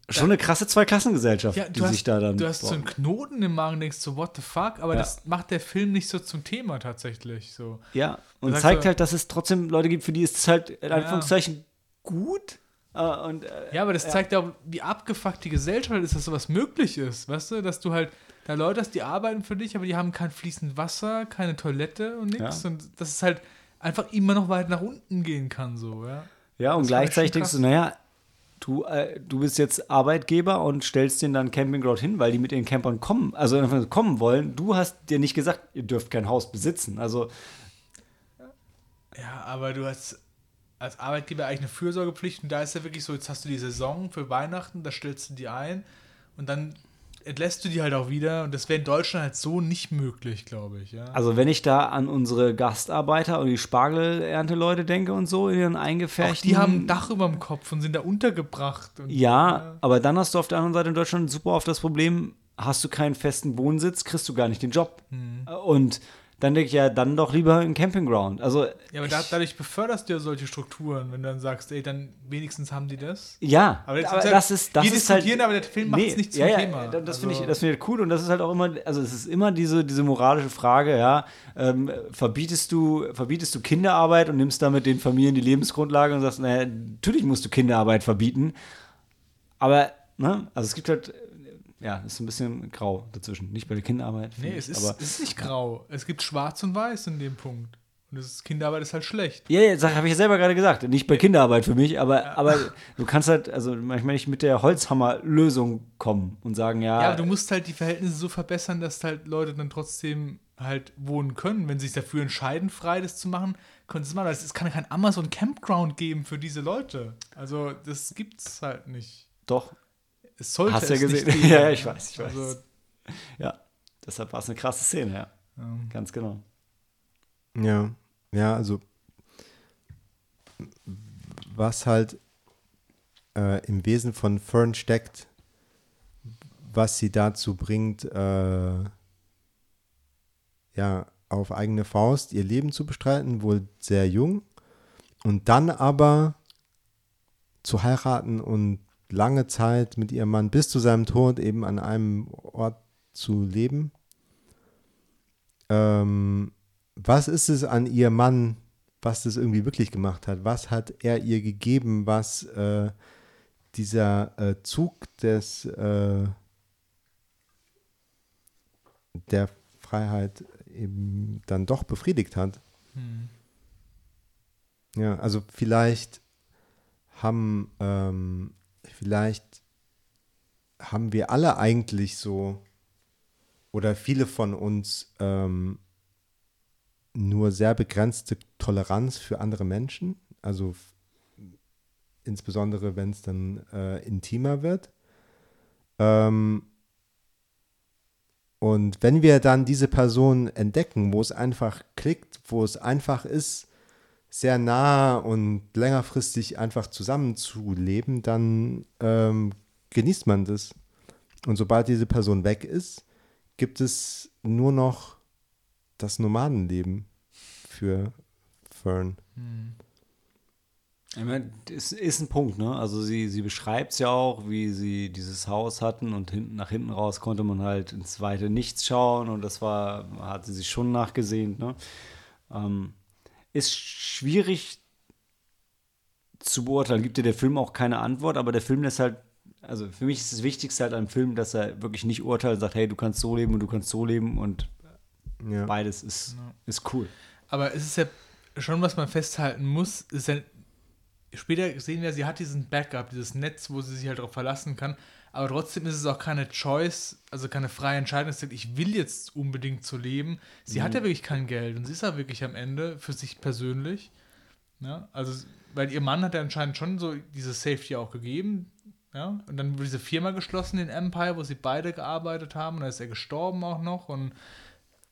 schon eine krasse Zweiklassengesellschaft, Ja, die hast, sich da dann. du hast so einen Knoten im Magen, denkst so, what the fuck? Aber Ja. das macht der Film nicht so zum Thema tatsächlich. So. ja, und zeigt so- halt, dass es trotzdem Leute gibt, für die ist es halt in Anführungszeichen gut. Äh, und, äh, Ja, aber das zeigt ja auch, wie abgefuckt die Gesellschaft ist, dass sowas möglich ist. Weißt du, dass du halt da Leute hast, die arbeiten für dich, aber die haben kein fließend Wasser, keine Toilette und nichts. Ja. Und dass es halt einfach immer noch weit nach unten gehen kann, so, ja. ja, und das gleichzeitig denkst du, naja, du, äh, du bist jetzt Arbeitgeber und stellst denen dann Campingground hin, weil die mit den Campern kommen, also kommen wollen. Du hast dir nicht gesagt, ihr dürft kein Haus besitzen. Also, Ja, aber du hast als Arbeitgeber eigentlich eine Fürsorgepflicht und da ist ja wirklich so, jetzt hast du die Saison für Weihnachten, da stellst du die ein und dann entlässt du die halt auch wieder und das wäre in Deutschland halt so nicht möglich, glaube ich, ja. also wenn ich da an unsere Gastarbeiter und die Spargelernte-Leute denke und so in ihren auch eingefärchten. die haben ein Dach über dem Kopf und sind da untergebracht. Und, Ja, aber dann hast du auf der anderen Seite in Deutschland super oft das Problem, hast du keinen festen Wohnsitz, kriegst du gar nicht den Job. Mhm. Und dann denke ich ja, dann doch lieber ein Campingground. Also Ja, aber da, dadurch beförderst du ja solche Strukturen, wenn du dann sagst, ey, dann wenigstens haben die das. ja, Aber, jetzt aber ist ja- das ist das wir ist halt diskutieren, aber der Film macht es nicht zum ja, ja, Thema. da- Das finde ich, Also- das finde ich cool und das ist halt auch immer, also es ist immer diese, diese moralische Frage, ja, ähm, verbietest du, verbietest du Kinderarbeit und nimmst damit den Familien die Lebensgrundlage und sagst, naja, natürlich musst du Kinderarbeit verbieten, aber, ne, also es gibt halt, ja, ist ein bisschen grau dazwischen, nicht bei der Kinderarbeit. Nee, es ich, ist, es ist nicht grau. Es gibt schwarz und weiß in dem Punkt. Und das ist, Kinderarbeit ist halt schlecht. Ja, ja, habe ich ja selber gerade gesagt. Nicht bei Kinderarbeit für mich, aber, aber du kannst halt, also manchmal nicht mit der Holzhammer-Lösung kommen und sagen, ja. Ja, aber du musst halt die Verhältnisse so verbessern, dass halt Leute dann trotzdem halt wohnen können. Wenn sie sich dafür entscheiden, frei das zu machen, können sie es machen. Es kann ja kein Amazon Campground geben für diese Leute. Also, das gibt's halt nicht. doch, Es sollte Hast ja es gesehen. nicht geben. Ja, ja, ich weiß, ich weiß. Also, ja. Deshalb war es eine krasse Szene, ja. ähm, Ganz genau. Ja, ja, also was halt äh, im Wesen von Fern steckt, was sie dazu bringt, äh, ja, auf eigene Faust ihr Leben zu bestreiten, wohl sehr jung, und dann aber zu heiraten und lange Zeit mit ihrem Mann bis zu seinem Tod eben an einem Ort zu leben. Ähm, was ist es an ihr Mann, was das irgendwie wirklich gemacht hat? Was hat er ihr gegeben, was äh, dieser äh, Zug des äh, der Freiheit eben dann doch befriedigt hat? hm. Ja, also vielleicht haben ähm, vielleicht haben wir alle eigentlich so oder viele von uns ähm, nur sehr begrenzte Toleranz für andere Menschen, also insbesondere wenn es dann äh, intimer wird. Ähm, und wenn wir dann diese Person entdecken, wo es einfach klickt, wo es einfach ist, sehr nah und längerfristig einfach zusammenzuleben, dann ähm, genießt man das. Und sobald diese Person weg ist, gibt es nur noch das Nomadenleben für Fern. Hm. Ich meine, das ist ein Punkt, ne? Also sie, sie beschreibt es ja auch, wie sie dieses Haus hatten und hinten nach hinten raus konnte man halt ins weite Nichts schauen und das war, hat sie sich schon nachgesehnt, ne? Ähm, ist schwierig zu beurteilen. Gibt dir der Film auch keine Antwort, aber der Film lässt halt, also für mich ist das Wichtigste halt am Film, dass er wirklich nicht urteilt und sagt, hey, du kannst so leben und du kannst so leben und Ja. beides ist, ist cool. Aber es ist ja schon, was man festhalten muss, ist ja, später sehen wir, sie hat diesen Backup, dieses Netz, wo sie sich halt darauf verlassen kann. Aber trotzdem ist es auch keine Choice, also keine freie Entscheidung, dass sie sagt, ich will jetzt unbedingt so leben. Sie hat ja wirklich kein Geld und sie ist ja wirklich am Ende für sich persönlich. Ja, also, weil ihr Mann hat ja anscheinend schon so diese Safety auch gegeben. Ja, und dann wurde diese Firma geschlossen, den Empire, wo sie beide gearbeitet haben. Und dann ist er gestorben auch noch. Und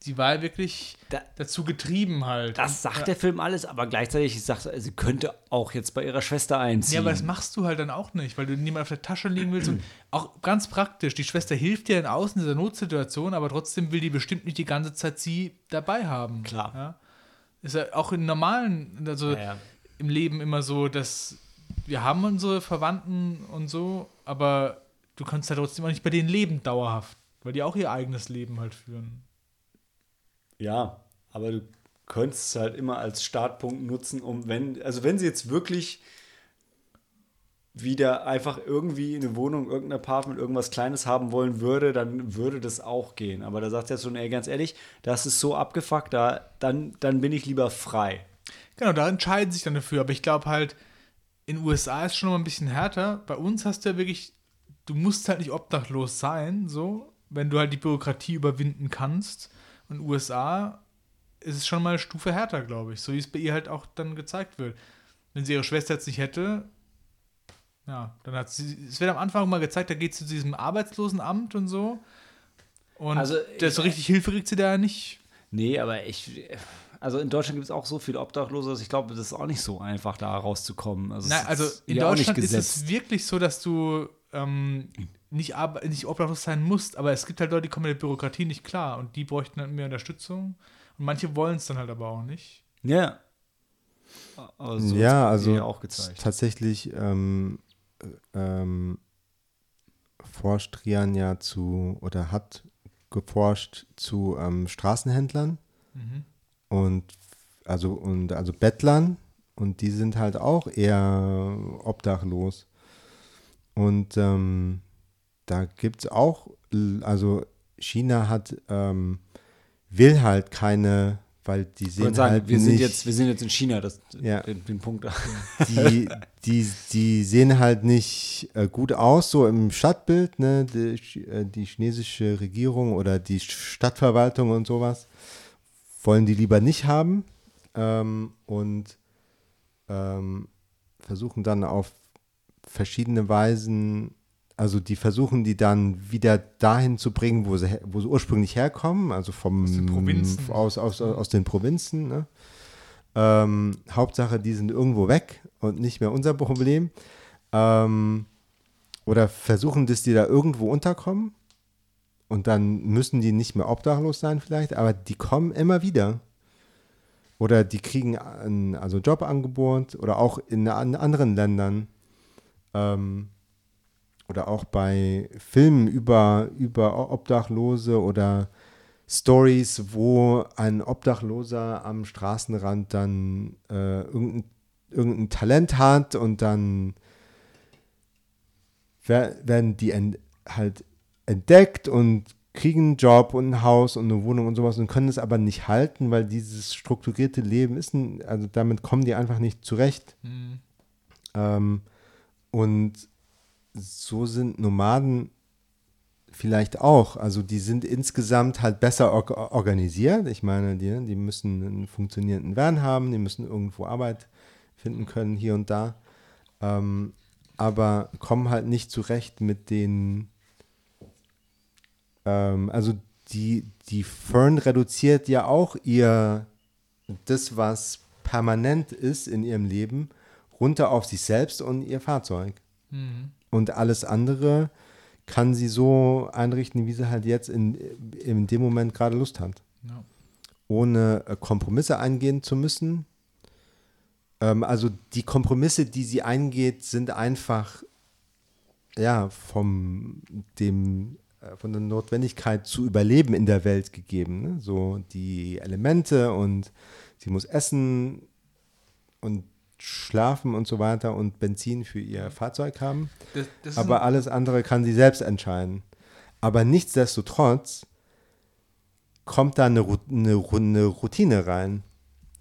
sie war ja wirklich Da- dazu getrieben halt. Das sagt der Film alles, aber gleichzeitig sagt sie könnte auch jetzt bei ihrer Schwester einziehen. Ja, aber das machst du halt dann auch nicht, weil du niemand auf der Tasche liegen willst. Und auch ganz praktisch, die Schwester hilft dir in außen in dieser Notsituation, aber trotzdem will die bestimmt nicht die ganze Zeit sie dabei haben. Klar. Ja? Ist ja auch in normalen, also ja. im Leben immer so, dass wir haben unsere Verwandten und so, aber du kannst ja trotzdem auch nicht bei denen leben dauerhaft, weil die auch ihr eigenes Leben halt führen. Ja, aber du könntest es halt immer als Startpunkt nutzen, um wenn, also wenn sie jetzt wirklich wieder einfach irgendwie eine Wohnung, irgendein Apartment, irgendwas Kleines haben wollen würde, dann würde das auch gehen. Aber da sagt er schon, ey, ganz ehrlich, das ist so abgefuckt, da, dann, dann bin ich lieber frei. Genau, da entscheiden sich dann dafür. Aber ich glaube halt, in den USA ist schon mal ein bisschen härter. Bei uns hast du ja wirklich, du musst halt nicht obdachlos sein, so, wenn du halt die Bürokratie überwinden kannst. Und in den USA ist es schon mal eine Stufe härter, glaube ich. So wie es bei ihr halt auch dann gezeigt wird. Wenn sie ihre Schwester jetzt nicht hätte, ja, dann hat sie, es wird am Anfang mal gezeigt, da geht sie zu diesem Arbeitslosenamt und so. Und Also, das so richtig Hilfe kriegt sie da ja nicht. Nee, aber ich, also in Deutschland gibt es auch so viele Obdachlose, dass ich glaube, das ist auch nicht so einfach, da rauszukommen. Also, Nein, also in Deutschland ist es wirklich so, dass du ähm, nicht, nicht obdachlos sein musst, aber es gibt halt Leute, die kommen mit der Bürokratie nicht klar und die bräuchten dann mehr Unterstützung. Und manche wollen es dann halt aber auch nicht. Ja. Aber so ja, also mir auch gezeigt. tatsächlich ähm, ähm, forscht Rian ja zu oder hat geforscht zu ähm, Straßenhändlern Mhm. und also und also Bettlern und die sind halt auch eher obdachlos. Und ähm, da gibt es auch, also China hat, ähm, will halt keine, weil die sehen sagen, halt wir nicht, sind, jetzt, wir sind jetzt in China, das, Ja. den, den Punkt. die, die, die sehen halt nicht äh, gut aus, so im Stadtbild, ne? Die, äh, die chinesische Regierung oder die Stadtverwaltung und sowas wollen die lieber nicht haben ähm, und ähm, versuchen dann auf verschiedene Weisen, also die versuchen die dann wieder dahin zu bringen, wo sie, wo sie ursprünglich herkommen, also vom Aus den Provinzen. aus, aus, aus den Provinzen. Ne? Ähm, Hauptsache, die sind irgendwo weg und nicht mehr unser Problem. Ähm, oder versuchen, dass die da irgendwo unterkommen. Und dann müssen die nicht mehr obdachlos sein vielleicht, aber die kommen immer wieder. Oder die kriegen ein also Jobangebot oder auch in an anderen Ländern. Ähm, oder auch bei Filmen über, über Obdachlose oder Stories, wo ein Obdachloser am Straßenrand dann äh, irgendein, irgendein Talent hat und dann wer- werden die en halt entdeckt und kriegen einen Job und ein Haus und eine Wohnung und sowas und können es aber nicht halten, weil dieses strukturierte Leben ist, ein, also damit kommen die einfach nicht zurecht. Mhm. Ähm, und so sind Nomaden vielleicht auch. Also die sind insgesamt halt besser or organisiert. Ich meine, die, die müssen einen funktionierenden Van haben, die müssen irgendwo Arbeit finden können, hier und da. Ähm, aber kommen halt nicht zurecht mit den ähm, also die, die Fern reduziert ja auch ihr das, was permanent ist in ihrem Leben, runter auf sich selbst und ihr Fahrzeug. Mhm. Und alles andere kann sie so einrichten, wie sie halt jetzt in, in dem Moment gerade Lust hat. Ja. Ohne äh, Kompromisse eingehen zu müssen. Ähm, also die Kompromisse, die sie eingeht, sind einfach ja vom dem äh, von der Notwendigkeit zu überleben in der Welt gegeben. Ne? So die Elemente und sie muss essen und schlafen und so weiter und Benzin für ihr Fahrzeug haben. Das, das Aber alles andere kann sie selbst entscheiden. Aber nichtsdestotrotz kommt da eine, eine, eine Routine rein.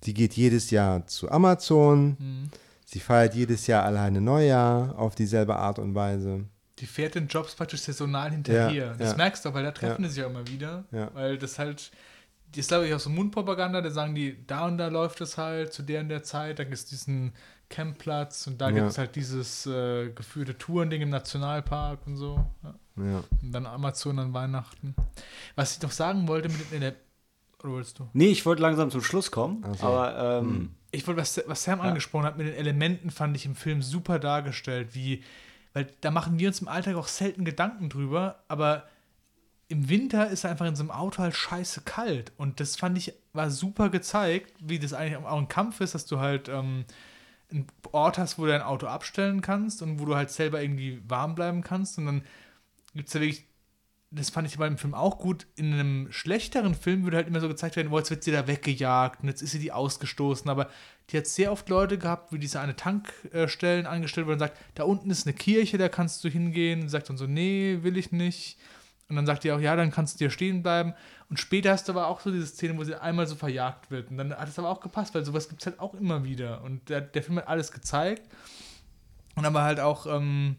Sie geht jedes Jahr zu Amazon. Mhm. Sie feiert jedes Jahr alleine Neujahr auf dieselbe Art und Weise. die fährt den Jobs praktisch saisonal hinterher. Ja, das ja. merkst du, weil da treffen Ja. sich ja immer wieder. Weil das halt, das ist glaube ich auch so Mundpropaganda, da sagen die, da und da läuft es halt zu der und der Zeit, da gibt es diesen Campplatz und da Ja. gibt es halt dieses äh, geführte Tourending im Nationalpark und so. Ja. Ja. Und dann Amazon an Weihnachten. Was ich noch sagen wollte mit den Ele- oder wolltest du? Nee, ich wollte langsam zum Schluss kommen, Ach so. aber ähm, Ich wollte, was, was Sam angesprochen hat mit den Elementen, fand ich im Film super dargestellt, wie, weil da machen wir uns im Alltag auch selten Gedanken drüber, aber im Winter ist einfach in so einem Auto halt scheiße kalt. Und das fand ich, war super gezeigt, wie das eigentlich auch ein Kampf ist, dass du halt ähm, einen Ort hast, wo du dein Auto abstellen kannst und wo du halt selber irgendwie warm bleiben kannst. Und dann gibt es ja wirklich, das fand ich beim Film auch gut, in einem schlechteren Film würde halt immer so gezeigt werden, boah, jetzt wird sie da weggejagt und jetzt ist sie die ausgestoßen. Aber die hat sehr oft Leute gehabt, wie diese eine Tankstellen angestellt wurde und sagt, da unten ist eine Kirche, da kannst du hingehen. Und sagt dann so, nee, will ich nicht. Und dann sagt die auch, ja, dann kannst du dir stehen bleiben. Und später hast du aber auch so diese Szene, wo sie einmal so verjagt wird. Und dann hat es aber auch gepasst, weil sowas gibt es halt auch immer wieder. Und der, der Film hat alles gezeigt. Und aber halt auch ähm,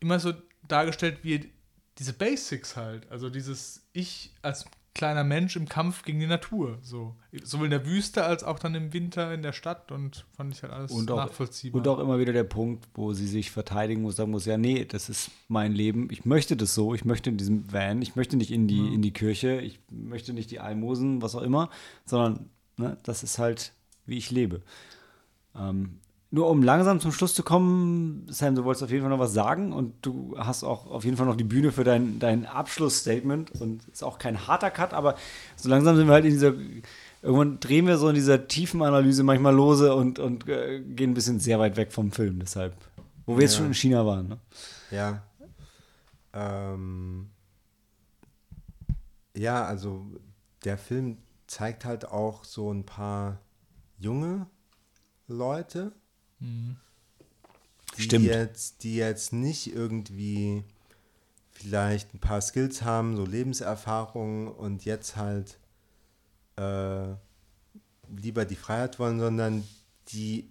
immer so dargestellt, wie diese Basics halt. Also dieses Ich als kleiner Mensch im Kampf gegen die Natur. So. Sowohl in der Wüste als auch dann im Winter in der Stadt. Und fand ich halt alles Und auch- nachvollziehbar. und auch immer wieder der Punkt, wo sie sich verteidigen muss, sagen muss, ja, nee, das ist mein Leben, ich möchte das so, ich möchte in diesem Van, ich möchte nicht in die, in die Kirche, ich möchte nicht die Almosen, was auch immer, sondern ne, das ist halt, wie ich lebe. Ähm, nur um langsam zum Schluss zu kommen, Sam, du wolltest auf jeden Fall noch was sagen und du hast auch auf jeden Fall noch die Bühne für dein, dein Abschlussstatement und ist auch kein harter Cut, aber so langsam sind wir halt in dieser irgendwann drehen wir so in dieser tiefen Analyse manchmal lose und, und äh, gehen ein bisschen sehr weit weg vom Film, deshalb. Wo wir jetzt Ja. schon in China waren, ne? Ja. Ähm, ja, also der Film zeigt halt auch so ein paar junge Leute, Mhm. die Stimmt. jetzt, die jetzt nicht irgendwie vielleicht ein paar Skills haben, so Lebenserfahrung und jetzt halt äh, lieber die Freiheit wollen, sondern die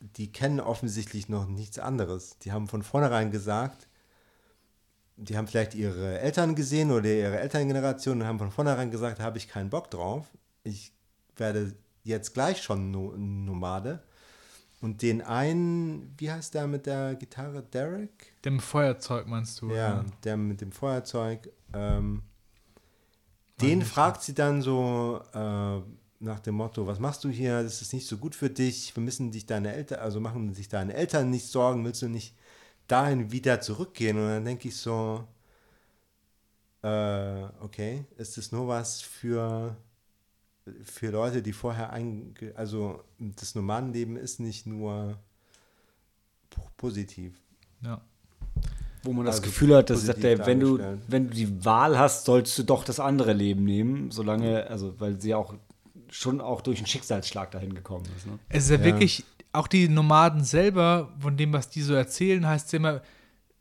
die kennen offensichtlich noch nichts anderes. Die haben von vornherein gesagt, die haben vielleicht ihre Eltern gesehen oder ihre Elterngeneration und haben von vornherein gesagt, da habe ich keinen Bock drauf. Ich werde jetzt gleich schon no Nomade. Und den einen, wie heißt der mit der Gitarre? Derek? Dem Feuerzeug meinst du? Ja, der mit dem Feuerzeug. Ähm, den fragt sie dann so äh, nach dem Motto, was machst du hier? Das ist nicht so gut für dich. Wir müssen dich deine Eltern, also machen sich deine Eltern nicht Sorgen, willst du nicht dahin wieder zurückgehen? Und dann denke ich so, äh, okay, ist das nur was für, für Leute, die vorher einge also das Nomadenleben ist nicht nur po- positiv. Ja. Wo man das Also Gefühl hat, dass sagt er, wenn du, wenn du die Wahl hast, sollst du doch das andere Leben nehmen, solange, also weil sie auch schon auch durch einen Schicksalsschlag dahin gekommen ist. Ne? Es ist ja, Ja. wirklich, auch die Nomaden selber, von dem, was die so erzählen, heißt es immer,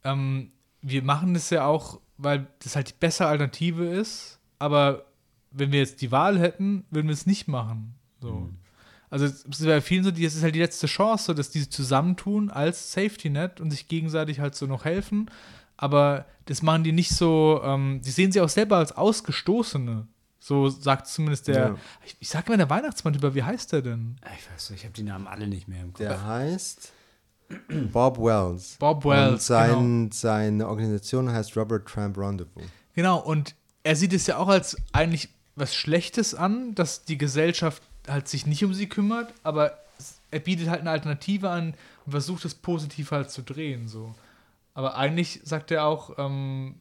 ähm, wir machen das ja auch, weil das halt die bessere Alternative ist, aber wenn wir jetzt die Wahl hätten, würden wir es nicht machen. So. Also es ist bei vielen so, die- es ist halt die letzte Chance, dass die sich zusammentun als Safety Net und sich gegenseitig halt so noch helfen. Aber das machen die nicht so, ähm, die sehen sie auch selber als Ausgestoßene. So sagt zumindest der, Ja. ich, ich sag immer der Weihnachtsmann über, wie heißt der denn? Ich weiß nicht, ich habe die Namen alle nicht mehr im Kopf. Der heißt Bob Wells. Bob Und Wells, genau. sein, seine Organisation heißt Robert Tramp Rendezvous. Genau, und er sieht es ja auch als eigentlich was Schlechtes an, dass die Gesellschaft halt sich nicht um sie kümmert, aber er bietet halt eine Alternative an und versucht es positiv halt zu drehen, so. Aber eigentlich sagt er auch, ähm,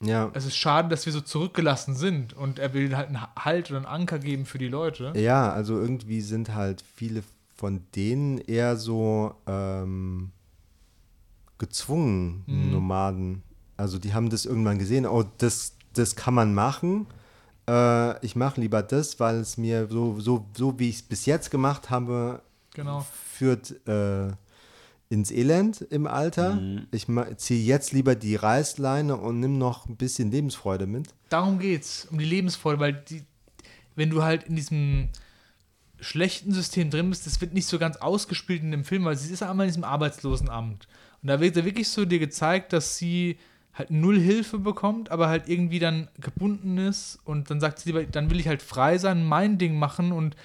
Ja. es ist schade, dass wir so zurückgelassen sind und er will halt einen Halt oder einen Anker geben für die Leute. Ja, also irgendwie sind halt viele von denen eher so ähm, gezwungen Mhm. Nomaden. Also die haben das irgendwann gesehen, oh, das, das kann man machen. Äh, ich mache lieber das, weil es mir so, so, so wie ich es bis jetzt gemacht habe, Genau. führt äh, ins Elend im Alter. Mhm. Ich ziehe jetzt lieber die Reißleine und nimm noch ein bisschen Lebensfreude mit. Darum geht's, um die Lebensfreude, weil die, wenn du halt in diesem schlechten System drin bist, das wird nicht so ganz ausgespielt in dem Film, weil sie ist ja einmal in diesem Arbeitslosenamt. Und da wird ja wirklich so dir gezeigt, dass sie halt null Hilfe bekommt, aber halt irgendwie dann gebunden ist und dann sagt sie lieber, dann will ich halt frei sein, mein Ding machen und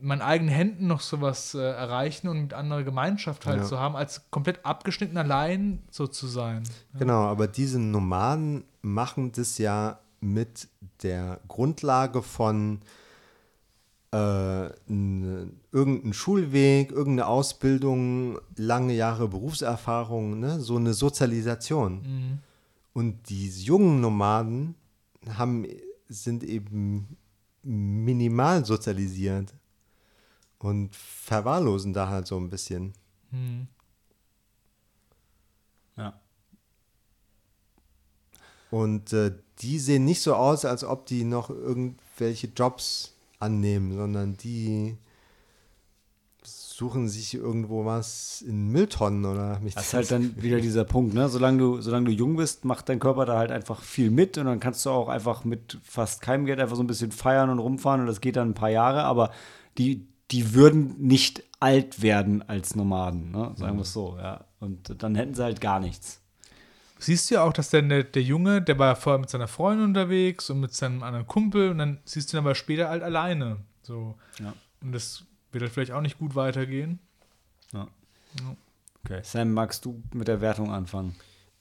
meinen eigenen Händen noch sowas äh, erreichen und mit anderer Gemeinschaft halt Ja. zu haben, als komplett abgeschnitten allein so zu sein. Genau, aber diese Nomaden machen das ja mit der Grundlage von äh, n, irgendein Schulweg, irgendeine Ausbildung, lange Jahre Berufserfahrung, ne? so eine Sozialisation. Mhm. Und die jungen Nomaden haben, sind eben minimal sozialisiert und verwahrlosen da halt so ein bisschen. Mhm. Ja. Und äh, die sehen nicht so aus, als ob die noch irgendwelche Jobs annehmen, sondern die suchen sich irgendwo was in Mülltonnen oder mich Das ist halt dann wieder dieser Punkt, ne? Solange du, solange du jung bist, macht dein Körper da halt einfach viel mit und dann kannst du auch einfach mit fast keinem Geld einfach so ein bisschen feiern und rumfahren und das geht dann ein paar Jahre, aber die, die würden nicht alt werden als Nomaden, ne? Sagen wir es so, ja. Und dann hätten sie halt gar nichts. Siehst du ja auch, dass der, der, der Junge, der war vorher mit seiner Freundin unterwegs und mit seinem anderen Kumpel und dann siehst du ihn aber später halt alleine. So. Ja. Und das wird halt vielleicht auch nicht gut weitergehen. Okay. Sam, magst du mit der Wertung anfangen?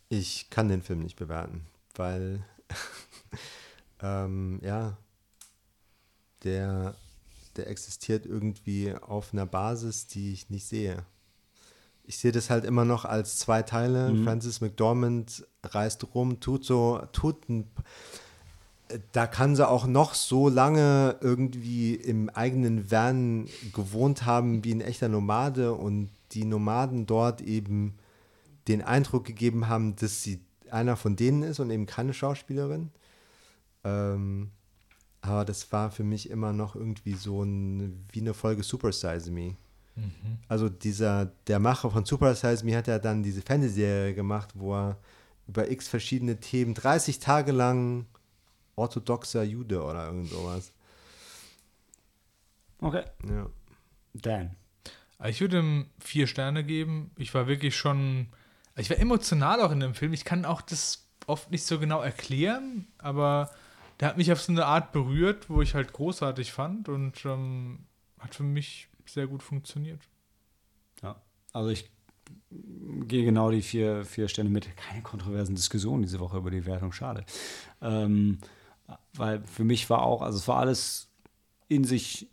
Ich kann den Film nicht bewerten, weil ähm, ja, der, der existiert irgendwie auf einer Basis, die ich nicht sehe. Ich sehe das halt immer noch als zwei Teile. Mhm. Francis McDormand reist rum, tut so, tut ein, da kann sie auch noch so lange irgendwie im eigenen Van gewohnt haben wie ein echter Nomade und die Nomaden dort eben den Eindruck gegeben haben, dass sie einer von denen ist und eben keine Schauspielerin. Ähm, aber das war für mich immer noch irgendwie so ein, wie eine Folge Super Size Me. Also dieser, der Macher von Super Size Me hat ja dann diese Fernsehserie gemacht, wo er über x verschiedene Themen 30 Tage lang orthodoxer Jude oder irgend sowas. Okay. Ja. Dan. Ich würde ihm vier Sterne geben. Ich war wirklich schon. Ich war emotional auch in dem Film. Ich kann auch das oft nicht so genau erklären, aber der hat mich auf so eine Art berührt, wo ich halt großartig fand und ähm, hat für mich sehr gut funktioniert. Ja. Also ich gehe genau die vier, vier Sterne mit. Keine kontroversen Diskussionen diese Woche über die Wertung, schade. Ähm, weil für mich war auch, also es war alles in sich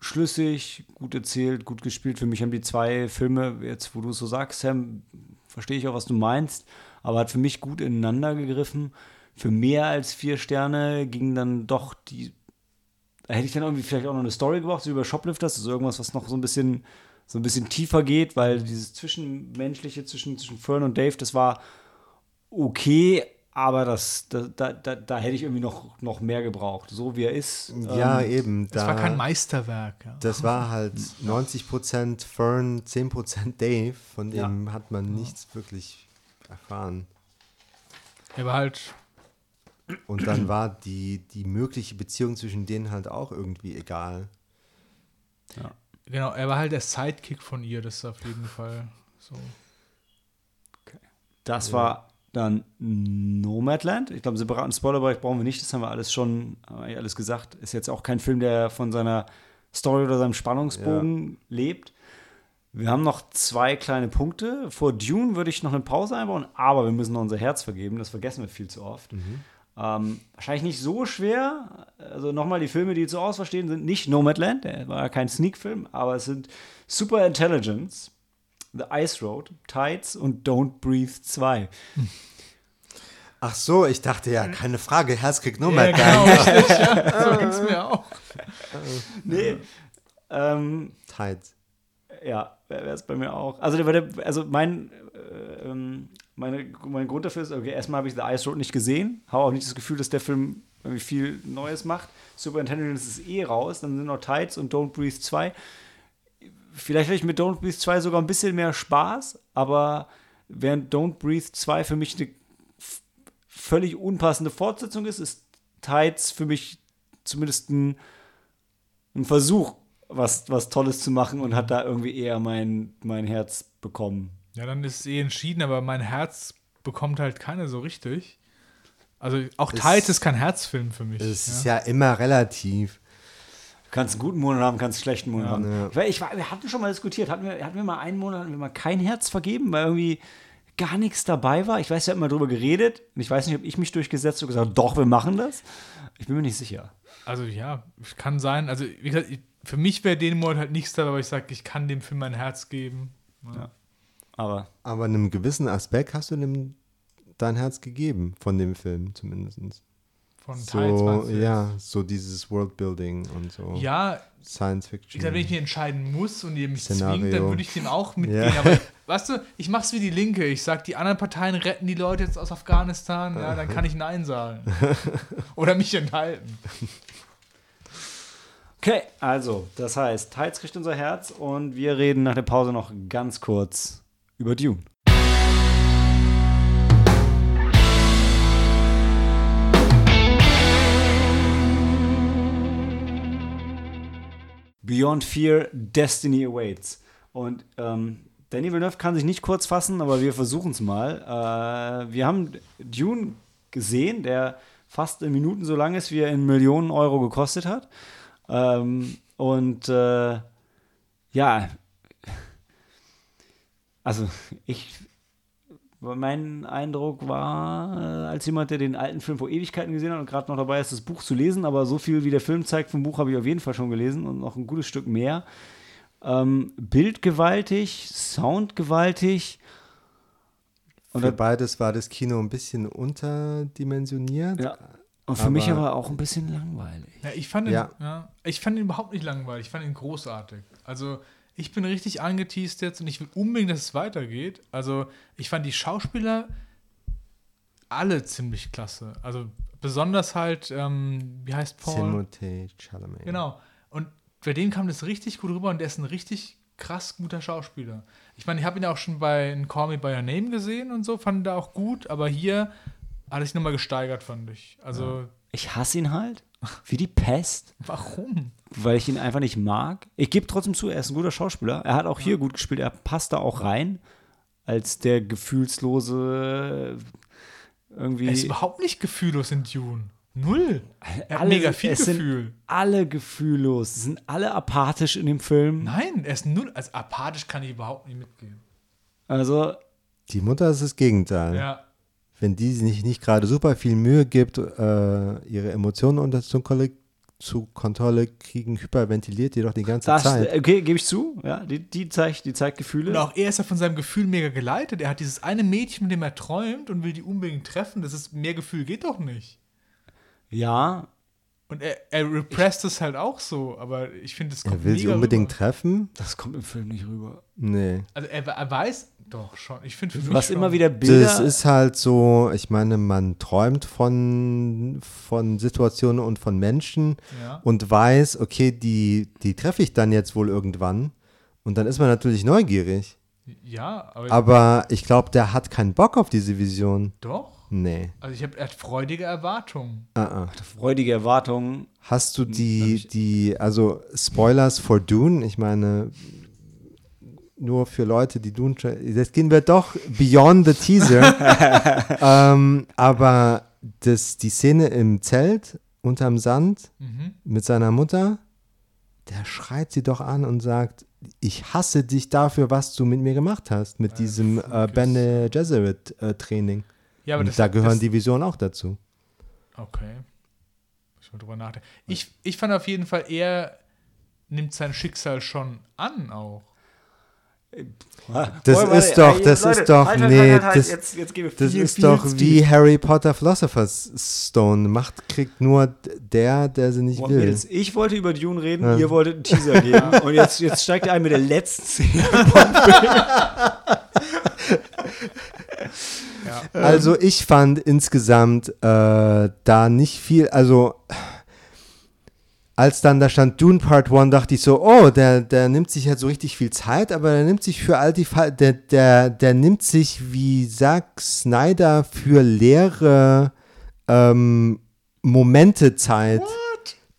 schlüssig, gut erzählt, gut gespielt. Für mich haben die zwei Filme, jetzt wo du es so sagst, Sam, verstehe ich auch, was du meinst, aber hat für mich gut ineinander gegriffen. Für mehr als vier Sterne ging dann doch die. Da hätte ich dann irgendwie vielleicht auch noch eine Story gebraucht, so über Shoplifters, also irgendwas, was noch so ein bisschen so ein bisschen tiefer geht, weil dieses Zwischenmenschliche zwischen, zwischen Fern und Dave, das war okay, aber das, da, da, da, da hätte ich irgendwie noch, noch mehr gebraucht. So wie er ist. Ja, ähm, eben. Das da, war kein Meisterwerk. Ja. Das war halt 90% Fern, 10% Dave. Von dem hat man nichts wirklich erfahren. Er war halt. Und dann war die, die mögliche Beziehung zwischen denen halt auch irgendwie egal. Genau, er war halt der Sidekick von ihr, das ist auf jeden Fall so. Das war dann Nomadland. Ich glaube, einen separaten Spoilerbereich brauchen wir nicht. Das haben wir alles schon, haben wir eigentlich alles gesagt. Ist jetzt auch kein Film, der von seiner Story oder seinem Spannungsbogen lebt. Wir haben noch zwei kleine Punkte. Vor Dune würde ich noch eine Pause einbauen, aber wir müssen noch unser Herz vergeben. Das vergessen wir viel zu oft. Ähm, wahrscheinlich nicht so schwer. Also nochmal, die Filme, die zu ausverstehen, sind nicht Nomadland, der war ja kein Sneak-Film, aber es sind Super Intelligence, The Ice Road, Tides und Don't Breathe 2. Ach so, ich dachte ja, keine Frage, Herzkick nur Ja, genau, richtig, ja. So mir auch. Nee. Ähm, Tides. ja, wäre es bei mir auch. Also, der, der, also mein, äh, ähm, meine, mein Grund dafür ist, okay, erstmal habe ich The Ice Road nicht gesehen, habe auch nicht das Gefühl, dass der Film irgendwie viel Neues macht. Super Intelligence ist eh raus, dann sind noch Tides und Don't Breathe 2. Vielleicht hätte ich mit Don't Breathe 2 sogar ein bisschen mehr Spaß, aber während Don't Breathe 2 für mich eine völlig unpassende Fortsetzung ist, ist Tides für mich zumindest ein, ein Versuch, was, was Tolles zu machen und hat da irgendwie eher mein, mein Herz bekommen. Ja, dann ist es eh entschieden, aber mein Herz bekommt halt keine so richtig. Also auch Es- Tides ist kein Herzfilm für mich. Es ja. ist ja immer relativ. Du kannst einen guten Monat haben, kannst einen schlechten Monat Ja. haben. Ja. Ich, wir hatten schon mal diskutiert, hatten wir, hatten wir mal einen Monat, hatten wir mal kein Herz vergeben, weil irgendwie gar nichts dabei war. Ich weiß, wir hatten mal drüber geredet und ich weiß nicht, ob ich mich durchgesetzt habe und gesagt, doch, wir machen das. Ich bin mir nicht sicher. Also ja, kann sein. Also wie gesagt, für mich wäre den Monat halt nichts dabei, aber ich sage, ich kann dem Film mein Herz geben. Ja. Aber Aber in einem gewissen Aspekt hast du dem dein Herz gegeben, von dem Film zumindest. Von Tides. So, meinst du jetzt? ja, so dieses Worldbuilding und so. Ja, Science Fiction. gesagt, wenn ich mich entscheiden muss und ihr mich Szenario. zwingt, dann würde ich dem auch mitgehen. Ja. Aber weißt du, ich mach's wie die Linke. Ich sag, die anderen Parteien retten die Leute jetzt aus Afghanistan, ja, dann kann ich Nein sagen. Oder mich enthalten. okay, also, das heißt, Tides kriegt unser Herz und wir reden nach der Pause noch ganz kurz über Dune. Beyond Fear, Destiny Awaits. Und ähm, Danny Villeneuve kann sich nicht kurz fassen, aber wir versuchen es mal. Äh, wir haben Dune gesehen, der fast in Minuten so lang ist, wie er in Millionen Euro gekostet hat. Ähm, und äh, ja, also ich, mein Eindruck war, äh, als jemand, der den alten Film vor Ewigkeiten gesehen hat und gerade noch dabei ist, das Buch zu lesen, aber so viel wie der Film zeigt vom Buch habe ich auf jeden Fall schon gelesen und noch ein gutes Stück mehr. Ähm, Bild gewaltig, Sound gewaltig. Und Für beides war das Kino ein bisschen unterdimensioniert. Ja. Und für mich Aber- aber auch ein bisschen langweilig. Ja, ich fand ihn, Ja. ja. ich fand ihn überhaupt nicht langweilig. Ich fand ihn großartig. Also, ich bin richtig angeteased jetzt und ich will unbedingt, dass es weitergeht. Also, ich fand die Schauspieler alle ziemlich klasse. Also, besonders halt, ähm, wie heißt Paul? Timothée Chalamet. Genau. Und bei dem kam das richtig gut rüber und der ist ein richtig krass guter Schauspieler. Ich meine, ich habe ihn auch schon bei in Call Me By Your Name gesehen und so, fand ihn da auch gut, aber hier hat er sich nochmal gesteigert, fand ich. Also, Ich hasse ihn halt. Wie die Pest. warum? weil ich ihn einfach nicht mag. Ich gebe trotzdem zu, er ist ein guter Schauspieler. Er hat auch hier gut gespielt. Er passt da auch rein als der gefühlslose irgendwie. Er ist überhaupt nicht gefühllos in Dune. Null. Er hat Alle- mega viel es sind Gefühl. alle gefühllos. Sie sind alle apathisch in dem Film. Nein, er ist null. Also apathisch kann ich überhaupt nicht mitgehen. Also, Die Mutter ist das Gegenteil. Ja. Wenn die sich nicht gerade super viel Mühe gibt, äh, ihre Emotionen unter zu, zu Kontrolle kriegen, hyperventiliert die doch die ganze das, Zeit. okay, gebe ich zu. Ja, die, die, zeigt, die zeigt Gefühle. Und auch er ist ja von seinem Gefühl mega geleitet. Er hat dieses eine Mädchen, mit dem er träumt und will die unbedingt treffen. Das ist mehr Gefühl geht doch nicht. Ja, Und er, er represst es halt auch so, aber ich finde, es kommt er will sie unbedingt rüber. treffen? das kommt im Film nicht rüber. Nee. Also er, er weiß doch schon. Ich finde für mich hast schon. immer wieder Bilder. Das ist halt so, ich meine, man träumt von, von Situationen und von Menschen Ja. und weiß, okay, die, die treffe ich dann jetzt wohl irgendwann. Und dann ist man natürlich neugierig. Ja, aber, Aber ich glaube, der hat keinen Bock auf diese Vision. doch. Nee. Also ich habe er hat freudige Erwartungen. Uh -uh. freudige Erwartungen. Hast du Hm, die, die, also Spoilers for Dune, ich meine, nur für Leute, die Dune, jetzt gehen wir doch beyond the teaser. ähm, aber das, die Szene im Zelt unterm Sand Mhm. mit seiner Mutter, der schreit sie doch an und sagt, ich hasse dich dafür, was du mit mir gemacht hast, mit Äh, diesem äh. Bene Gesserit äh, Training. Ja, aber und das, da gehören das, die Visionen auch dazu. Okay. Ich mal drüber nachdenken. Ich, ich fand auf jeden Fall, er nimmt sein Schicksal schon an auch. Das Boah, ist doch, ey, das Leute, ist doch, halt, halt, nee, halt, halt, das, jetzt, jetzt wir das viel, ist viel doch wie. Harry Potter Philosopher's Stone. Macht kriegt nur der, der sie nicht Boah, will. Mädels, ich wollte über Dune reden, Ja. ihr wolltet einen Teaser geben. Und jetzt, jetzt steigt ihr ein mit der letzten Szene. Also ich fand insgesamt äh, da nicht viel, also als dann da stand Dune Part 1, dachte ich so, oh, der, der nimmt sich halt so richtig viel Zeit, aber der nimmt sich für all die Fall, der, der, der nimmt sich wie Zack Snyder für leere ähm, Momente Zeit,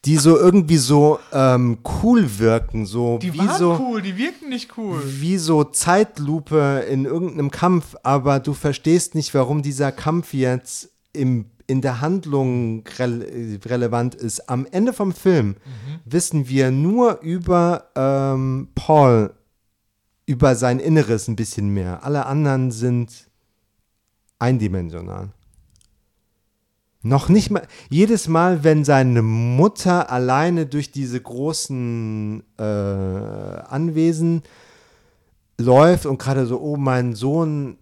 die so irgendwie so ähm, cool wirken, so Die wie waren so cool, die wirkten nicht cool. wie so Zeitlupe in irgendeinem Kampf, aber du verstehst nicht, warum dieser Kampf jetzt im, in der Handlung rele relevant ist. Am Ende vom Film wissen wir nur über ähm, Paul, über sein Inneres ein bisschen mehr. Alle anderen sind eindimensional. Noch nicht mal, jedes Mal, wenn seine Mutter alleine durch diese großen äh, Anwesen läuft und gerade so, oh, mein Sohn,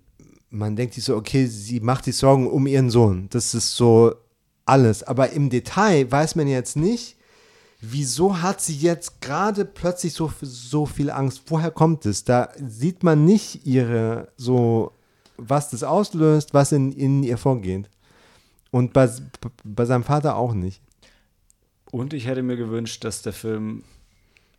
man denkt sich so, okay, sie macht sich Sorgen um ihren Sohn. Das ist so alles. Aber im Detail weiß man jetzt nicht, wieso hat sie jetzt gerade plötzlich so, so viel Angst? Woher kommt es? Da sieht man nicht ihre, so, was das auslöst, was in, in ihr vorgeht. Und bei, bei seinem Vater auch nicht. Und ich hätte mir gewünscht, dass der Film,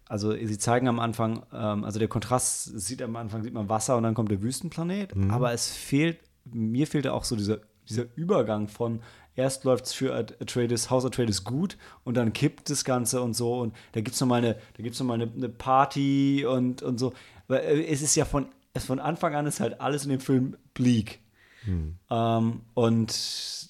also sie zeigen am Anfang, ähm, also der Kontrast sieht am Anfang, sieht man Wasser und dann kommt der Wüstenplanet, aber es fehlt, mir fehlte auch so dieser, dieser Übergang von erst läuft es für At- Atreides, Haus Atreides gut und dann kippt das Ganze und so und da gibt es nochmal eine, da gibt's noch mal eine, eine Party und, und so. Weil äh, es ist ja von, es von Anfang an ist halt alles in dem Film bleak. Ähm, und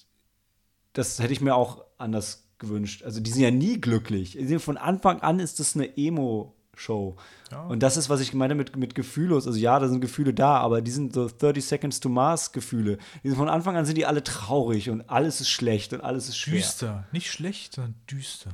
das hätte ich mir auch anders gewünscht. Also die sind ja nie glücklich. Von Anfang an ist das eine Emo-Show. Ja. Und das ist, was ich meine mit, mit gefühllos. Also ja, da sind Gefühle da, aber die sind so 30 Seconds to Mars Gefühle. Die sind von Anfang an sind die alle traurig und alles ist schlecht und alles ist schwer. Düster. Nicht schlecht, sondern düster.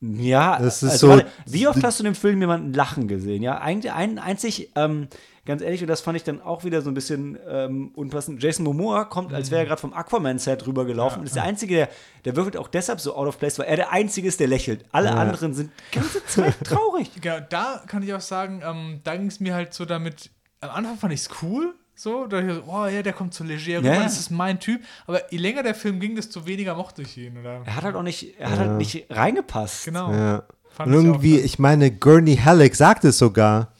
Ja, Das ist also so- warte, wie oft hast du in dem Film jemanden lachen gesehen? Ja, eigentlich ein, einzig, ähm, ganz ehrlich, und das fand ich dann auch wieder so ein bisschen ähm, unpassend. Jason Momoa kommt, als wäre er gerade vom Aquaman-Set rübergelaufen. Ja. Und ist der Einzige, der, der wirkt auch deshalb so out of place, weil er der Einzige ist, der lächelt. Alle Ja. anderen sind die ganze Zeit traurig. Ja, da kann ich auch sagen, ähm, da ging es mir halt so damit, am Anfang fand ich es cool, so, da ich so, oh ja, der kommt so leger Ja, ja. das ist mein Typ, aber je länger der Film ging, desto weniger mochte ich ihn, oder? Er hat halt auch nicht, er hat halt nicht reingepasst. Genau. Ja. Fand Und ich irgendwie, dann. ich meine, Gurney Halleck sagt es sogar.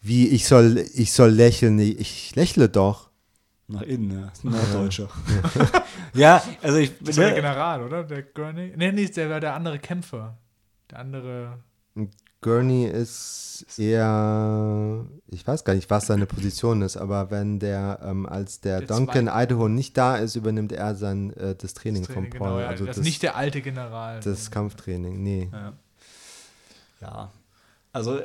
Wie, ich soll, ich soll lächeln. Ich lächle doch. Nach innen, ja. Norddeutscher. ja, also ich. Das war der Ne, General, oder? Der Gurney? Nee, nee, der war der andere Kämpfer. Der andere. Gurney ist eher, ich weiß gar nicht, was seine Position ist, aber wenn der, ähm, als der, Der Duncan Zweite. Idaho nicht da ist, übernimmt er sein, äh, das Training, Training, von Paul. genau, ja, also das das, ist nicht der alte General. das Kampftraining, nee. ja. ja. Also, äh,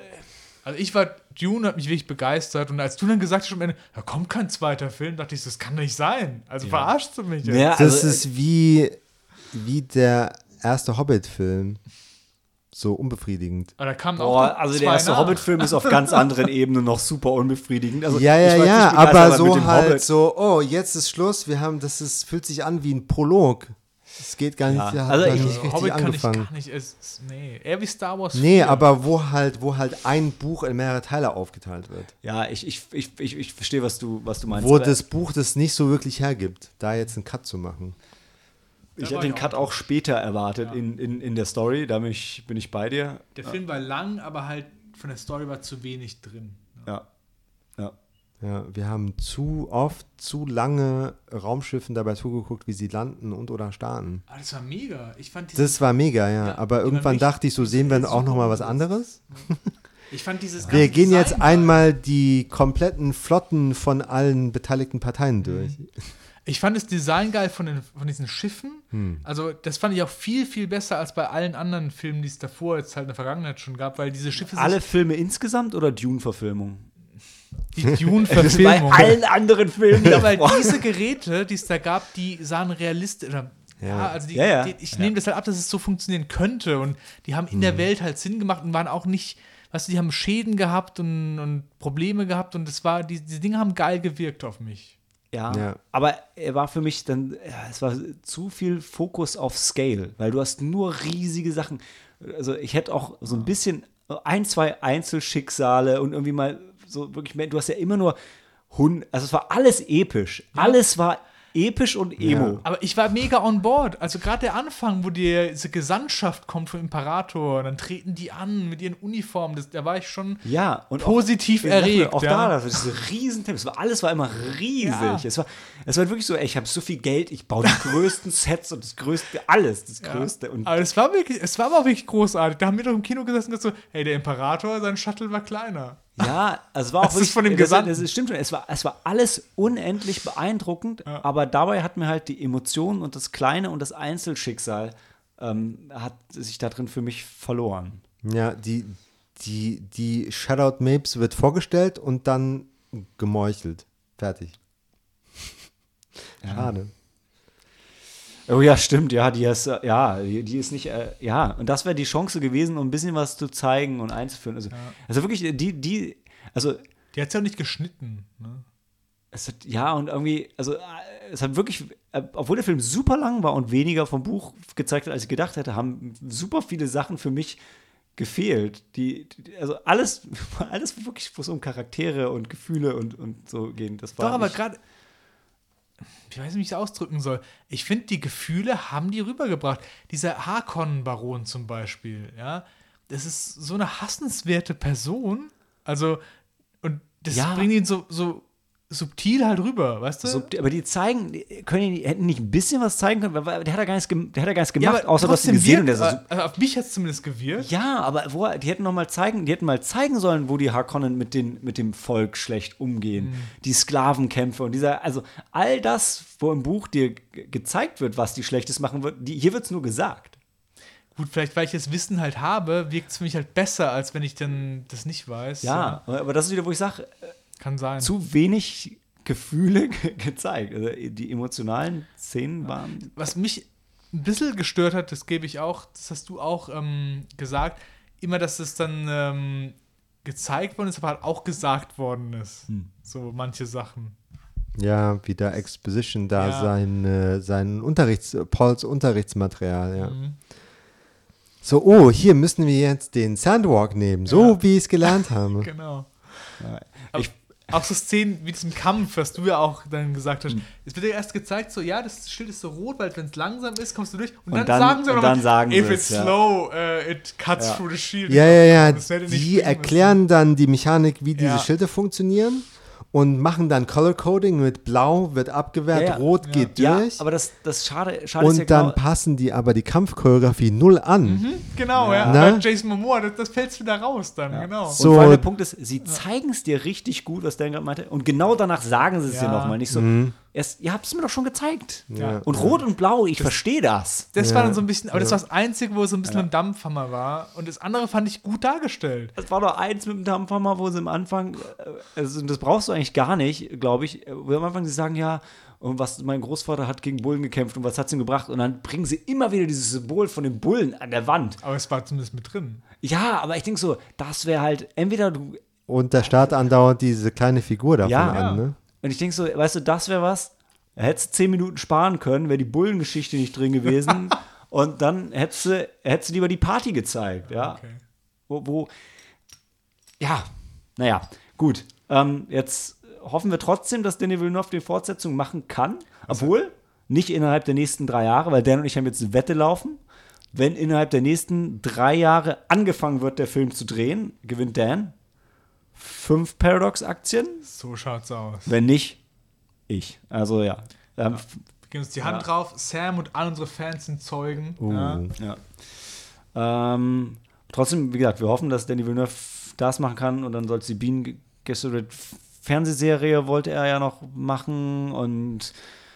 Also ich war, Dune hat mich wirklich begeistert und als du dann gesagt hast am Ende, da kommt kein zweiter Film, dachte ich, das kann nicht sein. Also verarschst du mich jetzt? ja, Das also, ist wie, wie der erste Hobbit-Film. So unbefriedigend. Aber da kam auch Boah, noch also der erste nach. Hobbit-Film ist auf ganz anderen Ebenen noch super unbefriedigend. Also, ja, ja, war ja, aber mit so halt Hobbit- so, oh, jetzt ist Schluss, wir haben, das ist, fühlt sich an wie ein Prolog. Es geht gar nicht, Ja, also ich- nicht richtig Hobbit kann ich angefangen. gar nicht. Es, es, nee, eher wie Star Wars. Nee, 4. aber wo halt, wo halt ein Buch in mehrere Teile aufgeteilt wird. Ja, ich, ich, ich, ich, ich verstehe, was du, was du meinst. Wo aber das Buch das nicht so wirklich hergibt, da jetzt einen Cut zu machen. Ich hätte den ich Cut auch auch später erwartet Ja. in, in, in der Story. Da bin ich, bin ich bei dir. Der Film war lang, aber halt von der Story war zu wenig drin. Ja. Ja. Ja, wir haben zu oft, zu lange Raumschiffen dabei zugeguckt, wie sie landen und oder starten. Aber das war mega. Ich fand Das war mega, ja. Ja, aber irgendwann dachte ich, so sehen wir auch noch mal was anderes. ich fand dieses Wir gehen jetzt Design einmal die kompletten Flotten von allen beteiligten Parteien durch. Ich fand das Design geil von, den, von diesen Schiffen. Hm. Also, das fand ich auch viel, viel besser als bei allen anderen Filmen, die es davor jetzt halt in der Vergangenheit schon gab, weil diese Schiffe Alle Filme insgesamt oder Dune-Verfilmung? die Bei Dune-Verfilmung. allen anderen Filmen. Ja, weil diese Geräte, die es da gab, die sahen realistisch. Ja. Ja. also die, Ja, ja. Die, ich nehme das halt ab, dass es so funktionieren könnte. Und die haben in Mhm. der Welt halt Sinn gemacht und waren auch nicht, weißt du, die haben Schäden gehabt und, und Probleme gehabt und es war, die, die Dinge haben geil gewirkt auf mich. Ja, Ja. aber er war für mich dann, ja, es war zu viel Fokus auf Scale, weil du hast nur riesige Sachen. Also ich hätte auch so ein bisschen ein, zwei Einzelschicksale und irgendwie mal so wirklich mehr, du hast ja immer nur Hund, also es war alles episch. Alles war episch und emo. Aber ich war mega on board. Also gerade der Anfang, wo die, diese Gesandtschaft kommt vom Imperator, dann treten die an mit ihren Uniformen. Das, da war ich schon Ja, und positiv auch, erregt. Auch ja. da, das war diese riesen Tempos. Es war, alles war immer riesig. Ja. Es, war, es war wirklich so, ey, ich habe so viel Geld, ich baue die größten Sets und das größte, alles, das Ja. größte. Und aber es war wirklich, es war aber auch wirklich großartig. Da haben wir doch im Kino gesessen und gesagt so, hey, der Imperator, sein Shuttle war kleiner. Ja, also es war auch Das ist von dem Gesandten. Das, das stimmt schon. Es war, es war alles unendlich beeindruckend, Ja. aber dabei hat mir halt die Emotionen und das Kleine und das Einzelschicksal ähm, hat sich da drin für mich verloren. Ja, die, die, die Shoutout Mapes wird vorgestellt und dann gemeuchelt. Fertig. Schade. Oh ja, stimmt, ja, die ist, äh, ja, die, ist nicht, äh, ja, und das wäre die Chance gewesen, um ein bisschen was zu zeigen und einzuführen. Also, also wirklich, die, die, also Die hat ja auch nicht geschnitten. Ne? Es hat, ja, und irgendwie, also äh, es hat wirklich, äh, obwohl der Film super lang war und weniger vom Buch gezeigt hat, als ich gedacht hätte, haben super viele Sachen für mich gefehlt. Die, die also alles, alles wirklich, wo es um Charaktere und Gefühle und, und so gehen. Das war Doch, aber gerade, ich weiß nicht, wie ich es ausdrücken soll. Ich finde, die Gefühle haben die rübergebracht. Dieser Harkonnen-Baron zum Beispiel, ja, das ist so eine hassenswerte Person. Also, und das Ja. bringt ihn so, so subtil halt rüber, weißt du? so, aber die zeigen, können die hätten nicht ein bisschen was zeigen können, weil der hat ja gar nichts, der hat ja gar nichts gemacht, aber außer dass sie gesehen wirkt- sah so also auf mich hat es zumindest gewirkt. Ja, aber wo, die hätten noch mal zeigen, die hätten mal zeigen sollen, wo die Harkonnen mit, den, mit dem Volk schlecht umgehen. Die Sklavenkämpfe und dieser, also all das, wo im Buch dir ge- gezeigt wird, was die Schlechtes machen wird, die, hier wird es nur gesagt. Gut, vielleicht, weil ich das Wissen halt habe, wirkt es für mich halt besser, als wenn ich dann das nicht weiß. Ja, aber das ist wieder, wo ich sage, Kann sein. zu wenig Gefühle ge gezeigt. Also die emotionalen Szenen waren. was mich ein bisschen gestört hat, das gebe ich auch, das hast du auch ähm, gesagt, immer, dass es dann ähm, gezeigt worden ist, aber halt auch gesagt worden ist. Hm. So manche Sachen. Ja, wie der Exposition da Ja. sein, äh, sein Unterrichts, Pauls Unterrichtsmaterial, ja. Mhm. So, oh, hier müssen wir jetzt den Sandwalk nehmen, so Ja. wie wir es gelernt haben. Genau. Ich- auch so Szenen wie diesem Kampf, was du ja auch dann gesagt Hm. hast. Es wird ja erst gezeigt, so, ja, das Schild ist so rot, weil wenn es langsam ist, kommst du durch. Und, Und dann, dann- sagen sie und aber dann sagen if it's es, ja. slow, uh, it cuts Ja. through the shield. Ja, ja, ja, die erklären dann die Mechanik, wie diese Ja. Schilder funktionieren und machen dann Color Coding mit Blau wird abgewehrt, Ja, ja. Rot Ja. geht ja, durch aber das, das schade, schade ist und ja dann genau, passen die aber die Kampfchoreografie null an. Mhm, genau, ja. Na? Bei Jason Momoa, das, das fällt wieder raus dann, Ja. genau. So. Und vor allem der Punkt ist, sie zeigen es dir richtig gut, was Dan gerade meinte. Und genau danach sagen sie es dir nochmal. Nicht so, Mhm. Erst, ihr habt es mir doch schon gezeigt. Ja. Und Rot und Blau, ich verstehe das. Das Ja. war dann so ein bisschen, aber das Ja. war das Einzige, wo es so ein bisschen ein Dampfhammer war. Und das andere fand ich gut dargestellt. Das war doch eins mit dem Dampfhammer, wo sie am Anfang, äh, also das brauchst du eigentlich gar nicht, glaube ich. äh, Wo am Anfang sie sagen, ja, und was mein Großvater hat gegen Bullen gekämpft und was hat es ihm gebracht? Und dann bringen sie immer wieder dieses Symbol von den Bullen an der Wand. Aber es war zumindest mit drin. Ja, aber ich denke so, das wäre halt, entweder du, Und da starrt andauernd diese kleine Figur davon Ja. an, ne? Und ich denke so, weißt du, das wäre was, hättest du zehn Minuten sparen können, wäre die Bullengeschichte nicht drin gewesen. und dann hättest du, hättest du lieber die Party gezeigt, ja. Okay. wo, wo ja, naja, gut. Ähm, jetzt hoffen wir trotzdem, dass Denis Villeneuve die Fortsetzung machen kann, obwohl nicht innerhalb der nächsten drei Jahre, weil Dan und ich haben jetzt eine Wette laufen. Wenn innerhalb der nächsten drei Jahre angefangen wird, der Film zu drehen, gewinnt Dan fünf Paradox-Aktien. So schaut's aus. Wenn nicht, ich. Also ja. Ähm, Wir geben uns die Hand Ja. drauf. Sam und all unsere Fans sind Zeugen. Uh. Ja. Ja. Ähm, trotzdem, wie gesagt, wir hoffen, dass Danny Villeneuve das machen kann und dann soll es die Bean Gesundheit Fernsehserie wollte er ja noch machen und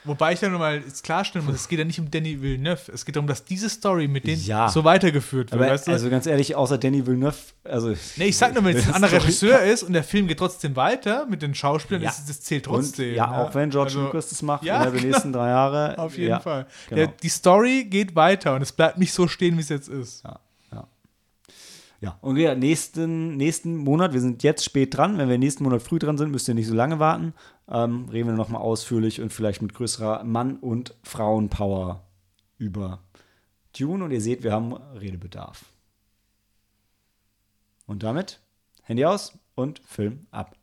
Wobei ich dann nochmal klarstellen muss, es geht ja nicht um Danny Villeneuve. Es geht darum, dass diese Story mit denen Ja. so weitergeführt wird. aber weißt du? also ganz ehrlich, außer Danny Villeneuve, also nee, ich sag nur, wenn es ein anderer Regisseur ist und der Film geht trotzdem weiter mit den Schauspielern, Ja. das, das zählt und, trotzdem. ja, auch wenn George Also, Lucas das macht ja, innerhalb der genau. nächsten drei Jahre. Auf jeden ja, Fall. genau. Der, die Story geht weiter und es bleibt nicht so stehen, wie es jetzt ist. Ja, und wir nächsten, nächsten Monat, wir sind jetzt spät dran. Wenn wir nächsten Monat früh dran sind, müsst ihr nicht so lange warten. Ähm, reden wir nochmal ausführlich und vielleicht mit größerer Mann- und Frauenpower über Dune. Und ihr seht, wir haben Redebedarf. Und damit Handy aus und Film ab.